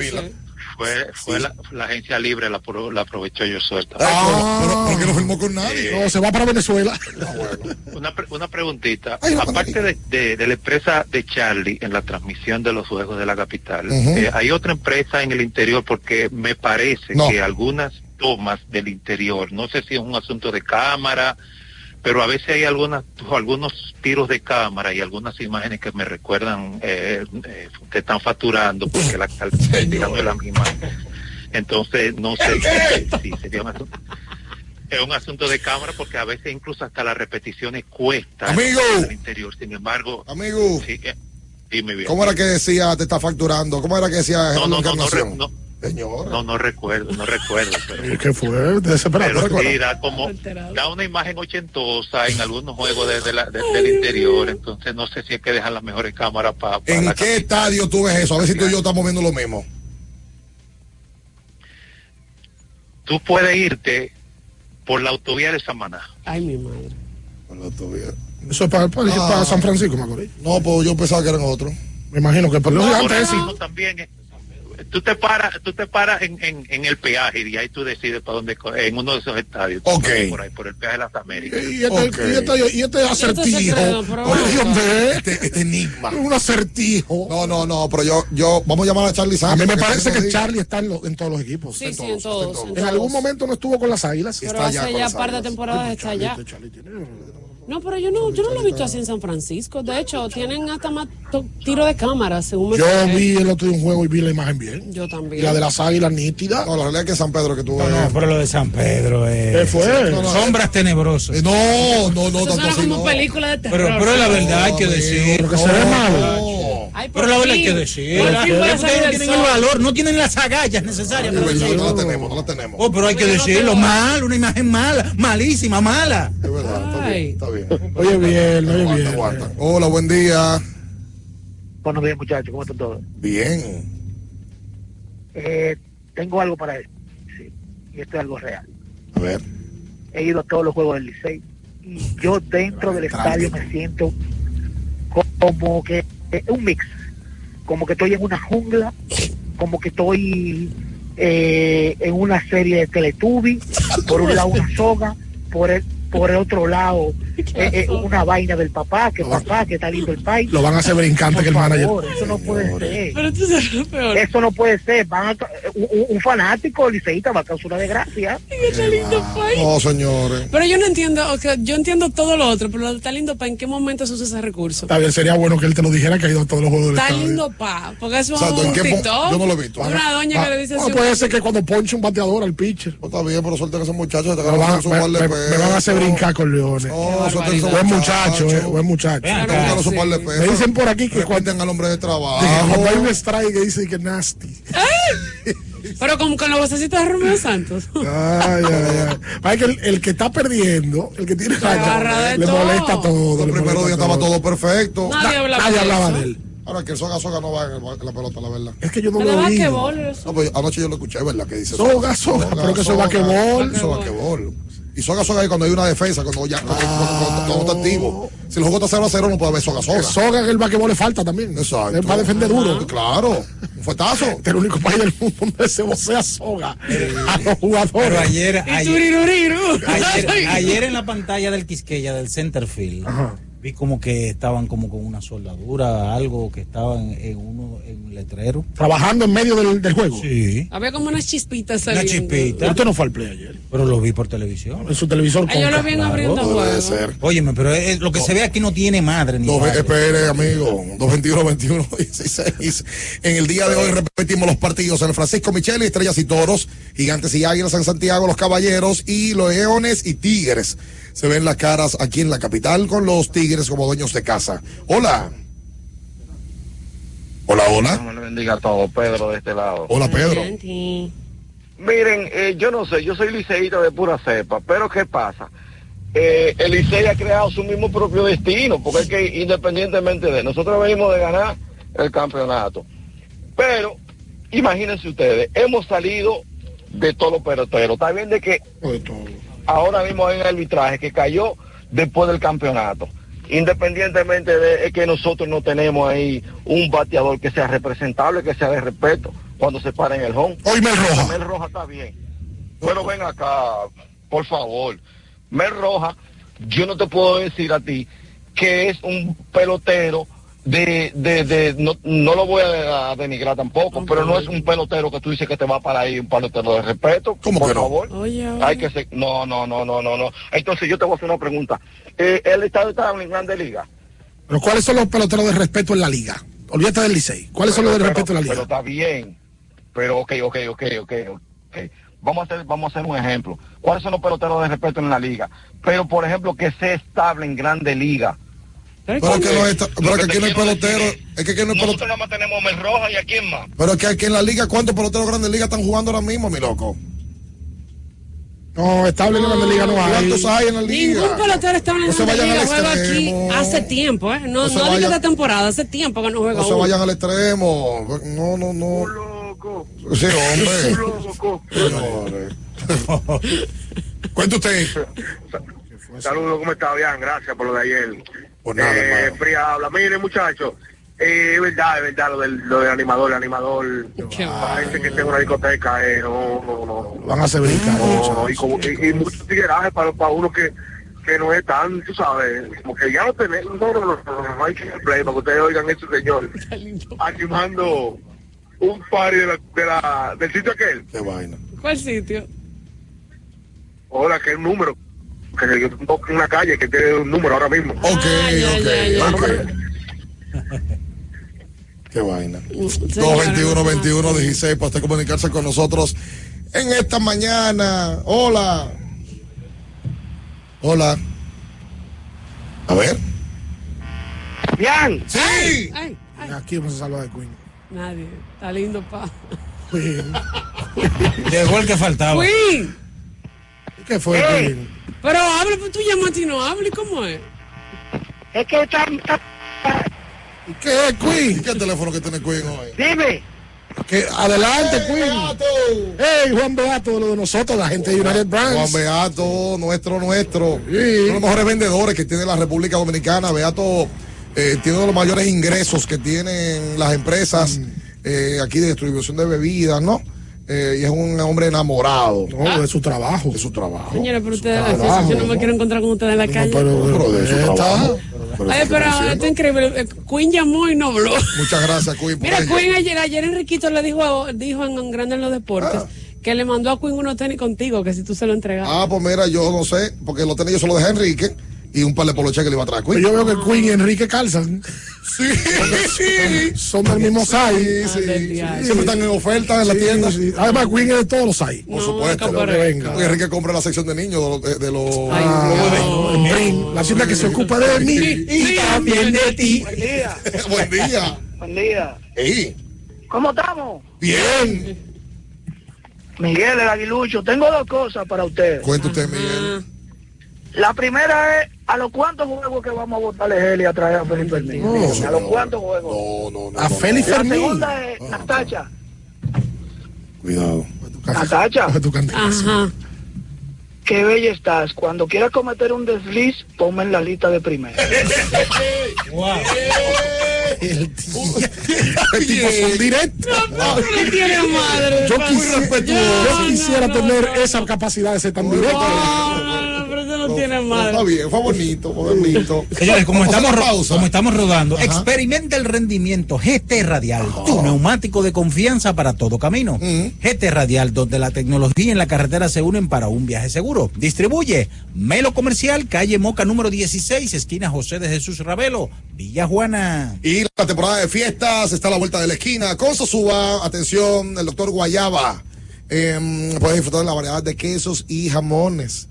[SPEAKER 27] Fue, fue la, la agencia libre, la, la aprovechó yo suelta.
[SPEAKER 9] Ah.
[SPEAKER 12] pero, pero, ¿por qué no firmó con nadie?
[SPEAKER 9] No, se va para Venezuela.
[SPEAKER 27] Una, pre- una preguntita.
[SPEAKER 12] Ay, no,
[SPEAKER 27] Aparte de, de- de la empresa de Charlie en la transmisión de los juegos de la capital, eh, hay otra empresa en el interior porque me parece
[SPEAKER 12] No.
[SPEAKER 27] que algunas tomas del interior, no sé si es un asunto de cámara, pero a veces hay algunas, algunos tiros de cámara y algunas imágenes que me recuerdan eh, eh, que están facturando porque la calidad no es la misma. Entonces, no sé si sería un asunto. Es un asunto de cámara porque a veces incluso hasta las repeticiones cuestan
[SPEAKER 12] Amigo.
[SPEAKER 27] el interior. Sin embargo,
[SPEAKER 12] Amigo,
[SPEAKER 27] sí, eh, dime bien.
[SPEAKER 12] ¿cómo era que decía te está facturando? ¿Cómo era que decía
[SPEAKER 27] No, no, no, no, re-
[SPEAKER 12] Encarnación?
[SPEAKER 27] no,
[SPEAKER 12] Señor.
[SPEAKER 27] no, no recuerdo, no recuerdo. Pero,
[SPEAKER 9] ¿Qué fue? Desesperado.
[SPEAKER 27] pero sí, da como, da una imagen ochentosa en algunos juegos de, de la- de- del interior. Entonces no sé si hay que dejar las mejores cámaras para
[SPEAKER 12] ¿En qué estadio tú ves eso? A ver si tú y yo estamos viendo lo mismo.
[SPEAKER 27] Tú puedes irte por la autovía de Samaná.
[SPEAKER 11] Ay, mi madre.
[SPEAKER 12] Por la autovía.
[SPEAKER 9] Eso es para, para,
[SPEAKER 12] Ah.
[SPEAKER 9] para San Francisco, Macorís.
[SPEAKER 12] No, pues yo pensaba que eran otros.
[SPEAKER 9] Me imagino que por lo
[SPEAKER 27] Por
[SPEAKER 9] antes sí.
[SPEAKER 27] también eh, tú te paras, tú te paras en, en, en el peaje y ahí tú decides para dónde en uno de esos estadios. Tú
[SPEAKER 12] Ok.
[SPEAKER 27] pasas Por ahí, por el peaje de las Américas.
[SPEAKER 12] Y este, y este, y este acertijo. este, este enigma. Un acertijo. No, no, no, pero yo, yo, vamos a llamar a Charlie
[SPEAKER 9] A
[SPEAKER 12] Sánchez.
[SPEAKER 9] mí me
[SPEAKER 12] para
[SPEAKER 9] parece que. Charlie está en, lo- en todos los equipos.
[SPEAKER 11] Sí, sí, en todos.
[SPEAKER 9] En algún momento no estuvo con las águilas.
[SPEAKER 11] Pero hace ya par de temporadas está allá. No, pero yo no, yo no lo he visto así en San Francisco. De hecho, tienen hasta más tiro de cámara, según me
[SPEAKER 9] Yo vi el otro día un juego y vi la imagen bien.
[SPEAKER 11] Yo
[SPEAKER 9] Y
[SPEAKER 11] también.
[SPEAKER 9] la de las águilas nítida.
[SPEAKER 12] No, la realidad es que San Pedro que tuvo.
[SPEAKER 8] No, no, pero lo de San Pedro es.
[SPEAKER 9] ¿Qué fue?
[SPEAKER 8] No, no, Sombras tenebrosas.
[SPEAKER 12] No, no, no,
[SPEAKER 11] Eso
[SPEAKER 12] tanto
[SPEAKER 11] suena
[SPEAKER 12] así.
[SPEAKER 11] como
[SPEAKER 12] no.
[SPEAKER 11] película de terror.
[SPEAKER 8] Pero, la verdad, hay que decir.
[SPEAKER 9] Pero que se ve mal.
[SPEAKER 11] Ay,
[SPEAKER 8] Pero la verdad hay que decir. Ustedes no tienen el valor, no tienen las agallas necesarias.
[SPEAKER 12] Verdad,
[SPEAKER 8] decirlo.
[SPEAKER 12] no la tenemos, no la tenemos.
[SPEAKER 8] Oh, pero hay que
[SPEAKER 11] Pero yo no
[SPEAKER 8] decirlo mal, una imagen mala, malísima, mala.
[SPEAKER 12] Es verdad, está
[SPEAKER 11] Ay.
[SPEAKER 12] bien, está bien.
[SPEAKER 9] Oye, bien, oye,
[SPEAKER 12] Aguanta,
[SPEAKER 9] bien.
[SPEAKER 12] aguanta. Hola, buen día.
[SPEAKER 41] Buenos días, muchachos, ¿cómo están todos?
[SPEAKER 12] Bien.
[SPEAKER 41] Eh, tengo algo para decir, sí, y esto es algo real.
[SPEAKER 12] A ver.
[SPEAKER 41] He ido a todos los juegos del Licey y yo dentro del estadio me siento como que eh, un mix, como que estoy en una jungla, como que estoy eh, en una serie de Teletubbies, por un lado una soga, por el por el otro lado eh, eh, una vaina del papá, que papá, que está lindo el país.
[SPEAKER 9] Lo van a hacer brincante que el manager.
[SPEAKER 41] favor, eso no puede ser.
[SPEAKER 11] Pero tú sabes lo peor.
[SPEAKER 41] Eso no puede ser. Van a- un, un- un fanático liceísta va a causar una desgracia.
[SPEAKER 11] Qué lindo país.
[SPEAKER 12] No, señores.
[SPEAKER 11] Pero yo no entiendo, o sea, yo entiendo todo lo otro, pero lo de está lindo pa, ¿en qué momento se usa ese recurso?
[SPEAKER 9] Está bien, sería bueno que él te lo dijera que ha ido a todos los juegos del
[SPEAKER 11] Está lindo pa, porque eso es
[SPEAKER 12] Exacto, ¿en
[SPEAKER 11] un TikTok.
[SPEAKER 12] yo no lo he visto.
[SPEAKER 11] Una doña que le dice
[SPEAKER 9] No,
[SPEAKER 11] así,
[SPEAKER 9] puede ser que cuando ponche un bateador al pitcher.
[SPEAKER 12] No, está bien, pero suelta a esos muchachos. Te
[SPEAKER 9] Me van, me- me- me a hacer brincar con leones.
[SPEAKER 12] No, a esos
[SPEAKER 9] Buen muchacho, eh, buen muchacho.
[SPEAKER 8] Acá.
[SPEAKER 12] Pesos.
[SPEAKER 9] Me dicen por aquí que
[SPEAKER 12] Respeten al hombre de trabajo.
[SPEAKER 9] cuando hay un strike que dice que nasty.
[SPEAKER 11] pero con, con los vocecitos de Romeo Santos.
[SPEAKER 9] Ay, ay, ay. Para que el, el que está perdiendo, el que tiene racha, le
[SPEAKER 11] todo.
[SPEAKER 9] molesta todo.
[SPEAKER 12] El primer día estaba todo perfecto.
[SPEAKER 11] Nadie
[SPEAKER 9] Na-
[SPEAKER 11] hablaba
[SPEAKER 9] nadie
[SPEAKER 11] de
[SPEAKER 9] hablaba de él.
[SPEAKER 12] Ahora que el soga soga no va en, el- en la pelota, la verdad.
[SPEAKER 9] Es que yo no
[SPEAKER 11] Pero
[SPEAKER 9] lo
[SPEAKER 11] eso.
[SPEAKER 12] No, pues anoche yo lo escuché, ¿verdad? Que dice
[SPEAKER 9] Soga, soga, pero que basquetbol.
[SPEAKER 12] Eso es basquetbol. Y soga soga ahí cuando hay una defensa, cuando ya cuando, cuando- cuando- cuando está activo. Si el juego está 0 a 0, no puede haber soga soga.
[SPEAKER 9] El soga en el basquetbol le falta también.
[SPEAKER 12] Exacto.
[SPEAKER 9] Él va a defender duro.
[SPEAKER 12] Claro, un fuetazo.
[SPEAKER 9] Este es el único país del mundo donde se vocea soga a los jugadores.
[SPEAKER 8] Pero ayer,
[SPEAKER 11] Y
[SPEAKER 8] ayer, ayer, ayer en la pantalla del Quisqueya, del Centerfield, vi como que estaban como con una soldadura, algo que estaban en uno en un letrero.
[SPEAKER 9] Trabajando en medio del, del juego.
[SPEAKER 8] Sí.
[SPEAKER 11] Había como unas chispitas
[SPEAKER 8] Una
[SPEAKER 11] saliendo.
[SPEAKER 8] chispita.
[SPEAKER 9] Usted no fue al play ayer.
[SPEAKER 8] Pero lo vi por televisión.
[SPEAKER 9] En su televisor
[SPEAKER 11] Ay, yo
[SPEAKER 9] con
[SPEAKER 11] lo vi en
[SPEAKER 8] Claro.
[SPEAKER 11] abriendo
[SPEAKER 12] Debe
[SPEAKER 11] juego.
[SPEAKER 12] ser.
[SPEAKER 8] Óyeme, pero es- lo que se ve aquí no tiene madre ni
[SPEAKER 12] Dos, espere, amigo. 221 21 16. En el día de hoy repetimos los partidos. En el Francisco Micheli, Estrellas y Toros, Gigantes y Águilas en Santiago, los Caballeros y los Leones y Tigres. Se ven las caras aquí en la capital con los Tigres como dueños de casa. Hola. Hola, hola.
[SPEAKER 40] Dios le bendiga a todos, Pedro de este lado.
[SPEAKER 12] Hola, Pedro.
[SPEAKER 40] Miren, eh, yo no sé, yo soy liceísta de pura cepa, pero ¿qué pasa? Eh, el Licey ha creado su mismo propio destino, porque es que independientemente de nosotros venimos de ganar el campeonato. Pero, imagínense ustedes, hemos salido de todos los peloteros. Está bien de que ahora mismo hay un arbitraje que cayó después del campeonato. Independientemente de que nosotros no tenemos ahí un bateador que sea representable, que sea de respeto cuando se para en el home.
[SPEAKER 12] Hoy Mel Roja.
[SPEAKER 40] Mel Roja está bien. Pero ven acá, por favor. Mel Roja, yo no te puedo decir a ti que es un pelotero de, de, de no, no lo voy a, a denigrar tampoco, pero no es un pelotero que tú dices que te va para ahí, un pelotero de respeto.
[SPEAKER 12] ¿Cómo
[SPEAKER 40] por
[SPEAKER 12] que no?
[SPEAKER 40] favor.
[SPEAKER 11] Oye, oye.
[SPEAKER 40] Hay que ser, no, no, no, no, no, no. Entonces yo te voy a hacer una pregunta. Eh, ¿El estado está en Grande Liga?
[SPEAKER 9] Pero ¿cuáles son los peloteros de respeto en la liga? Olvídate del Licey. ¿Cuáles son los de
[SPEAKER 40] Pero-
[SPEAKER 9] respeto en la
[SPEAKER 40] Pero
[SPEAKER 9] liga?
[SPEAKER 40] está bien. Pero ok, ok, ok, ok, ok. Vamos a hacer, vamos a hacer un ejemplo. ¿Cuáles son los peloteros de respeto en la liga? Pero por ejemplo que sea estable en Grande Liga.
[SPEAKER 12] Pero es que, no está- pero es que aquí no hay pelotero. Es que aquí no hay
[SPEAKER 40] Nosotros
[SPEAKER 12] pelotero.
[SPEAKER 40] nada más tenemos Mel Roja y a quién más.
[SPEAKER 12] Pero es que aquí en la liga, ¿cuántos peloteros de grandes ligas están jugando ahora mismo, mi loco?
[SPEAKER 9] No, estable en la liga no hay.
[SPEAKER 12] ¿Cuántos hay en la liga?
[SPEAKER 11] Ningún pelotero está en
[SPEAKER 12] No se
[SPEAKER 11] la
[SPEAKER 12] vayan
[SPEAKER 11] liga.
[SPEAKER 12] al
[SPEAKER 11] Juega aquí
[SPEAKER 12] extremo.
[SPEAKER 11] hace tiempo, ¿eh? No,
[SPEAKER 12] No
[SPEAKER 11] no,
[SPEAKER 12] se
[SPEAKER 11] digo
[SPEAKER 12] vayan-
[SPEAKER 11] esta temporada, hace tiempo que no juega
[SPEAKER 12] No se
[SPEAKER 11] uno.
[SPEAKER 12] vayan al extremo. No, no, no. Sí, hombre. Señores. Cuente usted.
[SPEAKER 38] Saludos, ¿cómo está? Bien, gracias por lo de ayer.
[SPEAKER 12] Por nada,
[SPEAKER 38] eh. Fría habla. Miren, muchachos, Eh, es verdad, es verdad, lo del, lo del animador, el animador, la gente que en una discoteca, eh, no, no, no.
[SPEAKER 9] Van a hacer brincar.
[SPEAKER 38] No, no, y, como, y, tiguerajes para, para uno que, que no es tan, tú sabes, como que ya no tenemos, no, no, no, no, no hay que play para que ustedes oigan eso, señor. Animando un party de la, de la, del sitio aquel.
[SPEAKER 12] Qué vaina.
[SPEAKER 11] ¿Cuál sitio?
[SPEAKER 38] Hola, un número. Que yo tengo en una calle que tiene un número ahora mismo.
[SPEAKER 12] Ok, ok, ok. Qué vaina. 221 21 16 para usted comunicarse con nosotros en esta mañana. Hola. Hola. A ver.
[SPEAKER 38] Bien.
[SPEAKER 12] Sí.
[SPEAKER 11] Ay,
[SPEAKER 9] Aquí vamos a salvar de Queen.
[SPEAKER 11] nadie. Está lindo, pa.
[SPEAKER 9] Queen.
[SPEAKER 8] Llegó el que faltaba.
[SPEAKER 11] Queen.
[SPEAKER 9] ¿Qué fue,
[SPEAKER 11] Ey. Pero habla, pues tú llamaste y no habla. ¿Y cómo es?
[SPEAKER 25] Es que está, está-
[SPEAKER 12] ¿Y qué es Queen? ¿Qué teléfono que tiene Queen hoy?
[SPEAKER 25] Dime.
[SPEAKER 12] Que,
[SPEAKER 9] Adelante, Queen. Hey, Juan Beato, lo de nosotros, la gente de United Brands.
[SPEAKER 12] Juan Beato, nuestro, nuestro. Uno de los mejores vendedores que tiene la República Dominicana. Beato eh, tiene uno de los mayores ingresos que tienen las empresas
[SPEAKER 9] Mm.
[SPEAKER 12] eh, aquí de distribución de bebidas, ¿no? Eh, y es un hombre enamorado.
[SPEAKER 9] No, de su trabajo.
[SPEAKER 12] De su trabajo.
[SPEAKER 11] Señora, pero ustedes, yo no me quiero encontrar con ustedes en la calle.
[SPEAKER 12] Pero de su trabajo. Pero
[SPEAKER 11] Ay, pero esto es increíble. Eh, Queen llamó y no habló.
[SPEAKER 12] Muchas gracias, Queen.
[SPEAKER 11] Mira. Queen ayer, ayer Enriquito le dijo, a- dijo en Grande en los Deportes que le mandó a Queen unos tenis contigo, que si tú se lo entregas.
[SPEAKER 12] Ah, pues mira, yo no sé, porque lo tenía yo solo de Enrique y un par de poloches que le iba a traer. Queen.
[SPEAKER 9] Yo veo que Queen y Enrique calzan.
[SPEAKER 12] Sí.
[SPEAKER 9] Son del mismo size.
[SPEAKER 12] Sí, sí. Siempre están en oferta en la
[SPEAKER 9] Sí,
[SPEAKER 12] tienda.
[SPEAKER 9] sí. Además, Queen es de todos los size.
[SPEAKER 12] Por supuesto.
[SPEAKER 9] Venga.
[SPEAKER 12] Porque Enrique compra la sección de niños de los. De, de los
[SPEAKER 9] Ah, Brin, la tienda que se ocupa de mí y también de ti.
[SPEAKER 25] Buen día.
[SPEAKER 12] Buen día.
[SPEAKER 25] Buen día.
[SPEAKER 12] Ey,
[SPEAKER 25] ¿Cómo estamos?
[SPEAKER 12] bien.
[SPEAKER 25] Miguel, el aguilucho. Tengo dos cosas para ustedes.
[SPEAKER 12] Cuenta usted, Miguel.
[SPEAKER 25] La primera es, ¿a los cuántos juegos que vamos a votarle Heli a traer a Felipe Fermín? Dígame, ¿A los cuántos juegos?
[SPEAKER 12] No, no,
[SPEAKER 9] A Félix
[SPEAKER 25] La
[SPEAKER 9] Fermín.
[SPEAKER 25] segunda es, Natacha.
[SPEAKER 12] Cuidado.
[SPEAKER 25] Natacha.
[SPEAKER 11] Ajá.
[SPEAKER 25] Qué bella estás. Cuando quieras cometer un desliz, ponme en la lista de primero.
[SPEAKER 9] El tipo son directos.
[SPEAKER 11] No tiene madre.
[SPEAKER 9] Yo,
[SPEAKER 11] Muy
[SPEAKER 9] quisi-
[SPEAKER 11] respetuoso.
[SPEAKER 9] yo quisiera tener esa capacidad de ser tan directo.
[SPEAKER 11] No, tiene madre.
[SPEAKER 12] Está bien, fue bonito, fue bonito.
[SPEAKER 8] Señores, como estamos,
[SPEAKER 12] pausa.
[SPEAKER 8] como estamos rodando,
[SPEAKER 12] Ajá.
[SPEAKER 8] experimenta el rendimiento GT Radial, tu neumático de confianza para todo camino. GT Radial, donde la tecnología y la carretera se unen para un viaje seguro. Distribuye Melo Comercial, calle Moca número 16, esquina José de Jesús Ravelo, Villa Juana.
[SPEAKER 12] Y la temporada de fiestas está a la vuelta de la esquina. Con Sosúa, atención, el doctor Guayaba. Em, puedes disfrutar de la variedad de quesos y jamones.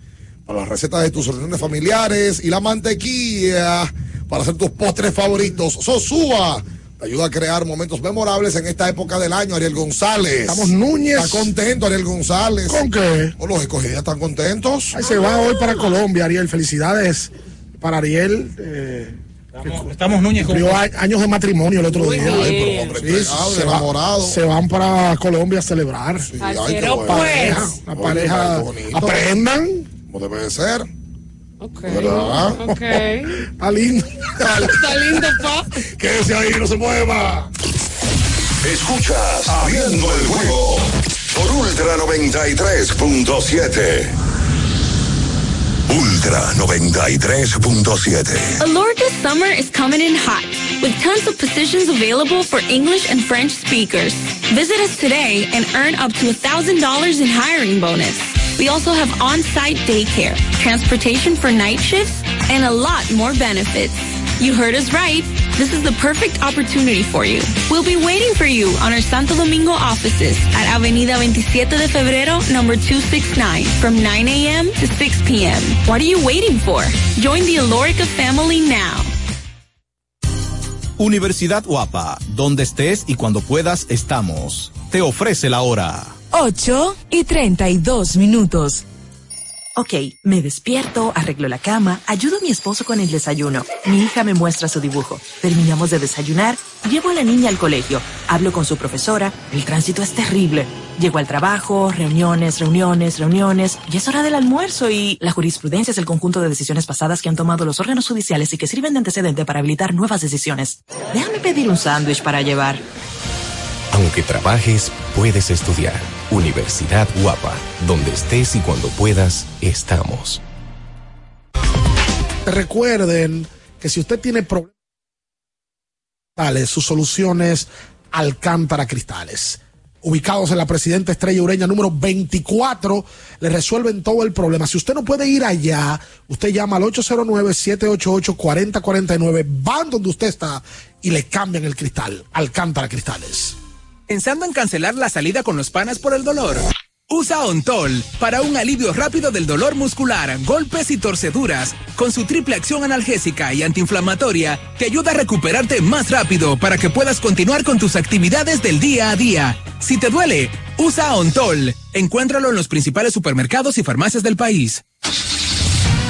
[SPEAKER 12] Para las recetas de tus reuniones familiares y la mantequilla para hacer tus postres favoritos. Sosúa te ayuda a crear momentos memorables en esta época del año. Ariel González.
[SPEAKER 9] Estamos Núñez.
[SPEAKER 12] Está contento, Ariel González.
[SPEAKER 9] ¿Con qué?
[SPEAKER 12] Oh, los escogidos están contentos.
[SPEAKER 9] Ahí se va hoy para Colombia, Ariel. Felicidades para Ariel. eh,
[SPEAKER 8] Estamos Núñez con
[SPEAKER 9] años de matrimonio el otro día.
[SPEAKER 12] Ay, pero hombre
[SPEAKER 9] Sí, se, va-
[SPEAKER 12] enamorado.
[SPEAKER 9] se van para Colombia a celebrar.
[SPEAKER 12] ay, qué
[SPEAKER 11] Pero
[SPEAKER 12] bueno.
[SPEAKER 11] pues.
[SPEAKER 9] Una
[SPEAKER 12] Oye,
[SPEAKER 9] pareja. Aprendan.
[SPEAKER 12] Como debe de ser.
[SPEAKER 11] Ok.
[SPEAKER 12] ¿Verdad?
[SPEAKER 11] Ok.
[SPEAKER 9] Está lindo.
[SPEAKER 11] Está lindo, pa.
[SPEAKER 12] Quédese ahí, no se mueva.
[SPEAKER 10] Escuchas Abriendo el juego por Ultra 93.7. Ultra 93.7.
[SPEAKER 14] Alorca's summer is coming in hot, with tons of positions available for English and French speakers. Visit us today and earn up to $1,000 in hiring bonus. We also have on-site daycare, transportation for night shifts, and a lot more benefits. You heard us right. This is the perfect opportunity for you. We'll be waiting for you on our Santo Domingo offices at Avenida 27 de Febrero, number 269, from 9 a.m. to 6 p.m. What are you waiting for? Join the Alorica family now.
[SPEAKER 2] Universidad Guapa, donde estés y cuando puedas estamos. Te ofrece la hora.
[SPEAKER 28] 8 y 32 minutos.
[SPEAKER 4] Ok, me despierto, arreglo la cama, ayudo a mi esposo con el desayuno. Mi hija me muestra su dibujo. Terminamos de desayunar, llevo a la niña al colegio, hablo con su profesora, el tránsito es terrible. Llego al trabajo, reuniones, reuniones, reuniones, y es hora del almuerzo y la jurisprudencia es el conjunto de decisiones pasadas que han tomado los órganos judiciales y que sirven de antecedente para habilitar nuevas decisiones. Déjame pedir un sándwich para llevar.
[SPEAKER 20] Aunque trabajes, puedes estudiar. Universidad Guapa, donde estés y cuando puedas, estamos.
[SPEAKER 9] Recuerden que si usted tiene problemas, su solución es Alcántara Cristales. Ubicados en la Presidenta Estrella Ureña número 24, le resuelven todo el problema. Si usted no puede ir allá, usted llama al 809-788-4049, van donde usted está y le cambian el cristal. Alcántara Cristales.
[SPEAKER 18] Pensando en cancelar la salida con los panas por el dolor. Usa Ontol para un alivio rápido del dolor muscular, golpes y torceduras. Con su triple acción analgésica y antiinflamatoria, te ayuda a recuperarte más rápido para que puedas continuar con tus actividades del día a día. Si te duele, usa Ontol. Encuéntralo en los principales supermercados y farmacias del país.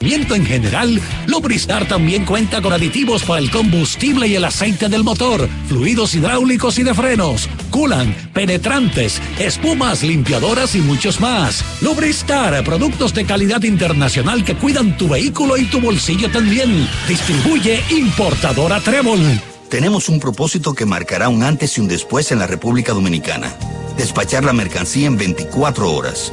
[SPEAKER 15] en general, Lubristar también cuenta con aditivos para el combustible y el aceite del motor, fluidos hidráulicos y de frenos, culan, penetrantes, espumas, limpiadoras y muchos más. Lubristar, productos de calidad internacional que cuidan tu vehículo y tu bolsillo también. Distribuye importadora Trébol.
[SPEAKER 36] Tenemos un propósito que marcará un antes y un después en la República Dominicana. Despachar la mercancía en 24 horas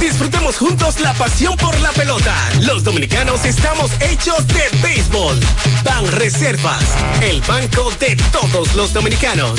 [SPEAKER 1] Disfrutemos juntos la pasión por la pelota. Los dominicanos estamos hechos de béisbol. Ban Reservas, el banco de todos los dominicanos.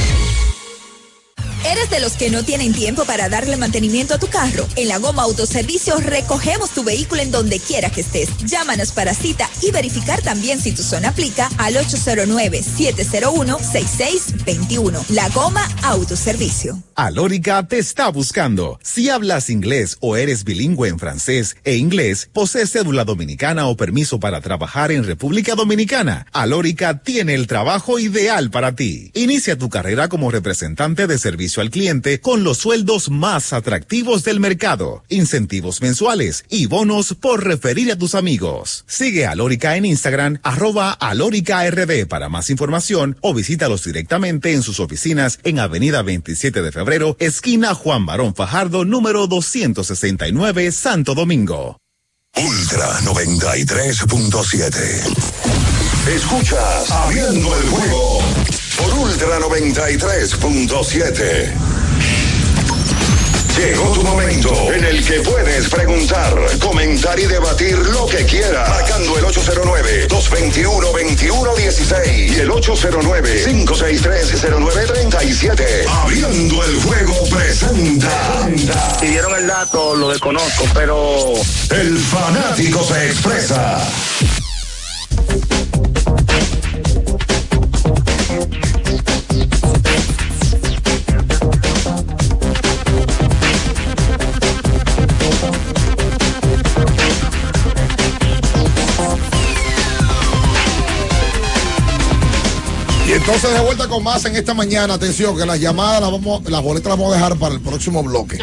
[SPEAKER 24] ¿Eres de los que no tienen tiempo para darle mantenimiento a tu carro? En la Goma Autoservicio recogemos tu vehículo en donde quiera que estés. Llámanos para cita y verificar también si tu zona aplica al 809-701-6621. La Goma Autoservicio.
[SPEAKER 3] Alórica te está buscando. Si hablas inglés o eres bilingüe en francés e inglés, posees cédula dominicana o permiso para trabajar en República Dominicana. Alórica tiene el trabajo ideal para ti. Inicia tu carrera como representante de servicio al cliente con los sueldos más atractivos del mercado, incentivos mensuales y bonos por referir a tus amigos. Sigue a Lórica en Instagram, arroba RD para más información o visítalos directamente en sus oficinas en Avenida 27 de Febrero, esquina Juan Barón Fajardo, número 269, Santo Domingo.
[SPEAKER 10] Ultra 93.7. Escuchas Abriendo el juego por Ultra 93.7. Llegó tu momento en el que puedes preguntar, comentar y debatir lo que quieras. Marcando el 809-221-2116 y el 809-563-0937. Abriendo el juego presenta.
[SPEAKER 37] Si dieron el dato, lo desconozco, pero.
[SPEAKER 10] El fanático se expresa.
[SPEAKER 12] Entonces de vuelta con más en esta mañana. Atención, que las llamadas las vamos, las boletas las vamos a dejar para el próximo bloque.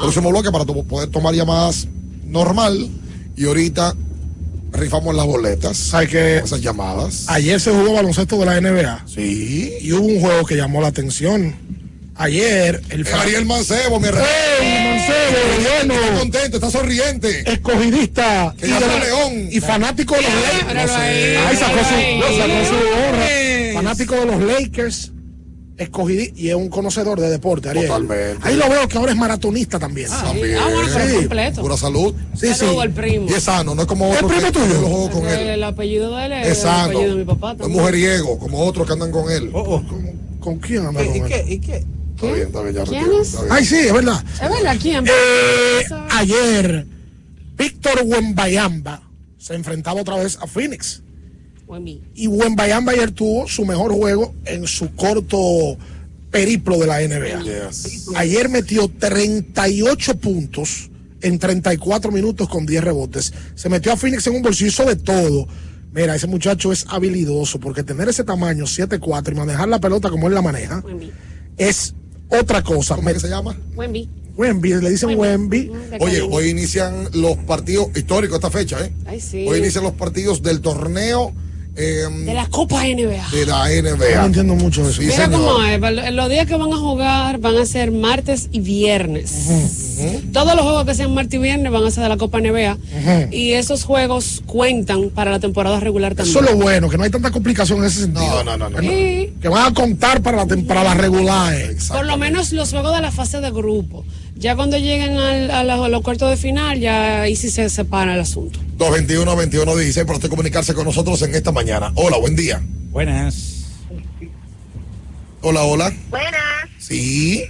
[SPEAKER 12] Próximo bloque para to- poder tomar llamadas normal. Y ahorita rifamos las boletas.
[SPEAKER 9] Hay que
[SPEAKER 12] esas llamadas.
[SPEAKER 9] Ayer se jugó baloncesto de la NBA.
[SPEAKER 12] Sí.
[SPEAKER 9] Y hubo un juego que llamó la atención. Ayer, el
[SPEAKER 12] Eh, Ariel Mancebo, mi hermano.
[SPEAKER 9] ¡Ey, Mancebo, bueno!
[SPEAKER 12] Está contento, está sonriente.
[SPEAKER 9] Escogidista.
[SPEAKER 12] Que
[SPEAKER 9] de la-
[SPEAKER 12] León.
[SPEAKER 9] Y fanático de los
[SPEAKER 11] ahí,
[SPEAKER 9] Ay, sacó su, sacó su gorra. Fanático de los Lakers. Escogidista. Y es un conocedor de deporte, Ariel.
[SPEAKER 12] Totalmente.
[SPEAKER 9] Ahí lo veo que ahora es maratonista también.
[SPEAKER 12] También.
[SPEAKER 11] Ah, bueno,
[SPEAKER 9] Sí.
[SPEAKER 11] completo.
[SPEAKER 12] Pura salud.
[SPEAKER 9] Sí, sí.
[SPEAKER 11] Saludo al primo.
[SPEAKER 12] Y es sano, no es como
[SPEAKER 9] ¿El
[SPEAKER 12] otro
[SPEAKER 9] primo
[SPEAKER 12] que
[SPEAKER 9] tuyo?
[SPEAKER 12] yo lo juego con
[SPEAKER 11] El,
[SPEAKER 12] él.
[SPEAKER 11] el apellido de él es
[SPEAKER 12] Es
[SPEAKER 11] el
[SPEAKER 12] sano.
[SPEAKER 11] apellido de mi papá
[SPEAKER 12] Es
[SPEAKER 11] también.
[SPEAKER 12] mujeriego, como otros que andan con él.
[SPEAKER 9] ¿Con quién anda con él?
[SPEAKER 8] ¿Y qué?
[SPEAKER 12] Está bien, está bien, ya
[SPEAKER 11] ¿Quién
[SPEAKER 12] retiro,
[SPEAKER 11] es?
[SPEAKER 12] está bien.
[SPEAKER 9] Ay, sí, es verdad.
[SPEAKER 11] Es verdad, ¿quién?
[SPEAKER 9] Eh, ayer, Víctor Wembayamba se enfrentaba otra vez a Phoenix. Y Wembayamba ayer tuvo su mejor juego en su corto periplo de la NBA.
[SPEAKER 12] Yes.
[SPEAKER 9] Ayer metió 38 puntos en 34 minutos con 10 rebotes. Se metió a Phoenix en un bolsillo hizo de todo. Mira, ese muchacho es habilidoso porque tener ese tamaño 7-4 y manejar la pelota como él la maneja
[SPEAKER 11] Wemby.
[SPEAKER 9] es otra cosa.
[SPEAKER 12] ¿Cómo es que se llama?
[SPEAKER 11] Wemby.
[SPEAKER 9] Wemby, le dicen Wemby.
[SPEAKER 11] De
[SPEAKER 12] Oye, hoy inician los partidos históricos esta fecha, ¿eh?
[SPEAKER 11] Ay, sí.
[SPEAKER 12] Hoy inician los partidos del torneo eh,
[SPEAKER 11] De la Copa NBA.
[SPEAKER 12] de la
[SPEAKER 9] Yo no
[SPEAKER 12] NBA.
[SPEAKER 9] entiendo mucho de eso.
[SPEAKER 12] Sí,
[SPEAKER 11] Mira
[SPEAKER 12] señor.
[SPEAKER 11] cómo es, los días que van a jugar van a ser martes y viernes. Todos los juegos que sean martes y viernes van a ser de la Copa NBA. Y esos juegos cuentan para la temporada regular también.
[SPEAKER 9] Eso es lo bueno, que no hay tanta complicación en ese sentido.
[SPEAKER 12] No, no, no, no.
[SPEAKER 11] Sí.
[SPEAKER 9] Que van a contar para la temporada regular. eh.
[SPEAKER 11] Por lo menos los juegos de la fase de grupo. Ya cuando lleguen al- a, los, a los cuartos de final, ya ahí sí se separa el asunto.
[SPEAKER 12] 221-21-16 para usted comunicarse con nosotros en esta mañana. Hola, buen día.
[SPEAKER 8] Buenas.
[SPEAKER 12] Hola, hola.
[SPEAKER 42] Buenas.
[SPEAKER 12] Sí,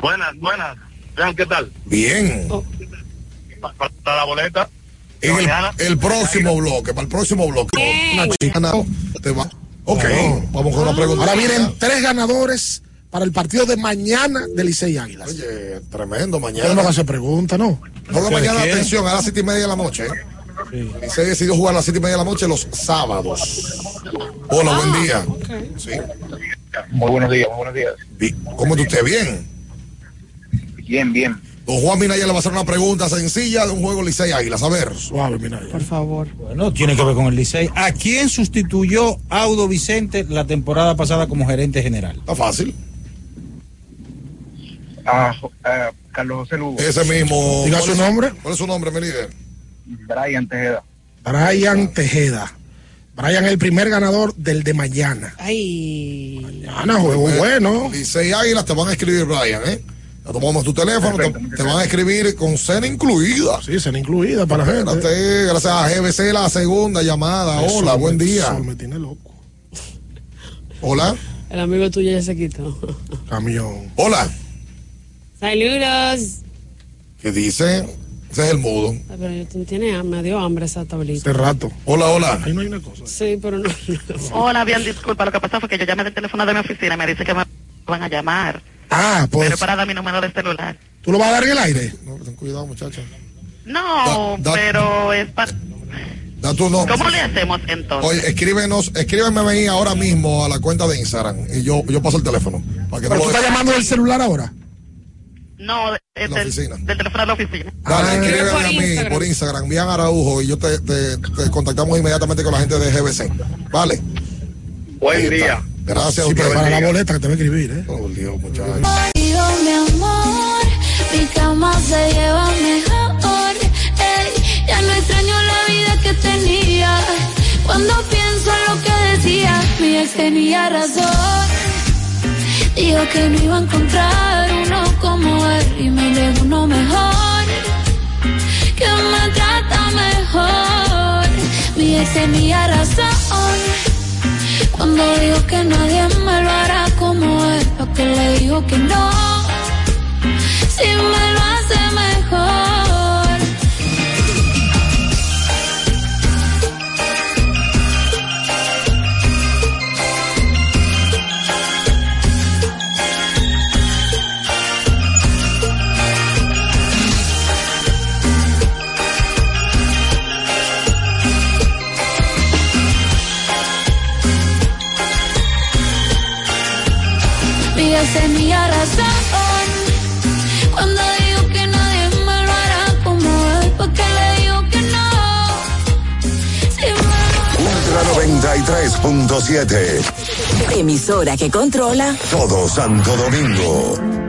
[SPEAKER 37] Buenas, buenas. Qué tal.
[SPEAKER 12] bien.
[SPEAKER 11] Oh.
[SPEAKER 37] Pa- Para la boleta.
[SPEAKER 12] En el, el próximo bloque, para el próximo bloque. Una chica te va. Ok, vamos con una pregunta.
[SPEAKER 9] Ahora vienen tres ganadores para el partido de mañana de Licey Águilas.
[SPEAKER 12] Oye, tremendo
[SPEAKER 9] Yo no
[SPEAKER 12] mañana.
[SPEAKER 9] me hace pregunta, ¿no?
[SPEAKER 12] Juego mañana,
[SPEAKER 8] quién?
[SPEAKER 12] atención, a las siete y media de la noche. ¿eh? Y se decidió jugar a las siete y media de la noche los sábados. Hola, buen día. Sí.
[SPEAKER 37] Muy buenos días, muy buenos días.
[SPEAKER 12] ¿Cómo está usted? Bien.
[SPEAKER 37] Bien, bien.
[SPEAKER 12] Don Juan Minaya le va a hacer una pregunta sencilla de un juego Licey Águilas. A ver.
[SPEAKER 9] Suave, mira.
[SPEAKER 11] Por favor.
[SPEAKER 8] Bueno, tiene que ver con el Licey. ¿A quién sustituyó Audo Vicente la temporada pasada como gerente general?
[SPEAKER 12] Está fácil.
[SPEAKER 37] Carlos José Lugo.
[SPEAKER 12] Ese mismo.
[SPEAKER 9] Diga
[SPEAKER 12] ¿Cuál
[SPEAKER 9] su
[SPEAKER 12] es-
[SPEAKER 9] nombre.
[SPEAKER 12] ¿Cuál es su nombre, mi líder?
[SPEAKER 37] Brian Tejeda.
[SPEAKER 9] Brian Tejeda. Brian el primer ganador del de mañana.
[SPEAKER 11] Ay.
[SPEAKER 9] Mañana, juego bueno.
[SPEAKER 12] Licey Águilas te van a escribir, Brian, ¿eh? Ya tomamos tu teléfono, te, te van a escribir con cena incluida.
[SPEAKER 9] Sí, será incluida para la gente.
[SPEAKER 12] Gracias a GBC, la segunda llamada.
[SPEAKER 9] Eso
[SPEAKER 12] Hola,
[SPEAKER 9] me-
[SPEAKER 12] buen día.
[SPEAKER 9] eso me tiene loco.
[SPEAKER 12] Hola.
[SPEAKER 11] El amigo tuyo ya se quitó.
[SPEAKER 9] Camión.
[SPEAKER 12] Hola.
[SPEAKER 11] Saludos.
[SPEAKER 12] ¿Qué dice? Ese es el mudo.
[SPEAKER 11] Ay, pero yo tú tienes me dio hambre esa tablita.
[SPEAKER 9] Este rato.
[SPEAKER 12] Hola, hola.
[SPEAKER 9] Ahí no hay una cosa.
[SPEAKER 11] Sí, pero no.
[SPEAKER 42] Hola, bien, disculpa. Lo que pasa fue que yo llamé del teléfono de mi oficina y me dice que me van a llamar.
[SPEAKER 9] Ah, pues.
[SPEAKER 42] Pero para dar mi número de celular.
[SPEAKER 9] ¿Tú lo vas a dar en el aire?
[SPEAKER 12] No, ten cuidado, muchacha.
[SPEAKER 42] No,
[SPEAKER 12] Da- da-
[SPEAKER 42] pero es para...
[SPEAKER 12] Da tu nombre.
[SPEAKER 42] ¿Cómo le hacemos entonces?
[SPEAKER 12] Oye, escríbenos, escríbeme ahí ahora mismo a la cuenta de Instagram y yo, yo paso el teléfono. Para que
[SPEAKER 9] ¿Pero
[SPEAKER 12] lo
[SPEAKER 9] tú estás llamando del celular ahora?
[SPEAKER 42] No, es
[SPEAKER 12] La
[SPEAKER 42] del, teléfono de la oficina.
[SPEAKER 12] Dale,
[SPEAKER 9] Ah,
[SPEAKER 12] escríbeme
[SPEAKER 11] por
[SPEAKER 12] a mí
[SPEAKER 11] Instagram.
[SPEAKER 12] por Instagram, envían Araujo y yo te, te- te contactamos inmediatamente con la gente de GBC. Vale. Ahí
[SPEAKER 37] Buen
[SPEAKER 12] está.
[SPEAKER 37] día.
[SPEAKER 12] Gracias a
[SPEAKER 9] Sí, pero
[SPEAKER 12] ustedes.
[SPEAKER 9] para la boleta que te va a escribir, ¿eh?
[SPEAKER 12] Oh, Dios, muchachos.
[SPEAKER 43] Contigo, mi amor, mi cama se lleva mejor. Ey, ya no extraño la vida que tenía. Cuando pienso en lo que decía, mi ex tenía razón. Dijo que no iba a encontrar uno como él y me llegó uno mejor. Que me trata mejor. Mi ex tenía razón. Cuando dijo que nadie me lo hará como él, porque le dijo que no. Si me lo hace mejor. esa razón. Cuando digo que nadie me lo hará como él, porque le digo que no. Si
[SPEAKER 44] Ultra 93.7.
[SPEAKER 7] Emisora que controla
[SPEAKER 44] todo Santo Domingo.